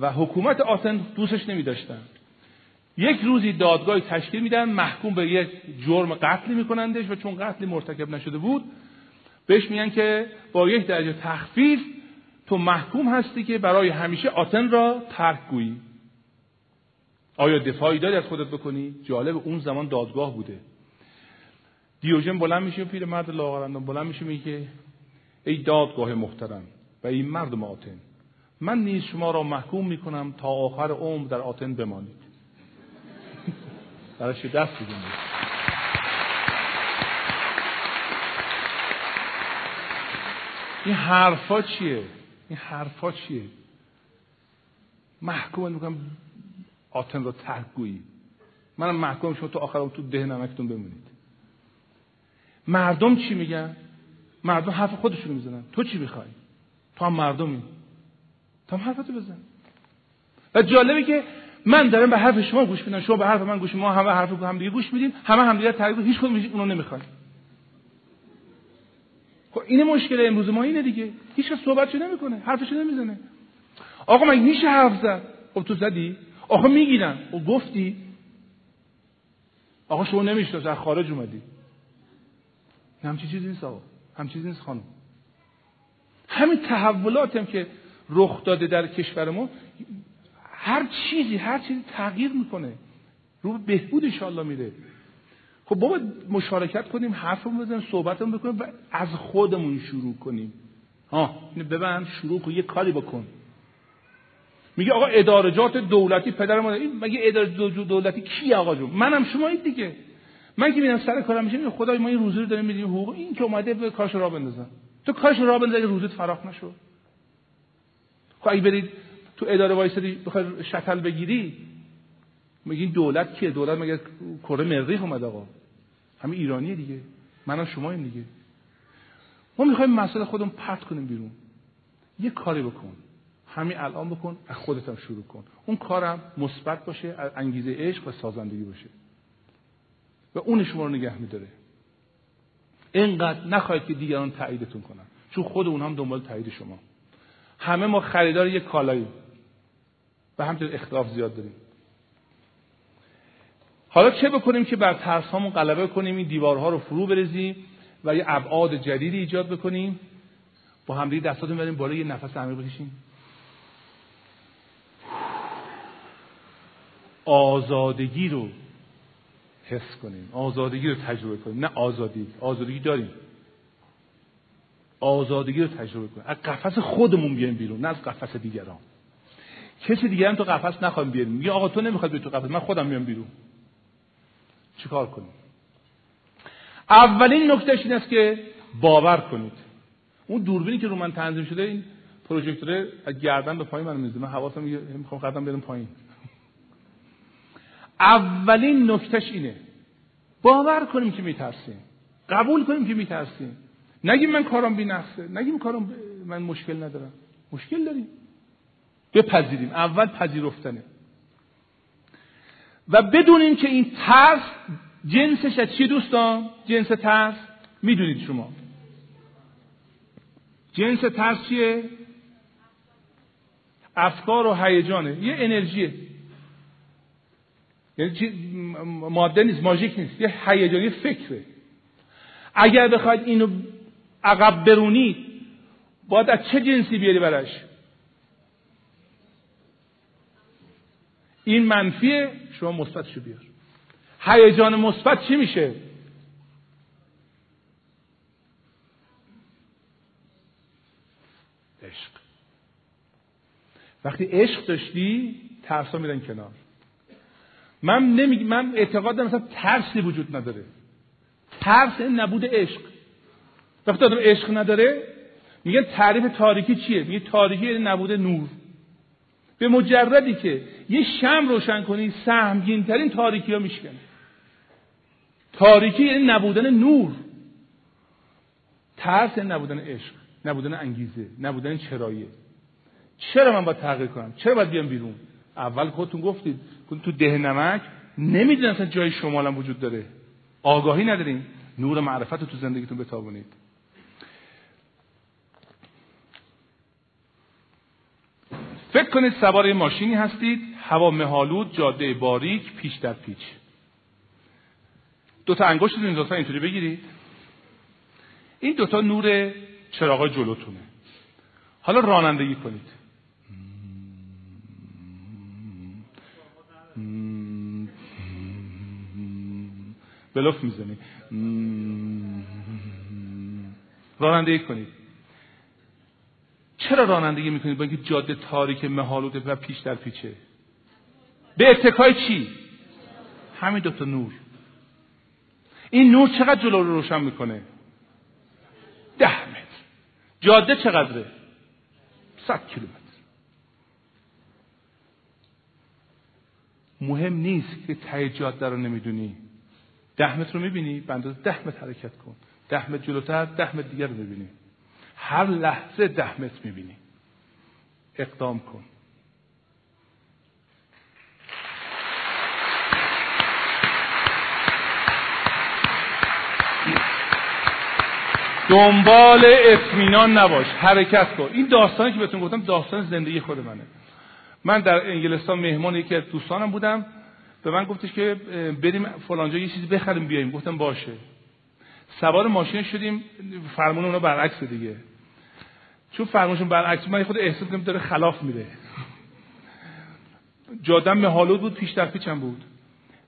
و حکومت آتن دوستش نمی داشتن. یک روزی دادگاهی تشکیل میدن محکوم به یک جرم قتلی میکنندش و چون قتلی مرتکب نشده بود بهش میگن که با یک درجه تخفیف تو محکوم هستی که برای همیشه آتن را ترک گویی. آیا دفاعی داری از خودت بکنی؟ جالب اون زمان دادگاه بوده. دیوژن بلند میشه پیر مرد لاغرندان بلند میشه میگه ای دادگاه محترم و این مردم آتن من نیز شما را محکوم می‌کنم تا آخر عمر در آتن بمانید. براش دست بگیم این حرفا چیه؟ این حرفا چیه؟ محکوم می‌کنم آتن را ترک گویی. منم محکوم شما تو آخر تو ده نمکتون بمونید. مردم چی میگن؟ مردم حرف خودشون می‌زنن. تو چی می‌خوای؟ تو هم مردمی. تو هم حرفتو بزن. و جالبه که من دارم به حرف شما گوش میدم. شما به حرف من گوش ما همه حرف هم دیگه گوش میدیم. همه هم دیگه تعریف هیچ کدوم اونو نمی‌خوایم خب این مشکل امروز ما اینه دیگه. هیچ کس صحبتشو نمی‌کنه حرفشو نمی‌زنه. آقا مگه میشه حرف زد؟ خب تو زدی؟ آقا می‌گیرن. و خب گفتی؟ آقا شما نمی‌شناسی از خارج اومدی. همچی چیزی نیست آقا. همچی چیزی نیست خانم. همین تحولات هم که رخ داده در کشور ما هر چیزی هر چیزی تغییر می‌کنه. رو بهبود انشاءالله میره. خب بابا مشارکت کنیم حرفمون بزنیم صحبتمون بکنیم و از خودمون شروع کنیم. ها اینو ببند شروع کن یه کاری بکن. میگه آقا ادارجات دولتی پدر ما این مگه اداره دولتی کی آقا جون؟ منم شما این دیگه. من که میرم سر کارم میشه خدای ما این روزی رو داریم میدیم حقوق این که اومده به کارش راه بندازن تو کارش راه بندازی روزت فراخ نشو خب اگه برید تو اداره وایسادی بخوای شتل بگیری میگین دولت کیه؟ دولت مگه کره مریخ اومد آقا؟ همین ایرانیه دیگه. منم شما این دیگه. ما می‌خوایم مسئله خودمون پرت کنیم بیرون. یه کاری بکن. همین الان بکن از خودت هم شروع کن. اون کارم مثبت باشه انگیزه عشق و سازندگی باشه. و اون شما رو نگه میداره. اینقدر نخواهید که دیگران تاییدتون کنن. چون خود اون هم دنبال تایید شما. همه ما خریدار یک کالایی و همچنین اختلاف زیاد داریم. حالا چه بکنیم که بر ترس هامون غلبه کنیم این دیوارها رو فرو بریزیم و یه ابعاد جدیدی ایجاد بکنیم؟ با همدیگه دستاتون بریم بالا یه نفس عمیق بکشیم. آزادگی رو حس کنیم آزادگی رو تجربه کنیم. نه آزادی آزادگی داریم. آزادگی رو تجربه کنیم. از قفس خودمون بیایم بیرون نه از قفس دیگران. کسی دیگر هم تو قفس نخوایم بیاریم. میگه آقا تو نمی‌خواد بیای تو قفس من خودم میام بیرون. چیکار کنیم؟ اولین نکتهش این است که باور کنید. اون دوربینی که رو من تنظیم شده این پروژکتور از گردن به پایین من میزه من حواسم می‌خوام قدم بیارم پایین. اولین نکتهش اینه. باور کنیم که میترسیم. قبول کنیم که میترسیم. نگیم من کارم بی نقصه. نگیم کارم من مشکل ندارم. مشکل داریم. بپذیریم. اول پذیرفتنه. و بدونیم که این ترس جنسش از چی دوستان؟ جنس ترس؟ می‌دونید شما. جنس ترس چیه؟ افکار و هیجانه. یه انرژیه. یعنی ماده نیست ماژیک نیست. یه هیجانی فکره. اگر بخواید اینو عقب برونید باید از چه جنسی بیاری برش این منفیه شما مثبتشو بیار. هیجان مثبت چی میشه؟ عشق. وقتی عشق داشتی ترسا میرن کنار. من نمی من اعتقاد دارم مثلا ترسی وجود نداره. ترس این نبود عشق. وقتی آدم عشق نداره میگن تعریف تاریکی چیه؟ میگه تاریکی یعنی نبود نور. به مجردی که یه شم روشن کنی سهمگین ترین تاریکی ها میشکنه تاریکی یعنی نبودن نور. ترس یعنی نبودن عشق نبودن انگیزه نبودن چرایه. چرا من باید تغییر کنم؟ چرا باید بیام بیرون؟ اول خودتون گفتید تو ده نمک نمی‌دونن اصلا جای شمالم وجود داره. آگاهی نداریم نور معرفت رو تو زندگیتون بتابونید. فکر کنید سوار ماشینی هستید. هوا مهالود جاده باریک پیش در پیچ. دو تا انگشتتون لطفا اینطوری بگیرید. این دوتا نور چراغای جلوتونه. حالا رانندگی کنید. بلوف می‌زنی. رانندگی کنید. چرا رانندگی می‌کنید با اینکه جاده تاریک مهالوده و پیش در پیچه؟ به اتکای چی؟ همین دوتا نور. این نور چقدر جلو رو روشن می‌کنه؟ ده متر. جاده چقدره؟ صد کیلومتر. مهم نیست که ته جاده رو نمی‌دونی. ده متر رو می‌بینی به اندازه ده متر حرکت کن. ده متر جلوتر ده متر دیگر رو می‌بینی هر لحظه ده متر می‌بینی. اقدام کن. دنبال اطمینان نباش. حرکت کن. این داستانی که بهتون گفتم داستان زندگی خود منه. من در انگلستان مهمان یکی از دوستانم بودم. به من گفتش که بریم فلانجا یه چیزی بخریم بیاییم گفتم باشه. سوار ماشین شدیم. فرمون اونا برعکس دیگه. چون فرمونشون برعکس من خود احساس کنم داره خلاف میره. جادم مهالود بود پیش در پیچم بود.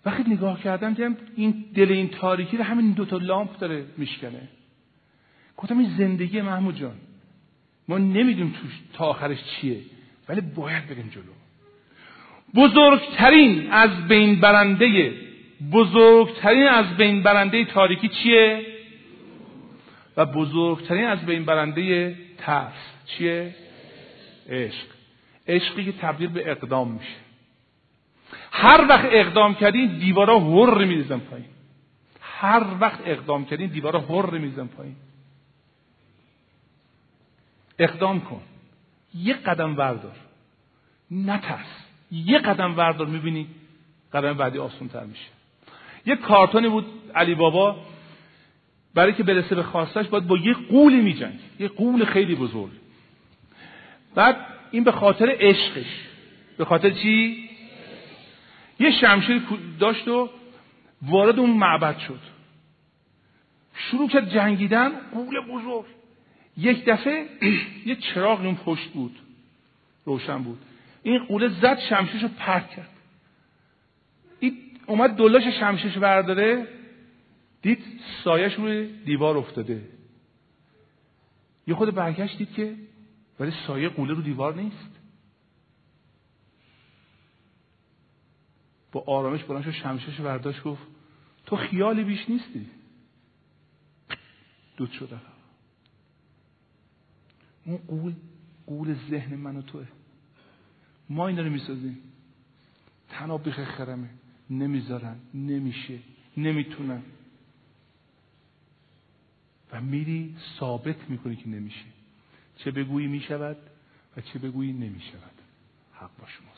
وقتی نگاه کردم دیدم این دل این تاریکی رو همین دوتا لامپ داره میشکنه. گفتم این زندگی محمود جان ما نمی‌دونیم توش تا آخرش چیه ولی باید بریم جلو. بزرگترین از بین برنده بزرگترین از بین برنده تاریکی چیه؟ و بزرگترین از بین برنده ترس. چیه؟ عشق. عشقی که تبدیل به اقدام میشه. هر وقت اقدام کردین دیوارا هر میریزن پایین. هر وقت اقدام کردین دیوارا هر میریزن پایین. اقدام کن. یه قدم بردار. نترس یه قدم بردار می‌بینی قدم بعدی آسون تر میشه. یه کارتونی بود علی بابا. برای که برسه به خواستش باید با یه قولی میجنگ یه قول خیلی بزرگ. بعد این به خاطر عشقش. به خاطر چی؟ یه شمشیر داشت و وارد اون معبد شد. شروع کرد جنگیدن قول بزرگ. یک دفعه یه چراغ اون پشت بود. روشن بود. این قوله زد شمشیشو پرت کرد. این اومد دلاش شمشیش برداره. دید سایش روی دیوار افتاده. یه خود برگشت دید که ولی سایه قوله رو دیوار نیست. با آرامش بلند شد شمشیش برداشت گفت تو خیالی بیش نیستی. دود شده اون قول قول ذهن من و توه. ما این رو می‌سازیم. تناب بیخ خرمه. نمی‌ذارن. نمیشه. نمی‌تونن. و میری ثابت می‌کنی که نمیشه. چه بگویی می‌شود و چه بگویی نمی‌شود. حق با شماست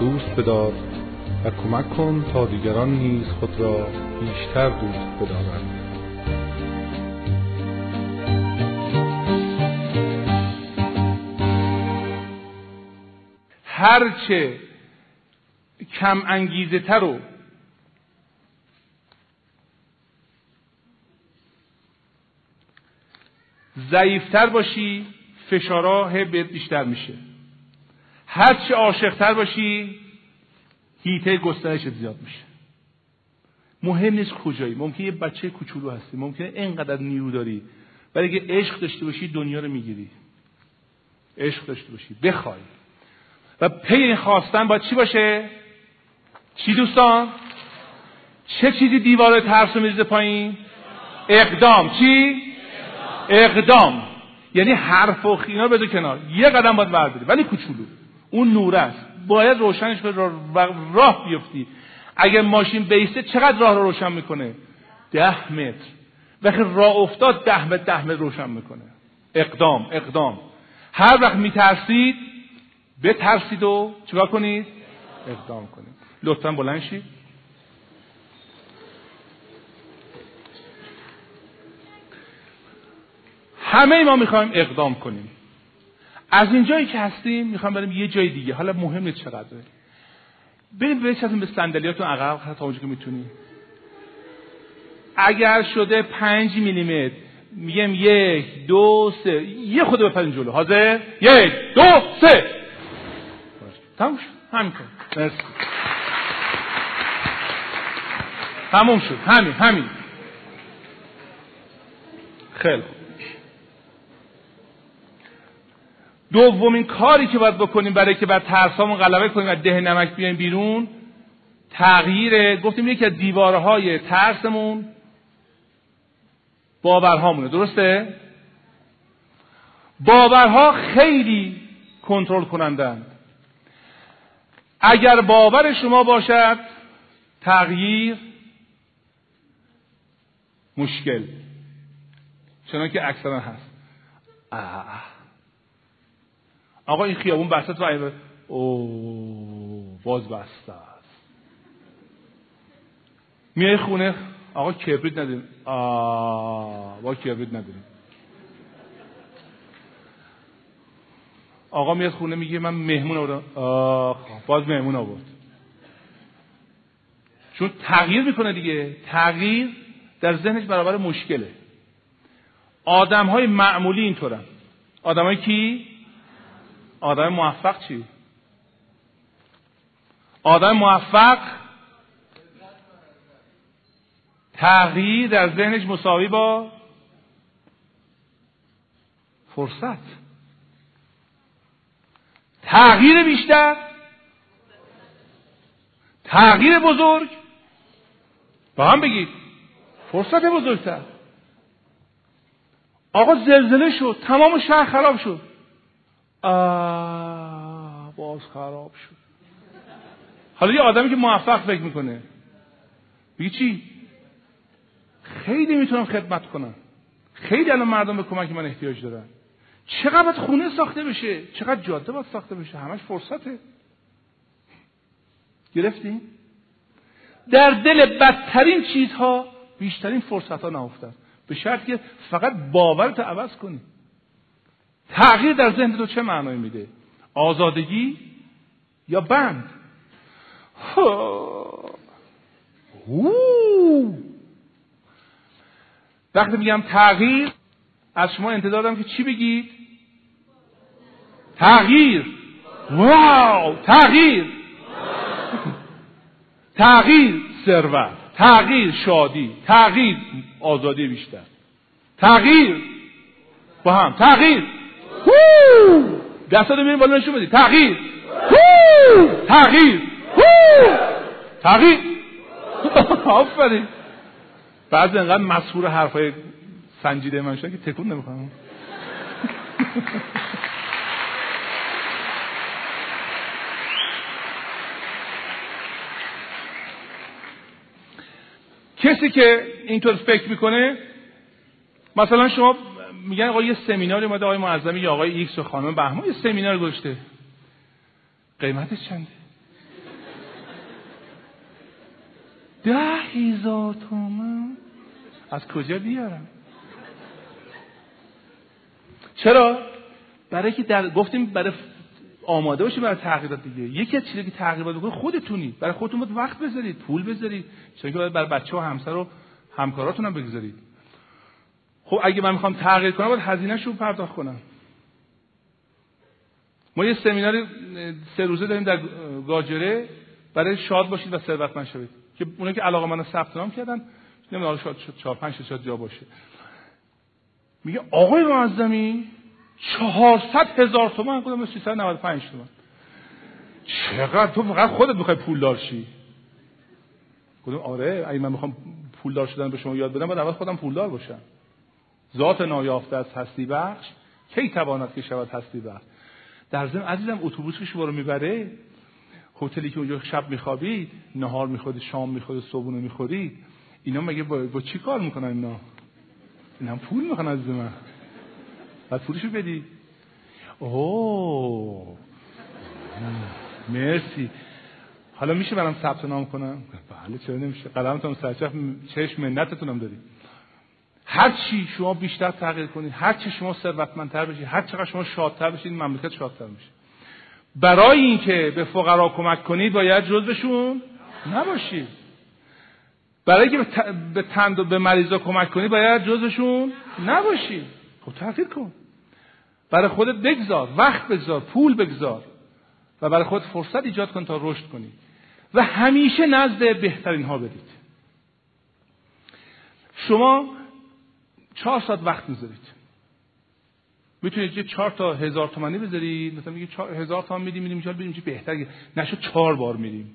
دوست بدار و کمک کن تا دیگران نیز خود را بیشتر دوست بدارند.
هرچه کم انگیزه تر و ضعیفتر باشی فشاراه بهت بیشتر میشه. هرچه عاشقتر باشی هیته گسترش زیاد میشه. مهم نیست کجایی. ممکن یه بچه کوچولو هستی. ممکنه اینقدر نیرو داری. ولی اگه عشق داشته باشی دنیا رو می‌گیری. عشق داشته باشی. بخوای. و پی این خواستن باید چی باشه؟ چی دوستان؟ چه چیزی دیوار ترس رو میریزه پایین؟ اقدام. چی؟ اقدام. یعنی حرف و خینا بده کنار. یه قدم باید برداری. ولی کوچولو. اون نور است. باید روشنش کنی و راه بیفتی. اگر ماشین بیسته چقدر راه رو روشن می‌کنه؟ ده متر. وقتی راه افتاد ده متر ده متر روشن می‌کنه. اقدام اقدام. هر وقت میترسید بترسید و چیکار کنید؟ اقدام کنید. لطفا بلند شید. همه ما می‌خوایم اقدام کنیم. از این جایی که هستیم می‌خوام بریم یه جای دیگه. حالا مهم نیست چقدره. بریم بچسبیم به صندلیاتون عقب تا اونجا که می‌تونیم اگر شده پنج میلیمتر میگم یک دو سه. یه خود بپرین جلو. حاضر؟ یک دو سه. تموم شد. همین مرسی. تموم شد. همین همین. خیلی دومین کاری که باید بکنیم برای که بر ترسامون غلبه کنیم و ده نمک بیایم بیرون تغییر گفتیم یکی از دیوارهای ترسمون باورهامونه درسته؟ باورها خیلی کنترل کنندن اگر باور شما باشد تغییر مشکل. چنان که اکثرا هست. آه. آقا این خیابون بسته تو او باز بسته است. میای خونه؟ آقا کبریت نداریم. آه با کبریت نداریم. آقا میاد خونه میگه من مهمون آوردم. آه باز مهمون آورد. چون تغییر می‌کنه دیگه. تغییر در ذهنش برابر مشکله. آدم های معمولی اینطورن. آدم کی؟ آدم موفق چی؟ آدم موفق تغییر در ذهنش مساوی با فرصت. تغییر بیشتر تغییر بزرگ. با هم بگید فرصت بزرگتر. آقا زلزله شد تمام شهر خراب شد. آه باز خراب شد. حالا یه آدمی که موفق فکر می‌کنه. میگه چی؟ خیلی می‌تونم خدمت کنم. خیلی الان مردم به کمک من احتیاج دارن. چقدر خونه ساخته بشه؟ چقدر جاده باید ساخته بشه؟ همش فرصته. گرفتیم در دل بدترین چیزها بیشترین فرصت ها نهفتن. به شرط که فقط باورت عوض کنی. تغییر در ذهن تو چه معنایی میده؟ آزادگی یا بند؟ وقتی میگم تغییر از شما انتظار دارم که چی بگید؟ تغییر. واو. تغییر. تغییر ثروت. تغییر شادی. تغییر آزادی بیشتر. تغییر. با هم. تغییر. دستاتو میریم بالا نشون بدید تغییر. تغییر. تغییر. آفرین. بعضی انقدر مسحور حرفای سنجیده من شدن که تکون نمی‌خوام. کسی که اینطور فکر می‌کنه مثلا شما میگن آقا یه سمیناری اومده آقای معظمی یا آقای ایکس و خانم بهمان یه سمینار گذاشته. قیمتش چنده؟ ده هزار تومن. از کجا بیارم؟ چرا؟ برای که در گفتیم برای آماده باشید برای تغییرات دیگه. یکی از چیزی که تغییرات بکنید خودتونید برای خودتون وقت بذارید پول بذارید. چون که برای بچه و همسر و همکاراتون هم بگذارید. خب اگه من می‌خوام تغییر کنم باید هزینه رو پرداخت کنم. ما یه سمینار سه روزه داریم در گاجره. برای شاد باشید و ثروتمند شوید. که اونایی که علاقه من ثبت نام کردن نمی‌دونم شاید چهار پنج شاید جا باشه. میگه آقای معظمی چهارصد هزار تومن کدوم 395 تومن چقدر تو فقط خودت می‌خوای پولدار شی؟ کدوم آره اگه من می‌خوام پولدار شدن به شما یاد بدم باید اول خودم پولدار باشم. ذات نایافته از هستی بخش کی تواند که شود هستی بخش؟ در ضمن عزیزم اتوبوس که شما رو می‌بره هتلی که اونجا شب میخوابید نهار می‌خورید شام می‌خورید صبحونه می‌خورید اینا مگه با, با چی کار می‌کنن اینا؟ اینا پول می‌خوان از من. بعد پولشو بدی. اوه. مرسی. حالا میشه برام ثبت نام کنم؟ بله چرا نمیشه؟ قلمتون سرچف چشم منتتونم دارید هر چی شما بیشتر تغییر کنید هر چی شما ثروتمندتر بشید هر چقدر شما شادتر بشید مملکت شادتر میشه. برای اینکه به فقرا کمک کنید باید جزبشون نباشید برای اینکه به تند و به مریضا کمک کنید باید جزشون نباشید خب تغییر کن. برای خودت بگذار وقت بگذار پول بگذار و برای خود فرصت ایجاد کن تا رشد کنی. و همیشه نزد بهترین ها بدید شما چهار ساعت وقت می‌ذارید. می‌تونید یه چهار تا هزار تومانی بذارید مثلا میگه هزار تومان میدیم میدیم اینجا بریم بهتر نشد چهار بار میدیم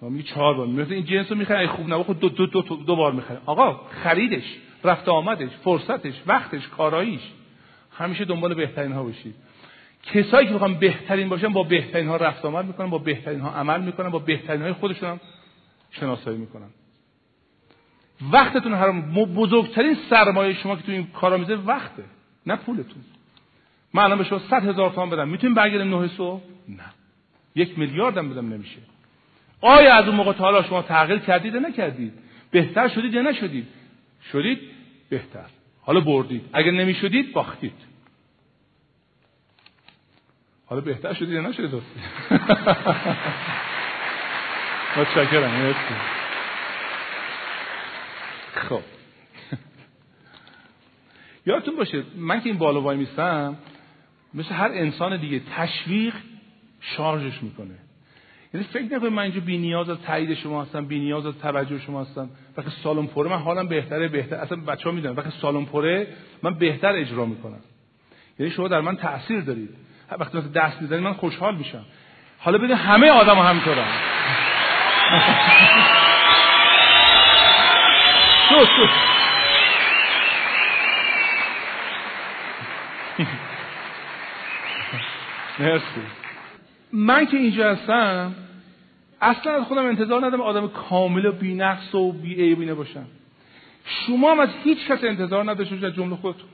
میگه چهار بار میگه این جنس رو می‌خره خوب نبود دو, دو, دو, دو بار می‌خره آقا خریدش رفت آمدش فرصتش وقتش کاراییش. همیشه دنبال بهترین ها باشید. کسایی که می‌خوان بهترین باشن با بهترین ها رفت آمد می‌کنن با بهترین ها عمل می‌کنن با بهترین های خودشون هم شناسایی می‌کنن. وقتتون حرام. بزرگترین سرمایه شما که تو این کارا می‌ذاره وقته نه پولتون. من الان به شما صد هزار تومان بدم. می‌تونیم برگردیم نه سو نه. یک میلیارد هم بدم نمیشه. آیا از اون موقع تا حالا شما تغییر کردید یا نکردید؟ بهتر شدید یا نشدید؟ شدید بهتر. حالا بردید. اگر نمی‌شدید باختید. حالا بهتر شدید یا نشدید؟ متشکرم خب. یادتون باشه من که این بالا وای میستم مثل هر انسان دیگه تشویق شارژش می‌کنه. یعنی فکر نکنید من اینجا بی نیاز از تایید شما هستم بی نیاز از توجه شما هستم. وقتی سالن پره من حالم بهتره بهتر اصلا بچه ها می‌دونن. وقتی سالن پره من بهتر اجرا می‌کنم. یعنی شما در من تاثیر دارید. وقتی مثلا دست می‌زنید من خوشحال میشم. حالا ببین همه آدم ها همینطورن مرسی. من که اینجا هستم اصلا از خودم انتظار ندارم آدم کامل و بی‌نقص و بی‌عیبینه باشم. شما هم از هیچ کس انتظار نداشته از جمله خودتون.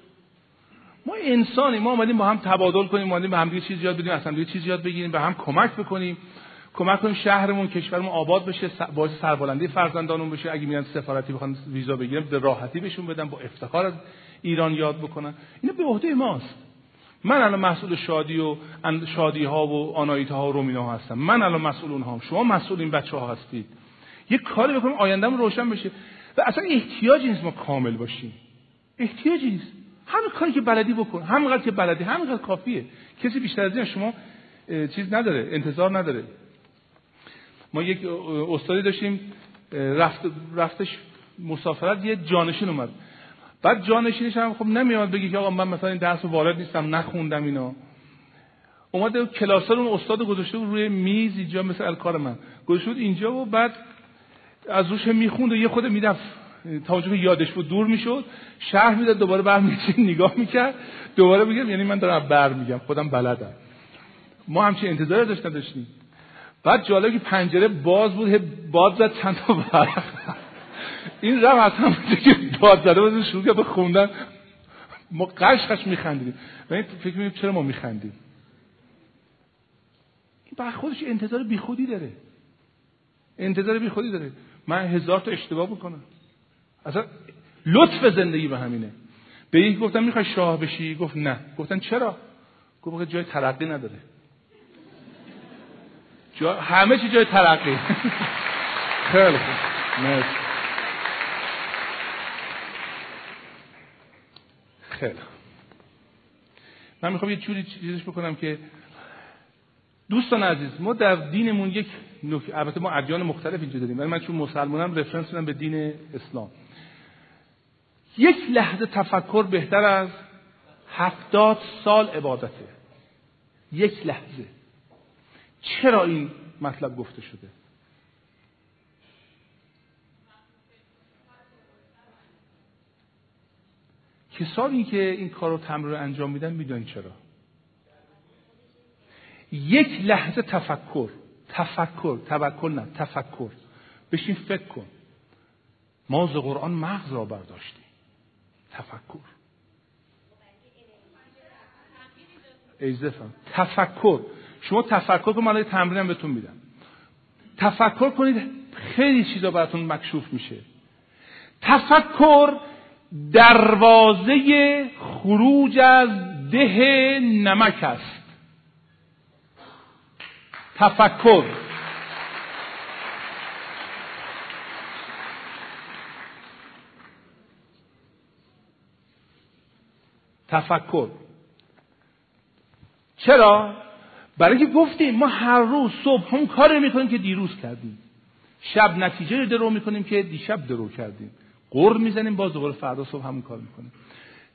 ما انسانی ما اومدیم با هم تبادل کنیم اومدیم به هم دیگه چیز یاد بدیم اصلا دیگه چیز یاد بگیریم به هم کمک بکنیم. کمک کنیم شهرمون کشورمون آباد بشه باعث سربلندی فرزندانمون بشه. اگه میان سفارتی بخوان ویزا بگیرن به راحتی بهشون بدن با افتخار از ایران یاد بکنن. اینا به عهده ماست. من الان مسئول شادی و شادی ها و آنایت ها و رومینا هستم. من الان مسئول اونها شما مسئول این بچه ها هستید. یه کاری بکنیم آیندهم روشن بشه. و اصلا احتیاجی نیست ما کامل باشیم. احتیاجی نیست. همین کاری که بلدی بکن. همینقدر که بلدی همینقدر کافیه. کسی بیشتر از این شما چیز نداره انتظار نداره. ما یک استادی داشتیم رفت رفتش مسافرت یه جانشین اومد. بعد جانشینش هم خب نمیاد بگی که آقا من مثلا این درس وارد نیستم نخوندم اینا. اومده کلاس اون استاد گذاشته روی میز اینجا مثل کار من. گذاشته اینجا و بعد از روش می‌خوند و یه خود می‌رفت. اونجا یادش بود دور می‌شد شهر می‌داد دوباره برمیگشت نگاه می‌کرد دوباره میگم یعنی من دارم بر میگم خودم بلدم. ما همچین انتظار داشتم داشتیم بعد جالب که پنجره باز بود باز زد چند تا برق این رفت اصلا که داد زده بود شروع کرد به خوندن. ما قش قش میخندیدیم. و این فکر می‌کنیم چرا ما میخندیم؟ بر خودش انتظار بیخودی داره. انتظار بیخودی داره. من هزار تا اشتباه بکنم اصلا لطف زندگی به همینه. به یک گفتم می‌خوای شاه بشی؟ گفت نه. گفتن چرا؟ گفت جای ترقی نداره. جا... همه چی جای ترقی. خیلی خوب. خیلی من می‌خوام یه جوری چیزش بکنم که دوستان عزیز ما در دینمون یک نک... البته ما ادیان مختلف اینجا داریم ولی من چون مسلمانم رفرنس میدم به دین اسلام. یک لحظه تفکر بهتر از هفتاد سال عبادته. یک لحظه. چرا این مطلب گفته شده؟ کسانی که این کار رو تمرین انجام میدن می‌دونن چرا. یک لحظه تفکر تفکر تفکر نه تفکر. بشین فکر کن. ما ز قرآن مغز را برداشتیم. تفکر. ایزفم تفکر. شما تفکر کن من تمرینم بهتون میدم. تفکر کنید خیلی چیزا براتون مکشوف میشه. تفکر دروازه خروج از ده نمک است. تفکر. تفکر. چرا؟ برای که گفتیم ما هر روز صبح هم کاری می‌کنیم که دیروز کردیم. شب نتیجه رو درو می‌کنیم که دیشب درو کردیم. قر می‌زنیم باز دوباره فردا صبح همون کار می‌کنیم.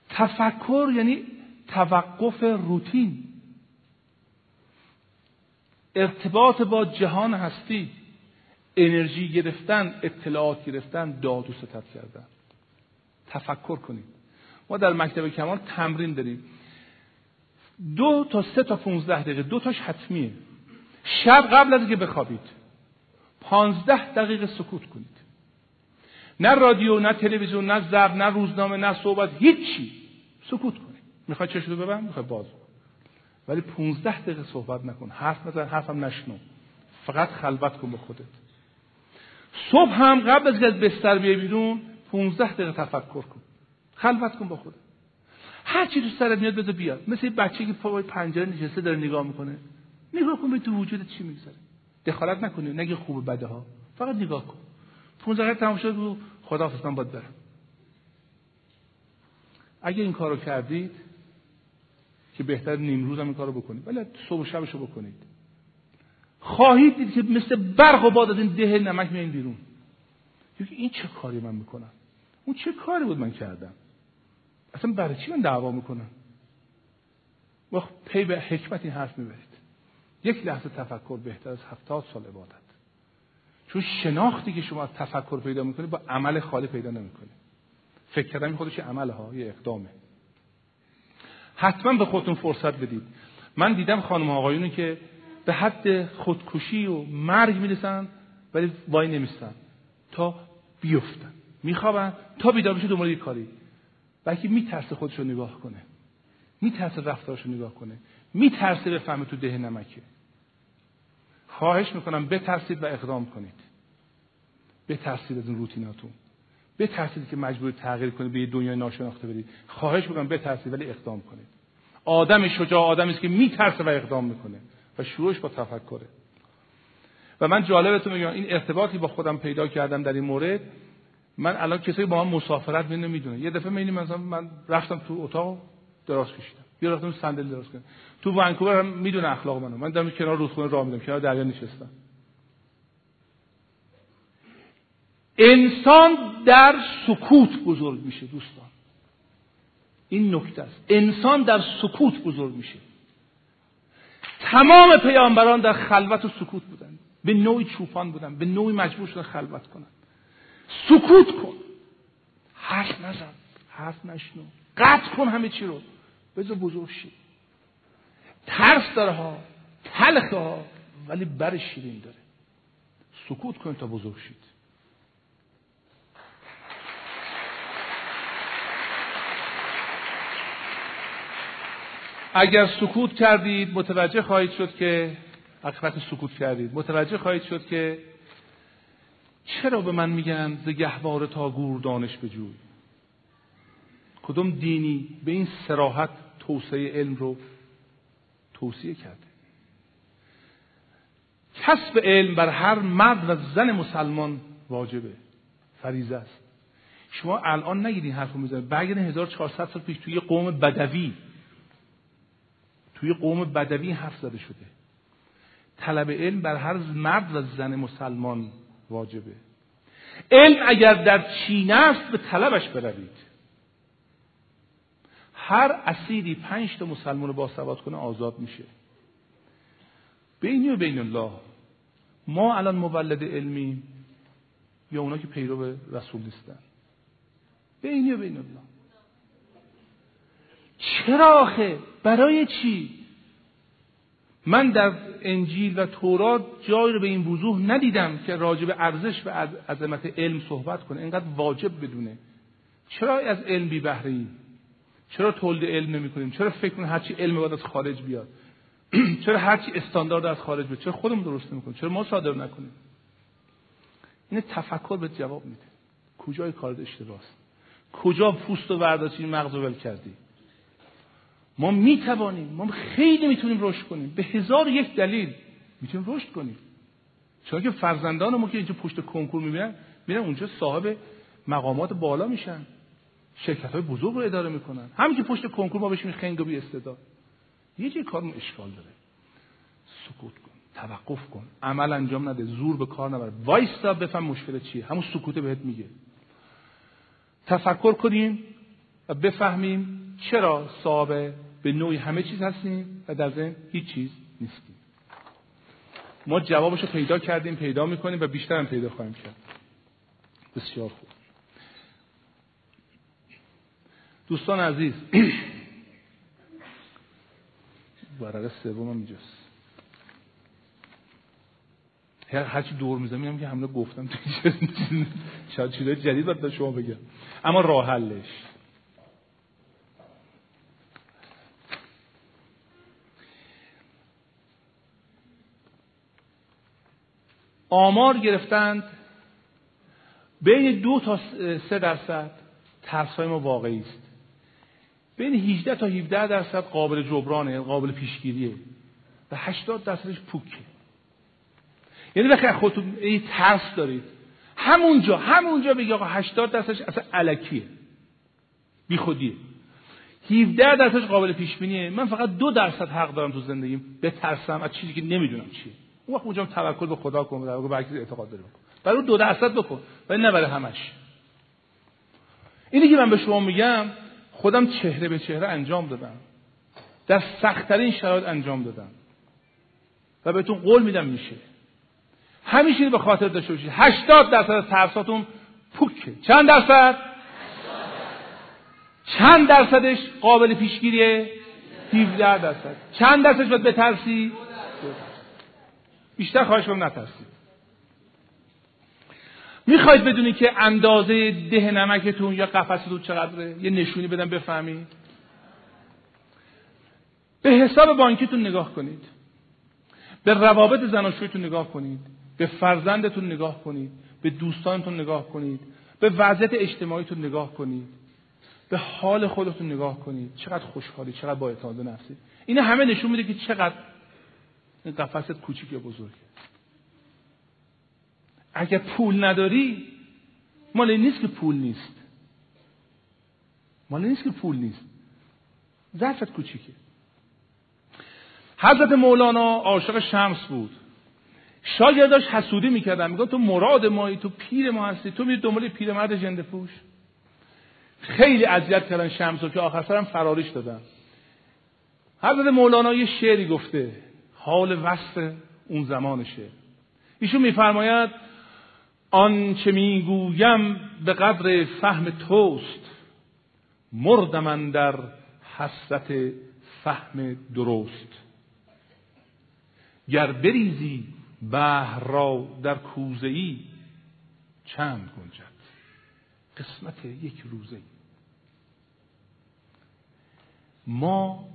تفکر یعنی توقف روتین. ارتباط با جهان هستی انرژی گرفتن اطلاعات گرفتن داد و ستت کردن. تفکر کنید. ما در مکتب کمال تمرین داریم. دو تا سه تا پونزده دقیقه دو تاش حتمیه. شب قبل از اینکه بخوابید پانزده دقیقه سکوت کنید. نه رادیو نه تلویزیون نه زب نه روزنامه نه صحبت هیچی. سکوت کنید. می‌خوای چشم رو ببند؟ می‌خوای باز ولی پونزده دقیقه صحبت نکن. حرف نزن حرفم نشنو. فقط خلوت کن به خودت. صبح هم قبل از اینکه بستر بیای بیرون پونزده دقیقه تفکر کن. خلوت کن با خودت. هر چی تو سرت میاد بذار بیاد. مثل بچه که پای پنجره نشسته داره نگاه می‌کنه. نگاه کن به تو وجودت چی میگذره. دخالت نکنی. نگه خوب بده ها. فقط نگاه کن. 15 دقیقه تمام شد و خدا من باید برم. اگه این کارو کردید که بهتر نیم روز هم این کارو بکنید. ولی صبح و شبشو بکنید. خواهید دید که مثل برق و باد از این ده نمک میایین بیرون. این چه کاری من می‌کنم؟ اون چه کاری بود من کردم؟ اصلا برای چی من دعوا می‌کنم؟ وقت پی به حکمت این حرف می‌برید. یک لحظه تفکر بهتر از هفتاد سال عبادت. چون شناختی که شما از تفکر پیدا می‌کنید با عمل خالی پیدا نمی‌کنید. فکر کردن خودش عمل ها یه اقدامه. حتما به خودتون فرصت بدید. من دیدم خانم آقایونی که به حد خودکشی و مرگ می‌رسن ولی وای نمیستن. تا بیفتن. میخوابن. تا بیدار بشه دنبال کاری. بلکه میترسه خودش رو نگاه کنه. میترسه رفتارش رو نگاه کنه. میترسه بفهمه تو ده نمکه. خواهش می‌کنم بترسید و اقدام کنید. بترسید از این روتیناتون. بترسید که مجبور تغییر کنید به یه دنیای ناشناخته برید. خواهش می‌کنم بترسید ولی اقدام کنید. آدم شجاع آدمی است که میترسه و اقدام می‌کنه و شروعش با تفکره. و من جالبتون میگم این ارتباطی با خودم پیدا کردم در این مورد. من الان کسایی با من مسافرت می نمی‌دونه یه دفعه می‌بینی مثلا من رفتم تو اتاق دراز کشیدم. یه رفتم صندلی دراز کردم تو ونکوور هم می‌دونه اخلاق منو. من دارم کنار رودخونه راه میدم کنار دریا نشستم. انسان در سکوت بزرگ میشه دوستان. این نکته است. انسان در سکوت بزرگ میشه. تمام پیامبران در خلوت و سکوت بودن. به نوعی چوپان بودن. به نوعی مجبور شدن خلوت کنن. سکوت کن. حرف نزن. حرف نشنو. قطع کن همه چی رو. بذار بزرگ شی. ترس داره ها. تلخ ها. ولی بر شیرین داره. سکوت کن تا بزرگ شید. اگر سکوت کردید متوجه خواهید شد که وقتی سکوت کردید. متوجه خواهید شد که چرا به من میگن ز گهواره تا گور دانش بجوی؟ کدوم دینی به این سراحت توسعه علم رو توصیه کرده؟ کسب علم بر هر مرد و زن مسلمان واجبه فریضه است. شما الان نگیرین حرفو می‌زنید. برگردین 1400 سال پیش توی قوم بدوی. توی قوم بدوی حرف زده شده. طلب علم بر هر مرد و زن مسلمان واجبه. علم اگر در چینه است به طلبش بروید. هر اسیری پنج تا مسلمان رو باسواد کنه آزاد میشه. بینی و بین الله. ما الان مولد علمی یا اونا که پیرو رسول نیستن. بینی و بین الله. چرا آخه؟ برای چی؟ من در انجیل و تورات جایی رو به این وضوح ندیدم که راجب ارزش و عظمت علم صحبت کنه. اینقدر واجب بدونه. چرا از علم بی بهره چرا تولید علم نمی کنیم چرا فکر کنیم هرچی علم باید از خارج بیاد؟ چرا هرچی استاندارد از خارج بیاد؟ چرا خودمون درست نمی کنیم چرا ما صادر نکنیم؟ این تفکر به جواب میده. کجای کار اشتباهست؟ کجا پوست و برداشتی مغز ول کردی؟ ما می‌توانیم ما خیلی می‌تونیم رشد کنیم. به هزار یک دلیل می‌تونیم رشد کنیم. چون که فرزندان ما که اینجا پشت کنکور می‌بینن میرن اونجا صاحب مقامات بالا میشن. شرکت های بزرگ رو اداره می‌کنن. همین که پشت کنکور ما خنگ و بی استعداد یه جای کارمون اشکال داره. سکوت کن توقف کن. عمل انجام نده زور به کار نبر. وایستا بفهم مشکل چیه. همون سکوت بهت میگه. تفکر کنیم و بفهمیم چرا صاحب به نوعی همه چیز هستیم و در ذهن هیچ چیز نیستیم. ما جوابش رو پیدا کردیم پیدا می‌کنیم و بیشتر هم پیدا خواهیم کرد. بسیار خوب. دوستان عزیز ورقه سوم هم اینجاست. هرچی دور می‌زنم میگم که همه گفتم شاید چیزای جدید باید شما بگم. اما راه حلش. آمار گرفتند. بین دو تا سه درصد ترس های ما واقعی است. بین 18 تا 17 درصد قابل جبرانه قابل پیشگیریه. و 80 درصدش پوکه. یعنی وقتی خودتون این ترس دارید. همونجا همونجا بگی آقا 80 درصدش اصلا علکیه. بی خودیه. 17 درصدش قابل پیش بینیه من فقط دو درصد حق دارم تو زندگیم. بترسم. از چیزی که نمی‌دونم چیه. اون وقت اونجا توکل به خدا کن و به اعتقاد داره. بکن برای دو درصد بکن ولی نه برای همش. اینی که من به شما میگم خودم چهره به چهره انجام دادم. در سختترین شرایط انجام دادم. و بهتون قول میدم میشه. همیشه به خاطر داشته باشید. 80 درصد از ترساتون پوکه. چند درصد؟ چند درصدش قابل پیشگیریه؟ 17 درصد. چند درصدش باید بترسی؟ بیشتر خواهش کنم نترسید. می‌خواید بدونی که اندازه ده نمکتون یا قفستون چقدره؟ یه نشونی بدم بفهمید. به حساب بانکیتون نگاه کنید. به روابط زناشویتون نگاه کنید. به فرزندتون نگاه کنید. به دوستانتون نگاه کنید. به وضعیت اجتماعیتون نگاه کنید. به حال خودتون نگاه کنید. چقدر خوشحالی چقدر با اعتماد نفسی این همه نشون میده که چقدر این قفست کوچیک یا بزرگه اگر پول نداری مال این نیست که پول نیست. مال نیست که پول نیست. ظرفت کوچیکه. حضرت مولانا عاشق شمس بود. شاگرداش حسودی می‌کردن. میگن تو مراد مایی تو پیر ما هستی. تو میری دنبال پیرمرد جند پوش. خیلی اذیت کردن شمس رو که آخر سرم فراریش دادن. حضرت مولانا یه شعری گفته. حال وصف اون زمانشه. ایشون میفرماید آنچه می‌گویم به قدر فهم توست. مردم در حسرت فهم درست. گر بریزی بحر را در کوزه ای چند گنجد؟ قسمت یک روزه ای ما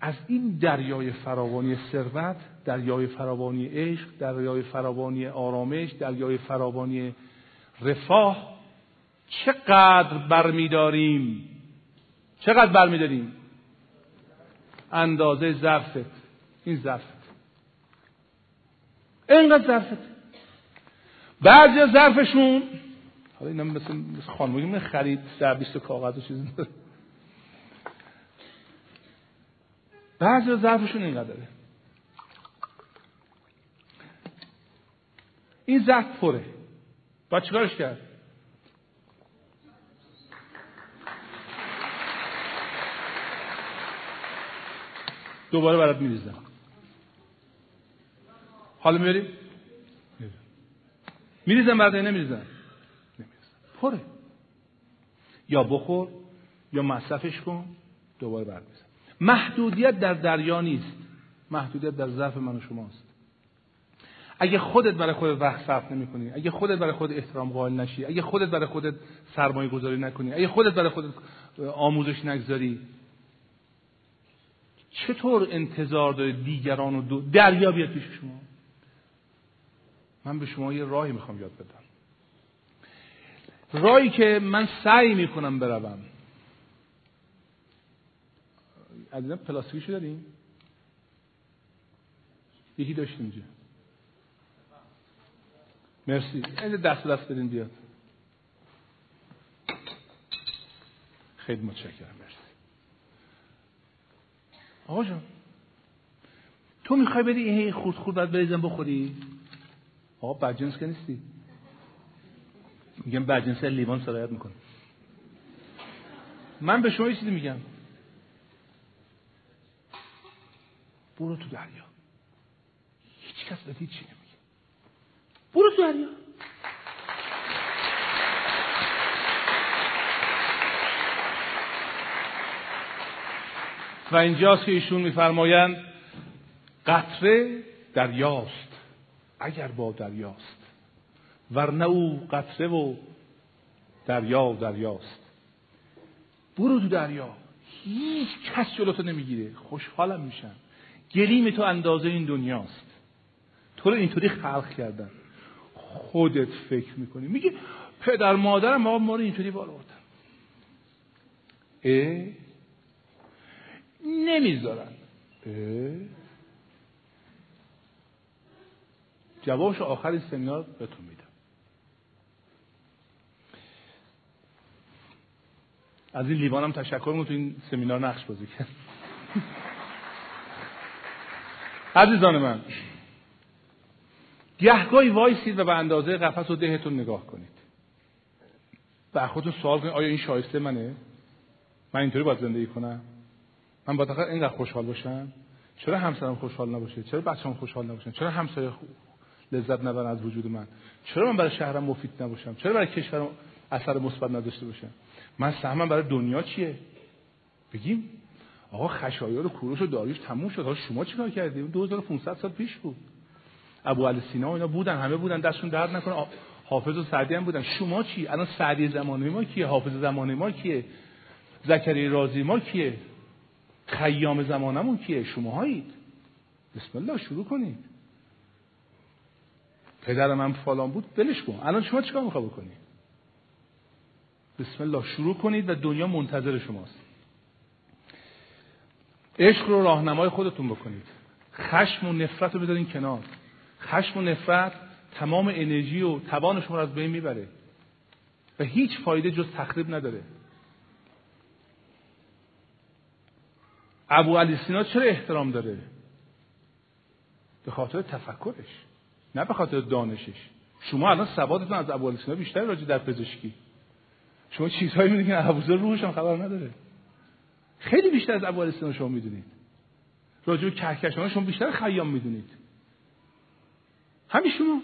از این دریای فراوانی ثروت دریای فراوانی عشق دریای فراوانی آرامش دریای فراوانی رفاه چقدر برمیداریم؟ چقدر برمیداریم؟ اندازه ظرفت. این ظرفت. اینقدر ظرفت. بعضی ظرفشون حالا اینا مثل خانمایی خرید در بیست کاغذ و چیزی بعضی ظرفشون اینقدره. این ظرف پره. باید چیکارش کرد؟ دوباره برات میریزم. حالا می‌بری میریزم برات نمیریزم. پره. یا بخور یا مصرفش کن دوباره برات محدودیت در دریا نیست. محدودیت در ظرف من و شماست. اگه خودت برای خودت وقت صرف نمی کنی اگه خودت برای خودت احترام قائل نشی اگه خودت برای خودت سرمایه گذاری نکنی اگه خودت برای خودت آموزش نگذاری چطور انتظار داره دیگران و دو دریا بیاد پیش شما؟ من به شما یه راهی می‌خوام یاد بدم. راهی که من سعی می‌کنم بروم. از اینا پلاستیکیشو داریم؟ یکی داشتیم اینجا. مرسی. این دست دست بدین بیاد. خیلی متشکرم. مرسی. آقا جان تو می‌خوای بری این خورد خورد باید بریزم بخوری؟ آقا بدجنس که نیستی. میگم بدجنس لیوان سرایت می‌کنه. من به شما یه چیزی میگم. برو تو دریا. هیچ کس به هیچی نمیگه. برو تو دریا. و اینجاست که ایشون میفرمایند قطره دریاست اگر با دریاست. ورنه او قطره و دریا دریاست. برو تو دریا. هیچ کس جلوتو نمی‌گیره. خوشحالم میشن. گلیم تو اندازه این دنیاست. تو رو اینطوری خلق کردن. خودت فکر می‌کنی. میگی پدر مادرم ما ما رو اینطوری بالا بردن اه؟ نمی‌ذارن. جوابش آخر این سمینار بهتون میدم. از این لیوانم تشکر تو این سمینار نقش بازی کرد عزیزان من گهگاهی وایسید و به اندازه قفس و دهتون نگاه کنید. و خودتون سوال کنید آیا این شایسته منه؟ من اینطوری باید زندگی کنم؟ من باید اینقدر خوشحال باشم؟ چرا همسرم خوشحال نباشه؟ چرا بچه‌م خوشحال نباشن چرا همسایه لذت نبرن از وجود من؟ چرا من برای شهرم مفید نباشم؟ چرا برای کشورم اثر مثبت نداشته باشم؟ من سهمم برای دنیا چیه؟ بگیم. آقا خشایار و کوروش و داریوش تموم شد. حالا شما چیکار کردید 2500 سال پیش بود. ابو علی سینا و اینا بودن همه بودن. دستشون درد نکنه. حافظ و سعدی هم بودن. شما چی؟ الان سعدی زمانه ما کیه؟ حافظ زمانه ما کیه؟ زکری رازی ما کیه؟ خیام زمانمون کیه؟ شماهایید. بسم الله شروع کنید. پدر من فلان بود. بلش کن. الان شما چیکار می‌خواد بکنید بسم الله شروع کنید و دنیا منتظر شماست. عشق رو راهنمای خودتون بکنید. خشم و نفرت رو بذارین کنار. خشم و نفرت تمام انرژی و توان شما رو از بین می‌بره. و هیچ فایده جز تخریب نداره. ابو علی سینا چرا احترام داره؟ به خاطر تفکرش نه به خاطر دانشش. شما الان سوادتون از ابو علی سینا بیشتر راجع در پزشکی. شما چیزهایی می‌دونید که ابوذر روحش هم خبر نداره. خیلی بیشتر از ابو علی سینا شما می‌دونید. راجع به کهکشان شما بیشتر خیام می‌دونید. همین شما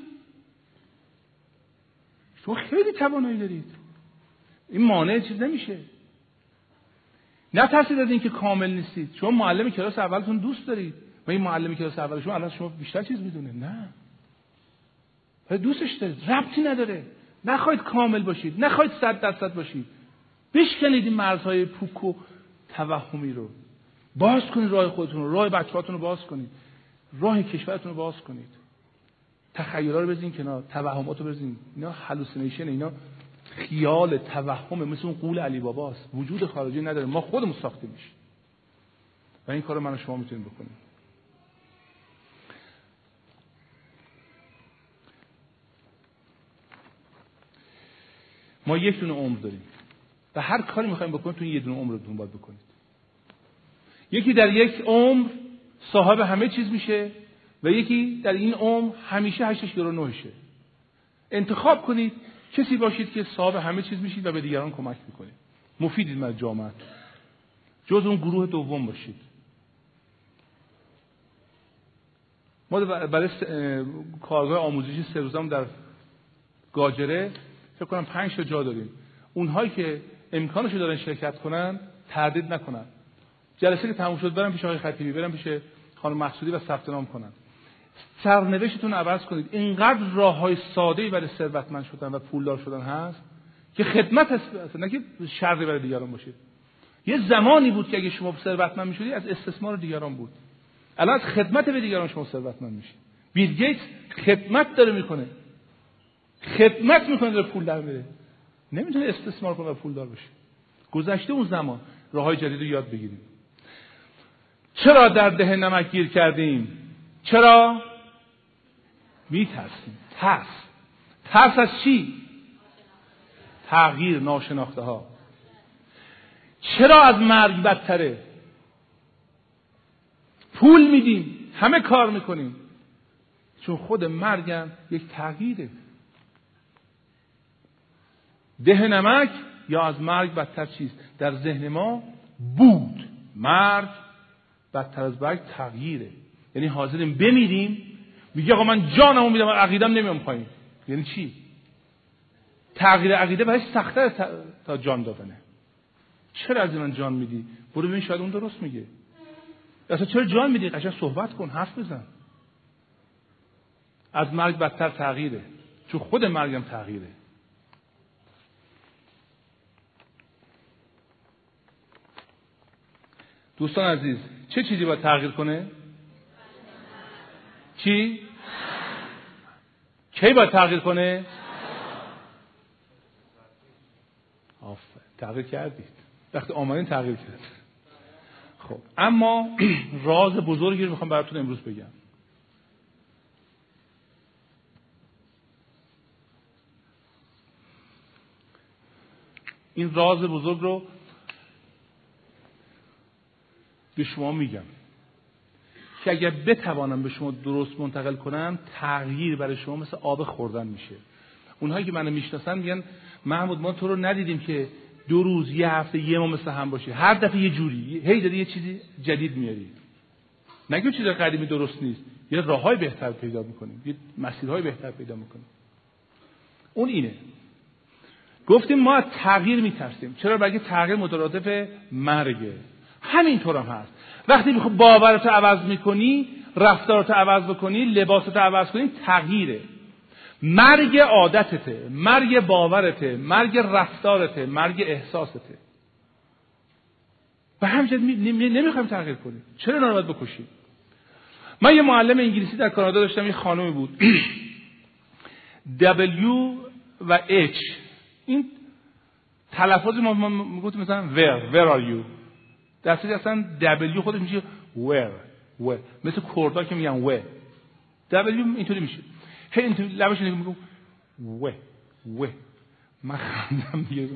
شما خیلی توانایی دارید. این مانع چیز نمیشه. نترسید از اینکه کامل نیستید. شما معلم کلاس اولتون دوست دارید. و این معلم کلاس اول شما الان شما بیشتر چیز می‌دونه. نه. دوستش دارید. ربطی نداره. نخواهید کامل باشید. نخواهید صد درصد باشید. بشکنید این مرزهای پوک و توهمی رو. باز کنید راه خودتون رو راه بچه‌هاتون رو باز کنید. راه کشورتون رو باز کنید. تخیل‌ها رو بزنین کنار توهمات رو بزنین اینا هلوسینیشن اینا خیال توهم مثل اون قول علی باباست وجود خارجی نداره. ما خودمون ساختیمش و این کار من و شما می‌تونیم بکنیم. ما یک دونه عمر داریم. و هر کاری می‌خوایم بکنیم تو یه دونه عمر رو باید بکنید یکی در یک عمر صاحب همه چیز میشه و یکی در این عمر همیشه هشتش گرو نوشه. انتخاب کنید کسی باشید که صاحب همه چیز میشید و به دیگران کمک می‌کنید. مفیدید من جامعه. جز اون گروه دوم باشید. ما برای کارگاه آموزشی سه روزم در گاجره فکر کنم پنج تا جا داریم. اونهایی که امکانشو دارن شرکت کنن تردید نکنن. جلسه که تموم شد برم پیش آقای خطیبی برم پیش خانم مقصودی و ثبت نام کنن. سرنوشتتون عوض کنید. اینقدر راه های ساده برای ثروتمند شدن و پولدار شدن هست که خدمت هست نه که شر برای دیگران باشید یه زمانی بود که اگه شما ثروتمند می‌شدی از استثمار دیگران بود. الان از خدمت به دیگران شما ثروتمند میشید بیل خدمت داره می‌کنه. خدمت می‌کنه داره پول در میره نمی‌تونه استثمار کنه و پول دار بشه. گذشته اون زمان راه های جدید رو یاد بگیریم چرا در ده نمک گیر کردیم؟ چرا؟ میترسیم. ترس. ترس از چی؟ تغییر ناشناخته ها چرا از مرگ بدتره؟ پول میدیم. همه کار می‌کنیم. چون خود مرگم یک تغییره. ده نمک یا از مرگ بدتر چیست؟ در ذهن ما بود. مرگ بدتر از مرگ تغییره. یعنی حاضریم بمیریم میگه آقا من جانمو میدم عقیدم نمیام پایین. یعنی چی؟ تغییر عقیده برای سختتر تا جان دادنه. چرا از من جان میدی؟ برو ببین شاید اون درست میگه. اصلا چرا جان میدی؟ قشنگ صحبت کن حرف بزن. از مرگ بدتر تغییره. چون خود مرگم تغییره. دوستان عزیز چه چیزی باید تغییر کنه؟ چی؟ کی باید تغییر کنه؟ آفر تغییر کردید. وقتی آمدین تغییر کرد. خب اما راز بزرگی رو می‌خوام براتون امروز بگم. این راز بزرگ رو به شما میگم که اگر بتوانم به شما درست منتقل کنم تغییر برای شما مثل آب خوردن میشه. اونهایی که منو می‌شناسن میگن محمود ما تو رو ندیدیم که دو روز یه هفته یه ما مثل هم باشی هر دفعه یه جوری هی داری یه چیزی جدید میاری. نگه چیز قدیمی درست نیست. یه راه های بهتر پیدا می‌کنیم. یه مسیرهای بهتر پیدا می‌کنیم. اون اینه. گفتیم ما از تغییر میترسیم. چرا؟ بگه تغییر مترادف مرگه. همینطور هم هست. وقتی می‌خوای باورت عوض می‌کنی رفتارت عوض بکنی لباست عوض کنی تغییره. مرگ عادتته مرگ باورته مرگ رفتارته مرگ احساسته. و همچنین نمی‌خوایم تغییر کنیم. چرا ناراحت بکشیم؟ من یه معلم انگلیسی در کانادا داشتم یه خانمی بود. W و H. این تلفظ ما می‌گفتیم مثلا where where are you? در اصلا W خودش میشه where where مثل کردا که میگن where W اینطوری میشه. هی اینطوری لبش نگاه میگم و و من خندم دیگه.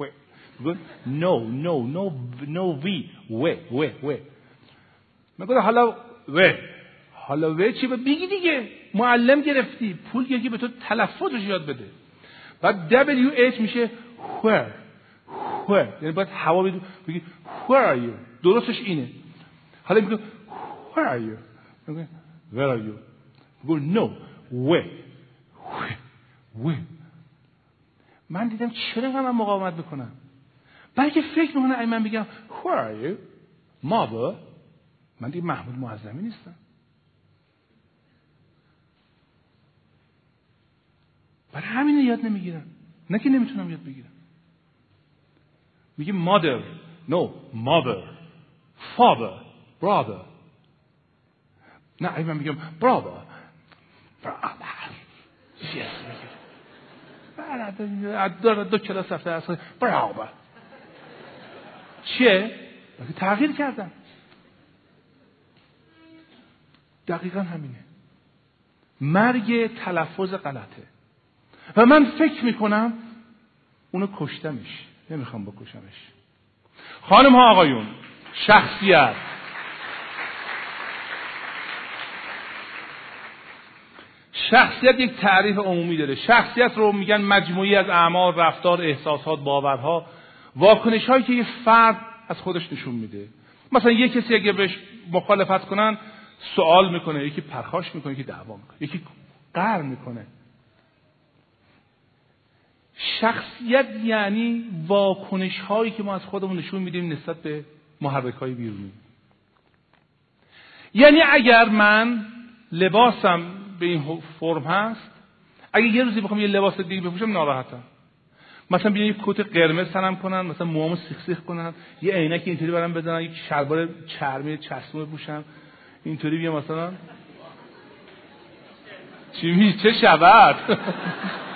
و و نو نو نو نو وی و و و من حالا و حالا و چی؟ بگی دیگه. معلم گرفتی. پول گرفتی. به تو تلفظش یاد بده. بعد W H میشه where where یعنی باید هوا بگی where are you? درستش اینه. حالا میگه where are you? میگه where are you? میگه no. Where? Where? من دیدم چرا من مقاومت بکنم بلکه فکر می‌کنه ای من بگم where are you? mother من دیگه محمود معظمی نیستم. برای همین یاد نمی‌گیرم. نه که نمی‌تونم یاد بگیرم. میگه mother. No mother. Father. Brother. نه من میگم brother. داره دو کلاس رفته از برابر چیه؟ تغییر کردم دقیقا همینه. مرگ تلفظ غلطه. و من فکر می‌کنم اونو کشتمش. نمی‌خوام بکشمش. خانم ها آقایون شخصیت. شخصیت یک تعریف عمومی داره. شخصیت رو میگن مجموعی از اعمال رفتار احساسات باورها واکنش هایی که یه فرد از خودش نشون میده. مثلا یه کسی اگه بهش مخالفت کنن سوال می‌کنه یکی پرخاش می‌کنه یکی دعوا می‌کنه یکی قهر می‌کنه. شخصیت یعنی واکنش هایی که ما از خودمون نشون میدیم نسبت به محرک های بیرونی. یعنی اگر من لباسم به این فرم هست اگه یه روزی بخوام یه لباس دیگه بپوشم ناراحتم. مثلا بیان یه کت قرمز تنم کنن مثلا موامو سیخ سیخ کنن یه عینک اینطوری برام بزنن یک شلوار چرمی چسبون بپوشم. اینطوری بیا مثلا. چی می چه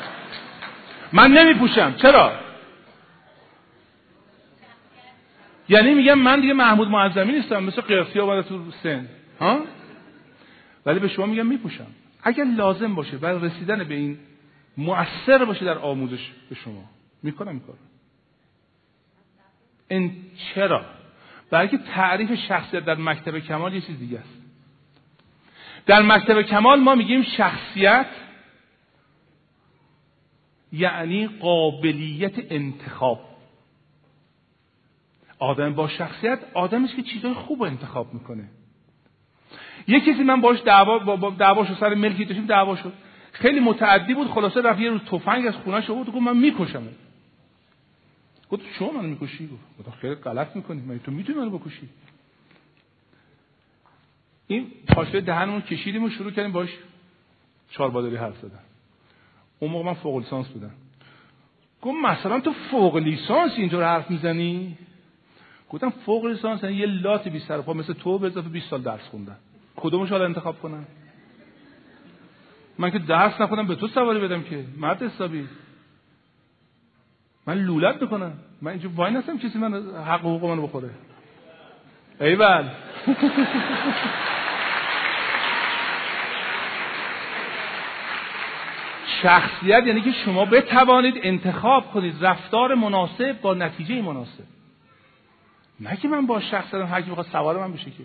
من نمیپوشم. چرا؟ یعنی میگم من دیگه محمود معظمی نیستم مثل قرسی آمده تو سن. ها؟ ولی به شما میگم میپوشم. اگر لازم باشه برای رسیدن به این مؤثر باشه در آموزش به شما. می‌کنم این کار این چرا؟ برای تعریف شخصیت در مکتب کمال یه چیز دیگه است. در مکتب کمال ما میگیم شخصیت یعنی قابلیت انتخاب. آدم با شخصیت آدمش که چیزای خوب انتخاب می‌کنه. یه کسی من باش دعوا با دعوا سر ملکی داشتیم دعوا شد. خیلی متعدی بود خلاصه رفت یه روز تفنگ از خونش آورد گفت من می‌کشم گفت شما من می‌کشی؟ گفت خیلی غلط می‌کنی من تو می‌تونی منو بکشی؟ این پاشه دهنمون کشیدیم و شروع کردیم باش چهار بادری حرف زدن. اون موقع من فوق لیسانس بودم. گفت مثلا تو فوق لیسانس اینجور حرف می‌زنی؟ گفتم فوق لیسانس یعنی یه لات بی سر پا مثل تو به اضافه 20 سال درس خوندن کدومش حالا انتخاب کنم؟ من که درس نخوندم به تو سواری بدم که. مرد حسابی. من لولت می‌کنم. من اینجا وای نستم کسی من حق حقوق منو بخوره. ایول. شخصیت یعنی که شما بتوانید انتخاب کنید رفتار مناسب با نتیجه مناسب. نه که من با شخص دارم هر کی بخواد سوار من بشه که.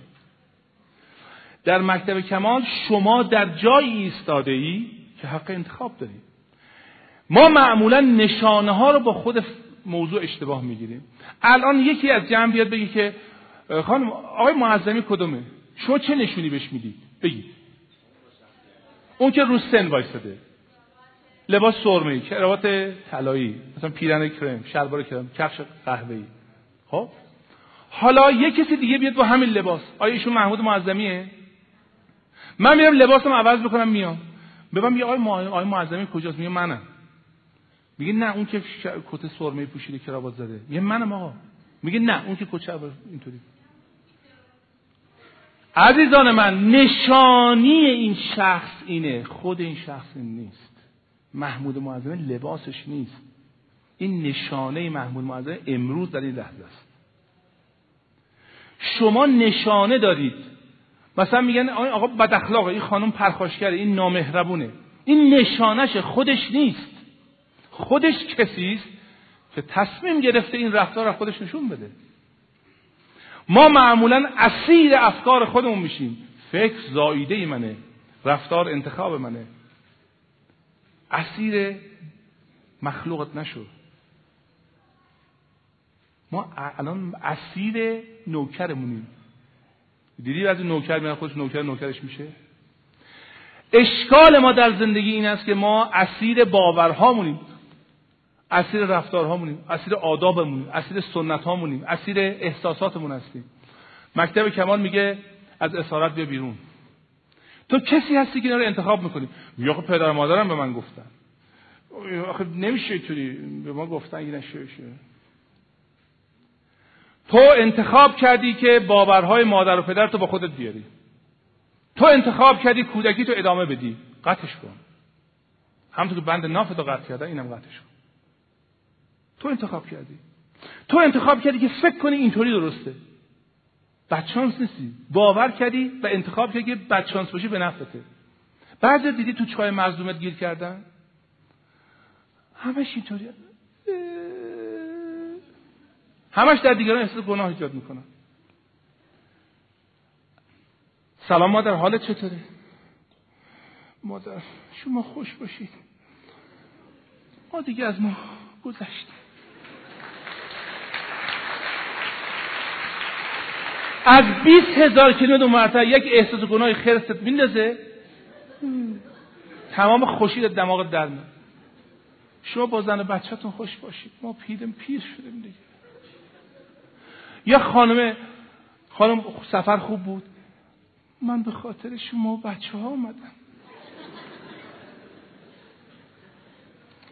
در مکتب کمال شما در جایی ایستاده ای که حق انتخاب دارید. ما معمولا نشانه ها رو با خود موضوع اشتباه می‌گیریم. الان یکی از جمع بیاد بگی که خانم آقای معظمی کدومه؟ شما چه نشونی بهش می‌دید؟ بگید. اون که رو سن وایستاده لباس سرمه‌ای کراوات طلایی مثلا پیرن کرم شلوار کرم کفش قهوه‌ای. خب؟ حالا یه کسی دیگه بیاد با همین لباس. آیا ایشون محمود معظمیه؟ من میرم لباسم عوض بکنم میام. به من میگه آقای معظمی کجاست؟ میگه منم. میگه نه اون که کت سرمه پوشیده کراوات زده. میگه منم آقا. میگه نه اون که کت اینطوری. عزیزان من نشانی این شخص اینه. خود این شخص این نیست. محمود معظم لباسش نیست. این نشانه محمود معظم امروز در این لحظه است. شما نشانه دارید. مثلا میگن آقا بد اخلاقه این خانم پرخاشگره این نامهربونه. این نشانش خودش نیست. خودش کسی است که تصمیم گرفته این رفتار را خودش نشون بده. ما معمولا اسیر افکار خودمون میشیم. فکر زاییده منه. رفتار انتخاب منه. اسیر مخلوقت نشد ما الان اسیر نوکرمونیم. دیدی از نوکر میاد خودش نوکر نوکرش میشه؟ اشکال ما در زندگی این است که ما اسیر باورهامونیم. اسیر رفتارهامونیم. اسیر آدابمونیم. اسیر سنتهامونیم. اسیر احساساتمون هستیم. مکتب کمال میگه از اسارت بیا بیرون. تو کسی هستی که اینا رو انتخاب می‌کنی؟ خب پدر مادرم به من گفتن. آخه نمیشه اینطوری. به ما گفتن اگه نشه تو انتخاب کردی که باورهای مادر و پدر تو با خودت بیاری. تو انتخاب کردی کودکی تو ادامه بدی. قطعش کن. همونطور که بند نافت رو قطع کردن اینم قطعش کن. تو انتخاب کردی. تو انتخاب کردی که فکر کنی اینطوری درسته. بدشانس نیستی. باور کردی و انتخاب کردی که بدشانس باشی به نفته بعد دیدی تو چای مظلومت گیر کردن؟ همش اینطوری همش در دیگران احساس گناه ایجاد می‌کنن. سلام مادر حالت چطوره؟ مادر شما خوش باشید. ما دیگه از ما گذشتیم از بیست هزار کیلومتر مرتبه یک احساس گناه خرست میندازه. تمام خوشی دماغت در میاد. شما با زن بچهتون خوش باشید. ما پیرم پیر شدیم دیگه. یا خانم خانم سفر خوب بود. من به خاطر شما بچه ها آمدم.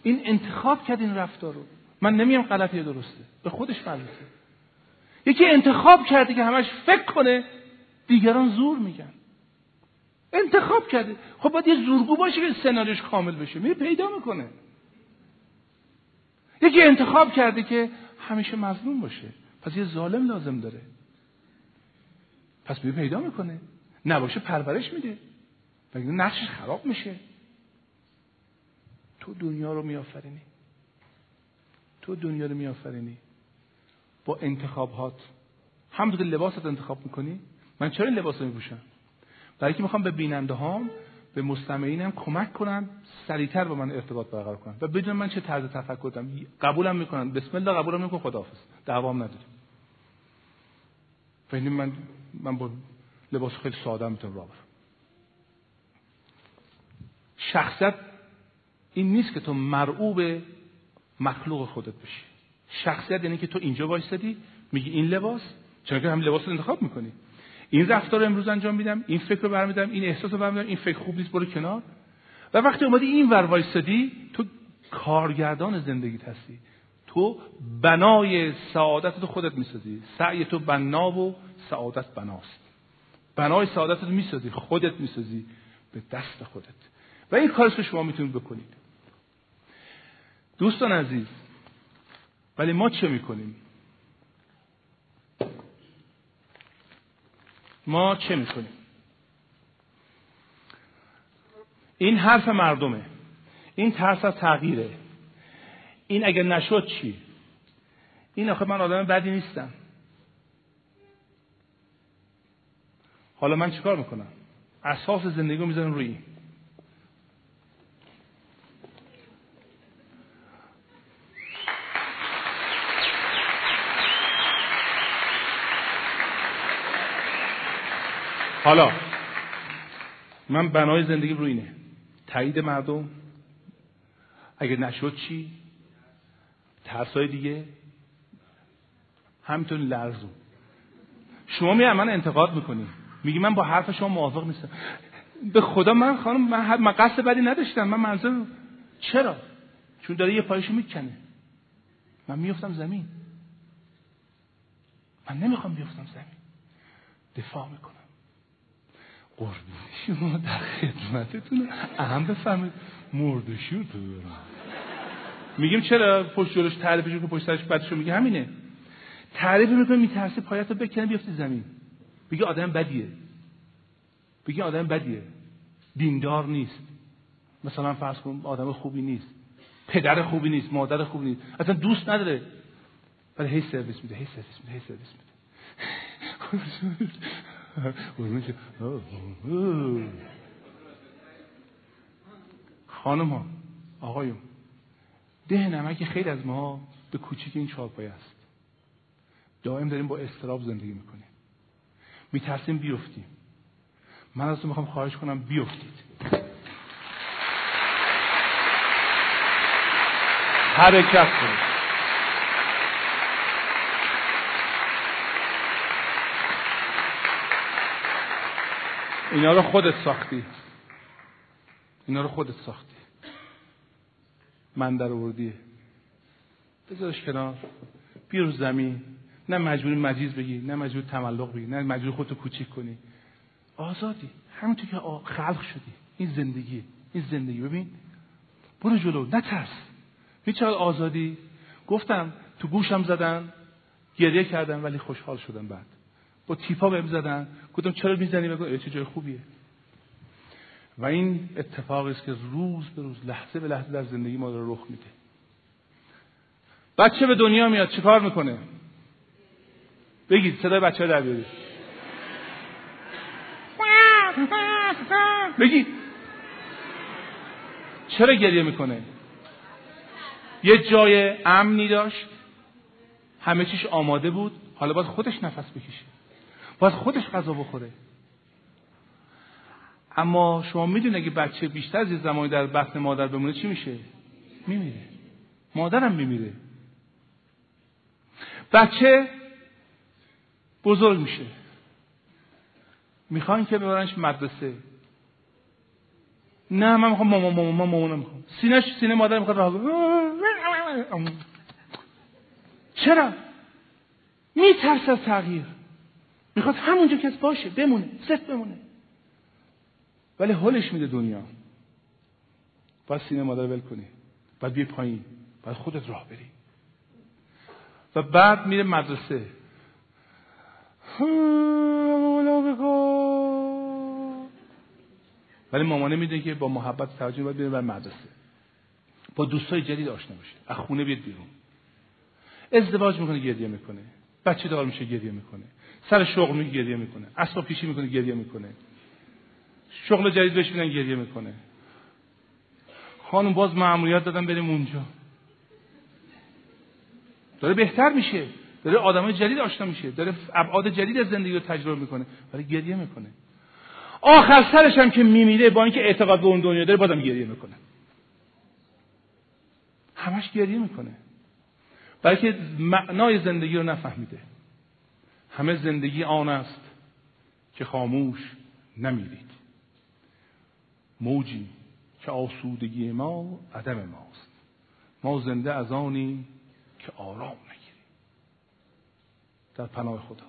این انتخاب کرد این رفتار رو. من نمیم غلطی درسته. به خودش مربوطه یکی انتخاب کرده که همش فکر کنه دیگران زور میگن. انتخاب کرده. خب باید یه زورگو باشه که سناریوش کامل بشه. میره پیدا می‌کنه. یکی انتخاب کرده که همیشه مظلوم باشه. پس یه ظالم لازم داره. پس میره پیدا می‌کنه. نباشه پرورش میده. مگه نقشش خراب میشه؟ تو دنیا رو میآفرینی. تو دنیا رو میآفرینی. با انتخابات. همونطور که لباست انتخاب می‌کنی من چرا این لباس رو میپوشم؟ برای که می‌خوام به بیننده هام به مستمعینم کمک کنم سریعتر با من ارتباط برقرار کنم و بدون من چه طرز تفکر دارم قبولم می‌کنن. بسم الله قبولم میکن خداحافظ. دعوام نداریم. و من من با لباس خیلی ساده می‌تونم راه برم شخصیت این نیست که تو مرعوب مخلوق خودت بشی. شخصیت یعنی که تو اینجا وایستدی میگی این لباس چون که هم لباس رو انتخاب می‌کنی؟ این رفتار رو امروز انجام میدم این فکر رو برمیدم این احساس رو برمیدم این فکر خوب نیست برو کنار. و وقتی اومدی این ور وایستدی تو کارگردان زندگیت هستی. تو بنای سعادت تو خودت می‌سازی. سعی تو بنا و سعادت بناست. بنای سعادت رو می‌سازی خودت می‌سازی به دست خودت. و این کارش که شما می‌تونید بکنید. دوستان عزیز ولی ما چه می‌کنیم؟ ما چه می‌کنیم؟ این حرف مردمه. این ترس از تغییره. این اگر نشد چی؟ این آخه من آدم بدی نیستم. حالا من چیکار می‌کنم؟ اساس زندگی می‌ذارم روی این. حالا من بنای زندگی روی اینه. تایید مردم اگه نشد چی؟ ترسای دیگه. همینطور لرزون شما می من انتقاد می‌کنی میگی من با حرف شما موافق نیستم. به خدا من خانم من, من قصد بدی نداشتم. من منظور چرا؟ چون داره یه پایشو می‌کنه. من میفتم زمین. من نمی‌خوام بیفتم زمین. دفاع می‌کنم. قربون شما در خدمتتون اهم بفهمید. مردشور تو دارم میگیم چرا پشت جلوش تعریفش که پشت سرش بدشو میگه؟ همینه. تعریف می‌کنه میترسه پایت رو بکنه بیفتی زمین. بگه آدم بدیه. بگه آدم بدیه. دیندار نیست. مثلا فرض کن آدم خوبی نیست. پدر خوبی نیست مادر خوبی نیست. اصلا دوست نداره. ولی هی سرویس میده هی سرویس میده هی سرویس میده. خانم ها آقایون ده نمک خیلی از ما به کوچیک این چارپای است. دائم داریم با استراب زندگی می‌کنیم. میترسیم بیفتیم. من از تو می‌خوام خواهش کنم بیفتید. حرکت کنید. اینا رو خودت ساختی. اینا رو خودت ساختی. من در آوردی. بذارش کنار. بیا زمین. نه مجبوری مجیز بگی نه مجبور تملق بگی نه مجبور خودتو کوچیک کنی. آزادی. همونطور که خلق شدی. این زندگی. این زندگی. ببین. برو جلو. نترس. هیچ آزادی. گفتم تو گوشم زدن. گریه کردم ولی خوشحال شدم بعد. با تیپا بهم زدن. گفتم چرا می‌زنی؟ بگو چه جای خوبیه. و این اتفاقی است که روز به روز لحظه به لحظه در زندگی ما رو رخ میده. بچه به دنیا میاد چیکار می‌کنه؟ بگید صدای بچه در بیارید. بگید. چرا گریه می‌کنه؟ یه جای امنی داشت. همه چیش آماده بود. حالا باید خودش نفس بکشه. باید خودش غذا بخوره. اما شما می‌دونید اگه بچه بیشتر از یه زمانی در بطن مادر بمونه چی میشه؟ میمیره. مادرم میمیره. بچه بزرگ میشه. می‌خوان که ببرنش مدرسه. نه من می‌خوام مامان مامان مامان می‌خوام. سینهش سینه مادر می‌خواد راه چرا؟ میترس از تغییر. می‌خواد همونجا که باشه بمونه صرف بمونه. ولی حلش میده دنیا. باید سینه مادر ول کنی. باید بی پایین. باید خودت راه بری. و بعد میره مدرسه. ولی مامانه میده که با محبت توجه باید بره بر مدرسه. با دوستای جدید آشنا بشه. از خونه بیاد بیرون. ازدواج می‌کنه گریه می‌کنه. بچه دار میشه گریه می‌کنه. سر شغل میگه گریه می‌کنه. اسباب پیشی می‌کنه گریه می‌کنه. شغل جدید بهش میدن گریه می‌کنه. خانم باز معمولیت دادن بریم اونجا. داره بهتر میشه. داره آدمای جدید آشنا میشه. داره ابعاد جدید از زندگی رو تجربه می‌کنه. ولی گریه می‌کنه. آخر سرش هم که میمیره با اینکه اعتقاد به اون دنیا داره بازم گریه می‌کنه. همش گریه می‌کنه. بلکه معنای زندگی رو نفهمیده. همه زندگی آن است که خاموش نمیرید. موجی که آسودگی ما عدم ماست. ما زنده از آنی که آرام نگیریم. در پناه خدا.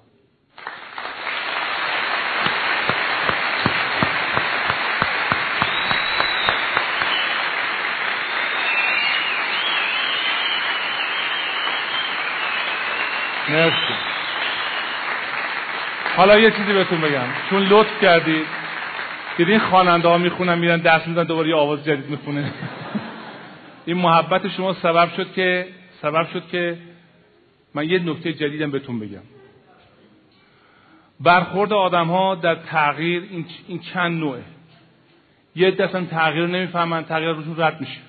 مرسی. حالا یه چیزی بهتون بگم. چون لطف کردید دیدین خواننده ها می‌خونن میرن دست میدن دوباره یه آواز جدید می‌خونه. این محبت شما سبب شد که سبب شد که من یه نکته جدیدم بهتون بگم. برخورد آدم ها در تغییر این, این چند نوعه. یه دستن تغییر نمی‌فهمن تغییر روشون رد میشه.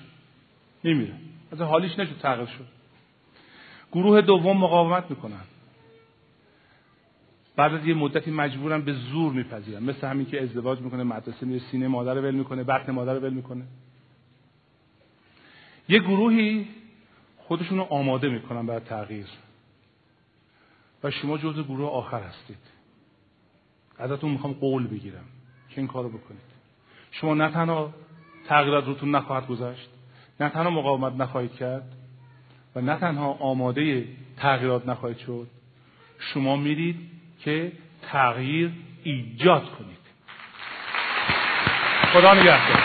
نمیره. از حالیش نشد تغییر شد. گروه دوم مقاومت می‌کنن. بعد از یه مدتی مجبورن به زور میپذیرن مثل همین که ازدواج می‌کنه مدرسه میره سینه مادر ول می‌کنه بطن مادر ول می‌کنه. یه گروهی خودشون رو آماده می‌کنن برای تغییر. و شما جزء گروه آخر هستید. ازتون می‌خوام قول بگیرم که این کارو بکنید. شما نه تنها تغییرات روتون نخواهد گذشت نه تنها مقاومت نخواهید کرد و نه تنها آماده تغییرات نخواهید شد شما میرید که تغییر ایجاد کنید. خدا نگهدار.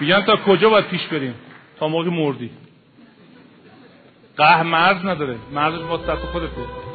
میگن تا کجا باید پیش بریم؟ تا موقع مردی. قهر مرز نداره. مرزش با سطح خودته.